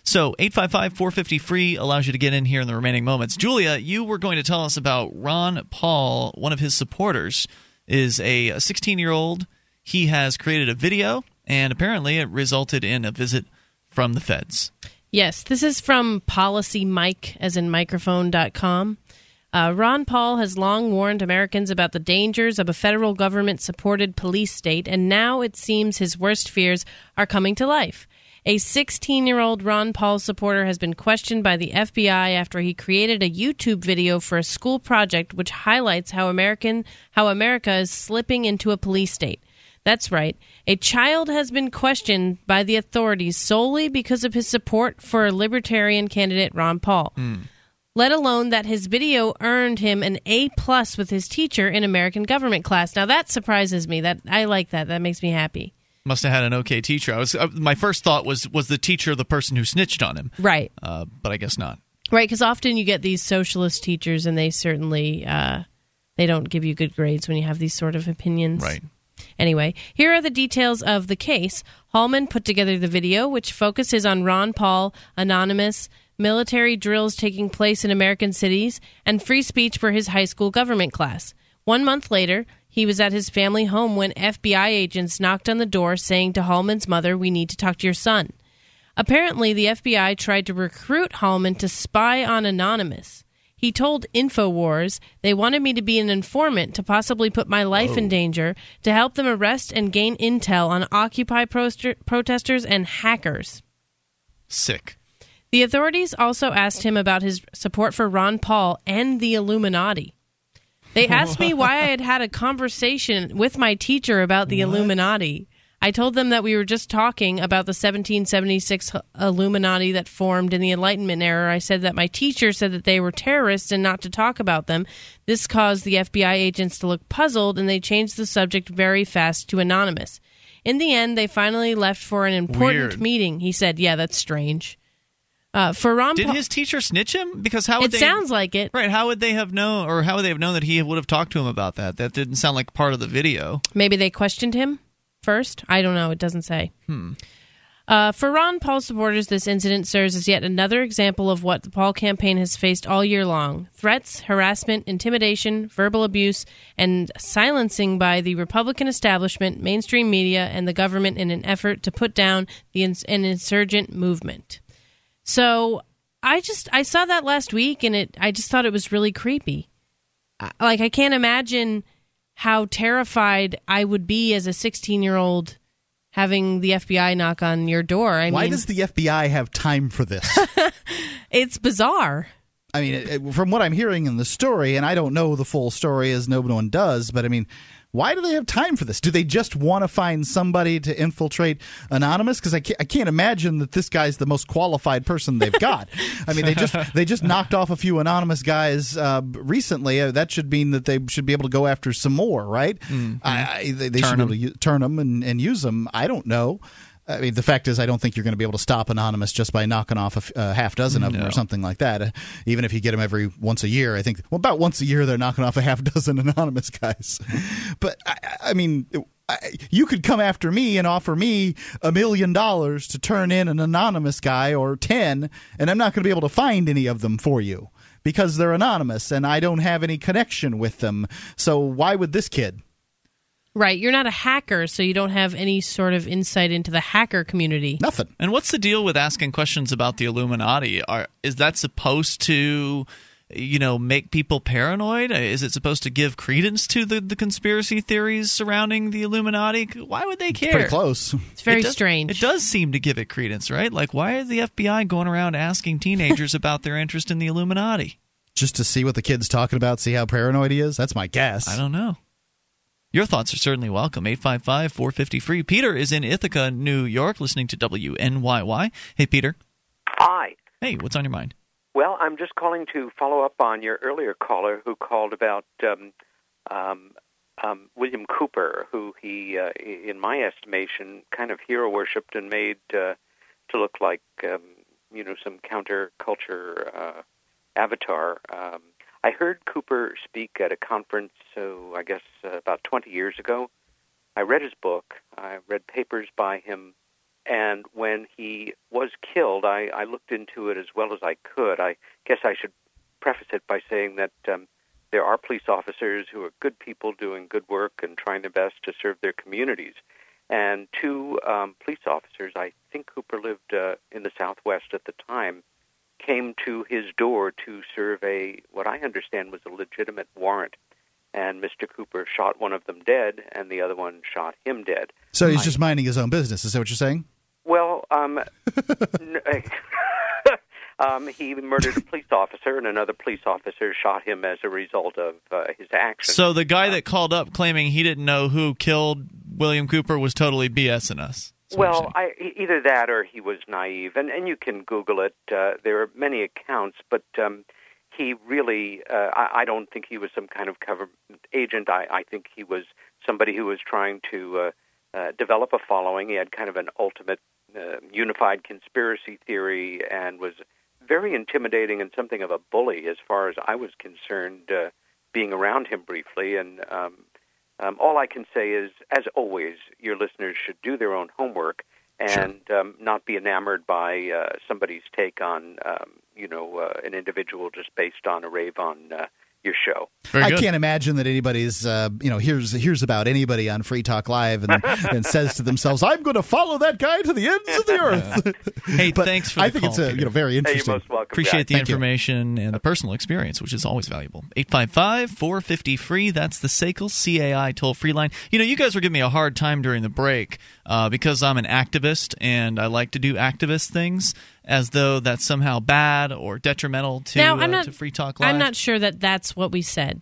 So 855 450 free allows you to get in here in the remaining moments. Julia, you were going to tell us about Ron Paul, one of his supporters is a 16 year old. He has created a video, and apparently it resulted in a visit from the feds.
Yes, this is from PolicyMic, as in microphone.com. Uh, Ron Paul has long warned Americans about the dangers of a federal government supported police state, and now it seems his worst fears are coming to life. A 16 year old Ron Paul supporter has been questioned by the FBI after he created a YouTube video for a school project which highlights how American how America is slipping into a police state. That's right. A child has been questioned by the authorities solely because of his support for libertarian candidate Ron Paul. Let alone that his video earned him an A plus with his teacher in American government class. Now that surprises me. That I like that. That makes me happy.
Must have had an okay teacher. I was uh, my first thought was was the teacher the person who snitched on him,
Right.
uh, but I guess not.
Right, because often you get these socialist teachers, and they certainly uh, they don't give you good grades when you have these sort of opinions.
Right.
Anyway, here are the details of the case. Hallman put together the video, which focuses on Ron Paul, anonymous military drills taking place in American cities, and free speech for his high school government class. One month later, he was at his family home when FBI agents knocked on the door saying to Hallman's mother, We need to talk to your son. Apparently, the FBI tried to recruit Hallman to spy on Anonymous. He told InfoWars they wanted me to be an informant to possibly put my life in oh. danger to help them arrest and gain intel on Occupy proster- protesters and hackers.
Sick.
The authorities also asked him about his support for Ron Paul and the Illuminati. They asked me why I had had a conversation with my teacher about the Illuminati. I told them that we were just talking about the 1776 Illuminati that formed in the Enlightenment era. I said that my teacher said that they were terrorists and not to talk about them. This caused the FBI agents to look puzzled and they changed the subject very fast to anonymous. In the end, they finally left for an important
Weird.
meeting. He said, Yeah, that's strange. Uh, for Ron
Did
Paul-
his teacher snitch him? Because how would
It
they,
sounds like it.
Right? How would they have known, or how would they have known that he would have talked to him about that? That didn't sound like part of the video.
Maybe they questioned him first. I don't know. It doesn't say.
Hmm.
Uh, for Ron Paul supporters, this incident serves as yet another example of what the Paul campaign has faced all year long threats, harassment, intimidation, verbal abuse, and silencing by the Republican establishment, mainstream media, and the government in an effort to put down the ins- an insurgent movement. So I just I saw that last week, and it I just thought it was really creepy. Like I can't imagine how terrified I would be as a 16 year old having the FBI knock on your door. I
Why
mean,
does the FBI have time for this?
it's bizarre.
I mean, it, it- from what I'm hearing in the story, and I don't know the full story as no one does, but I mean, why do they have time for this? Do they just want to find somebody to infiltrate Anonymous? Because I can't, I can't imagine that this guy's the most qualified person they've got. I mean, they just they just knocked off a few anonymous guys uh, recently. Uh, that should mean that they should be able to go after some more, right? I, I, they they
Turn
should be able to u- turn them and, and use them. I don't know. I mean, the fact is, I don't think you're going to be able to stop Anonymous just by knocking off a half dozen of them or something like that. Uh, even if you get them every once a year, I think, well, about once a year, they're knocking off a half dozen Anonymous guys. but, I, I mean, I, you could come after me and offer me a million dollars to turn in an Anonymous guy or 10, and I'm not going to be able to find any of them for you because they're anonymous and I don't have any connection with them. So why would this kid?
Right. You're not a hacker, so you don't have any sort of insight into the hacker community.
Nothing.
And what's the deal with asking questions about the Illuminati? Are is that supposed to, you know, make people paranoid? Is it supposed to give credence to the, the conspiracy theories surrounding the Illuminati? Why would they care?
Pretty close.
It's very
It does-
strange.
It does seem to give it credence, right? Like, why is the FBI going around asking teenagers about their interest in the Illuminati?
Just to see what the kid's talking about, see how paranoid he is? That's my guess.
I don't know. Your thoughts are certainly welcome. 855 450 free. Peter is in Ithaca, New York, listening to WNYY. Hey, Peter.
Hi.
Hey, what's on your mind?
Well, I'm just calling to follow up on your earlier caller who called about um, um, um, William Cooper, who he, uh, in my estimation, kind of hero worshipped and made uh, to look like, um, you know, some counterculture uh, avatar. I heard Cooper speak at a conference, so I guess uh, about 20 years ago. I read his book. I read papers by him. And when he was killed, I, I looked into it as well as I could. I guess I should preface it by saying that um, there are police officers who are good people doing good work and trying their best to serve their communities. And two um, police officers, I think Cooper lived uh, in the Southwest at the time, came to his door to serve a what I understand was a legitimate warrant. And Mr. Cooper shot one of them dead, and the other one shot him dead.
So he's just minding his own business. Is that what you're saying?
Well, um, n- um, he murdered a police officer, and another police officer shot him as a result of uh, his action.
So the guy that called up claiming he didn't know who killed William Cooper was totally BSing us.
Well, I, either that or he was naive, and and you can Google it. Uh, there are many accounts, but um, he really, uh, I, I don't think he was some kind of cover agent. I, I think he was somebody who was trying to uh, uh, develop a following. He had kind of an ultimate uh, unified conspiracy theory, and was very intimidating and something of a bully as far as I was concerned. Uh, being around him briefly, and um, um, all I can say is, as always, your listeners should do their own homework and um, not be enamored by uh, somebody's take on, um, you know, uh, an individual just based on a rave on uh, your show.
I can't imagine that anybody's, uh, you know, hears hears about anybody on Free Talk Live and, and says to themselves, "I'm going to follow that guy to the ends of the earth."
Hey,
But
thanks for
I
the
think
call,
it's a, you know very interesting.
Appreciate the
Thank you.
information and the personal experience, which is always valuable. 855 450 free. That's the SACL CAI toll free line. You know, you guys were giving me a hard time during the break uh, because I'm an activist and I like to do activist things as though that's somehow bad or detrimental to,
now,
uh,
I'm not,
to Free Talk Live.
I'm not sure that that's what we said.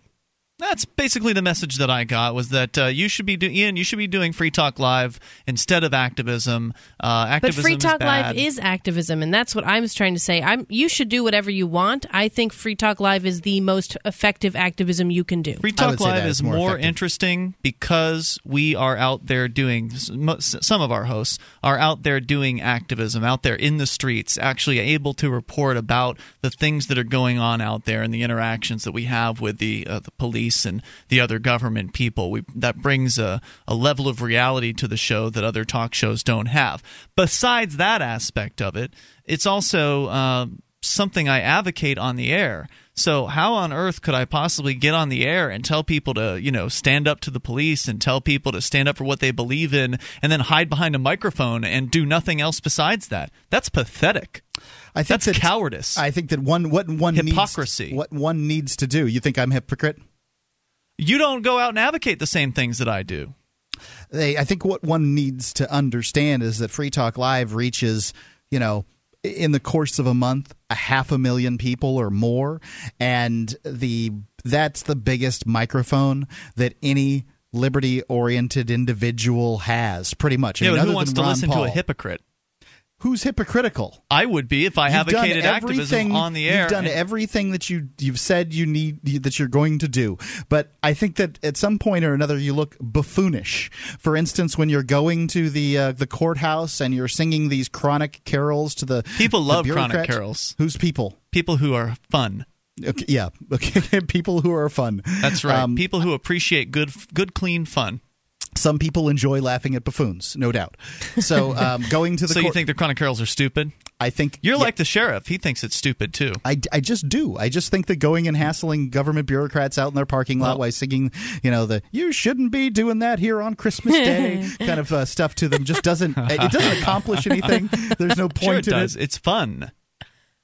That's basically the message that I got was that uh, you should be doing Ian. You should be doing Free Talk Live instead of activism. Uh,
But
activism
Free Talk
is bad.
Live is activism, and that's what I'm trying to say. I'm you should do whatever you want. I think Free Talk Live is the most effective activism you can do.
Free Talk Live is more, interesting because we are out there doing. Some of our hosts are out there doing activism, out there in the streets, actually able to report about the things that are going on out there and the interactions that we have with the uh, the police and the other government people. We, that brings a, a level of reality to the show that other talk shows don't have. Besides that aspect of it, it's also uh, something I advocate on the air. So how on earth could I possibly get on the air and tell people to, you know, stand up to the police and tell people to stand up for what they believe in and then hide behind a microphone and do nothing else besides that? That's pathetic.
I think
That's cowardice.
I think that one what one
Hypocrisy.
Needs, what one needs to do. You think I'm a hypocrite?
You don't go out and advocate the same things that I do.
They, I think what one needs to understand is that Free Talk Live reaches, you know, in the course of a month, a half a million people or more, and the that's the biggest microphone that any liberty-oriented individual has. Pretty much. I mean,
who wants to
Ron
listen to a hypocrite?
Who's hypocritical?
I would be if I
You've
advocated activism on the air.
You've done everything that you you've said you need that you're going to do. But I think that at some point or another you look buffoonish. For instance, when you're going to the uh, the courthouse and you're singing these chronic carols to the
People
the
love chronic carols.
Who's people?
People who are fun.
Okay, yeah, okay. people who are fun.
That's right.
Um,
people who appreciate good, good, clean fun.
Some people enjoy laughing at buffoons, no doubt. So um, going to the
so you
court-
think the chronic carols are stupid?
I think
you're like the sheriff. He thinks it's stupid too.
I, I just do. I just think that going and hassling government bureaucrats out in their parking lot
Well-
while singing, you know, the "you shouldn't be doing that here on Christmas Day" kind of uh, stuff to them just doesn't. It doesn't accomplish anything. There's no point
Sure it
in
does.
it.
It's fun.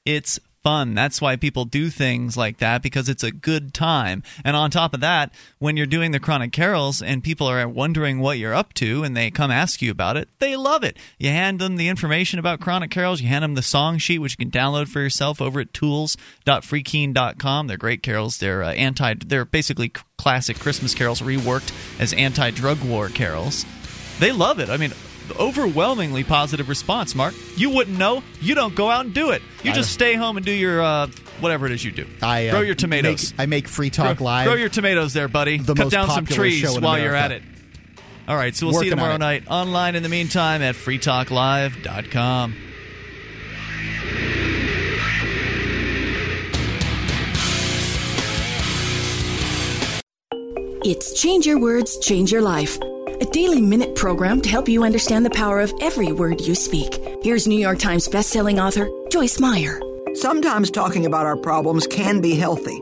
It's fun. That's why people do things like that because it's a good time. And on top of that, when you're doing the chronic carols and people are wondering what you're up to and they come ask you about it, they love it. You hand them the information about chronic carols, you hand them the song sheet which you can download for yourself over at tools.freekeene.com. They're great carols. They're uh, anti they're basically classic Christmas carols reworked as anti-drug war carols. They love it. I mean, overwhelmingly positive response. Mark, you wouldn't know. You don't go out and do it. You
I
just stay home and do your uh, whatever it is you do.
I uh,
grow your tomatoes.
Make, I make free talk
grow,
live.
Grow your tomatoes there, buddy.
The
Cut down some trees
show in
while you're at it. All right, so we'll see you
Working on
tomorrow night online. In the meantime, at freetalklive.com.
It's Change Your Words, Change Your Life, a daily minute program to help you understand the power of every word you speak. Here's New York Times bestselling author Joyce Meyer.
Sometimes talking about our problems can be healthy.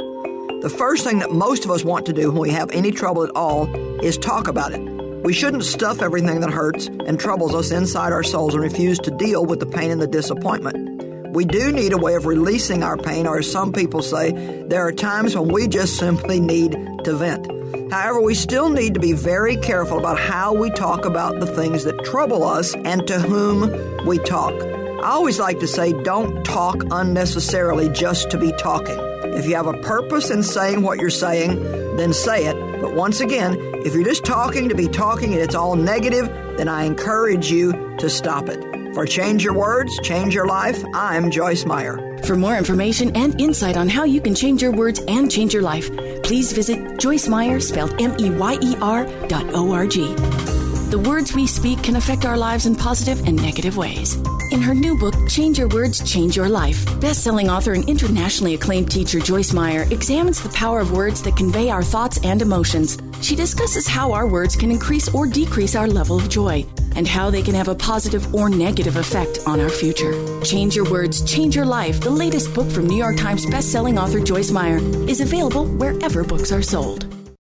The first thing that most of us want to do when we have any trouble at all is talk about it. We shouldn't stuff everything that hurts and troubles us inside our souls and refuse to deal with the pain and the disappointment. We do need a way of releasing our pain, or as some people say, there are times when we just simply need to vent. However, we still need to be very careful about how we talk about the things that trouble us and to whom we talk. I always like to say, don't talk unnecessarily just to be talking. If you have a purpose in saying what you're saying, then say it. But once again, if you're just talking to be talking and it's all negative, then I encourage you to stop it. For Change Your Words, Change Your Life, I'm Joyce Meyer.
For more information and insight on how you can change your words and change your life, please visit Joyce Meyer, spelled M E Y E R dot O R G. The words we speak can affect our lives in positive and negative ways. In her new book, Change Your Words, Change Your Life, best-selling author and internationally acclaimed teacher Joyce Meyer examines the power of words that convey our thoughts and emotions. She discusses how our words can increase or decrease our level of joy and how they can have a positive or negative effect on our future. Change Your Words, Change Your Life, the latest book from New York Times best-selling author Joyce Meyer, is available wherever books are sold.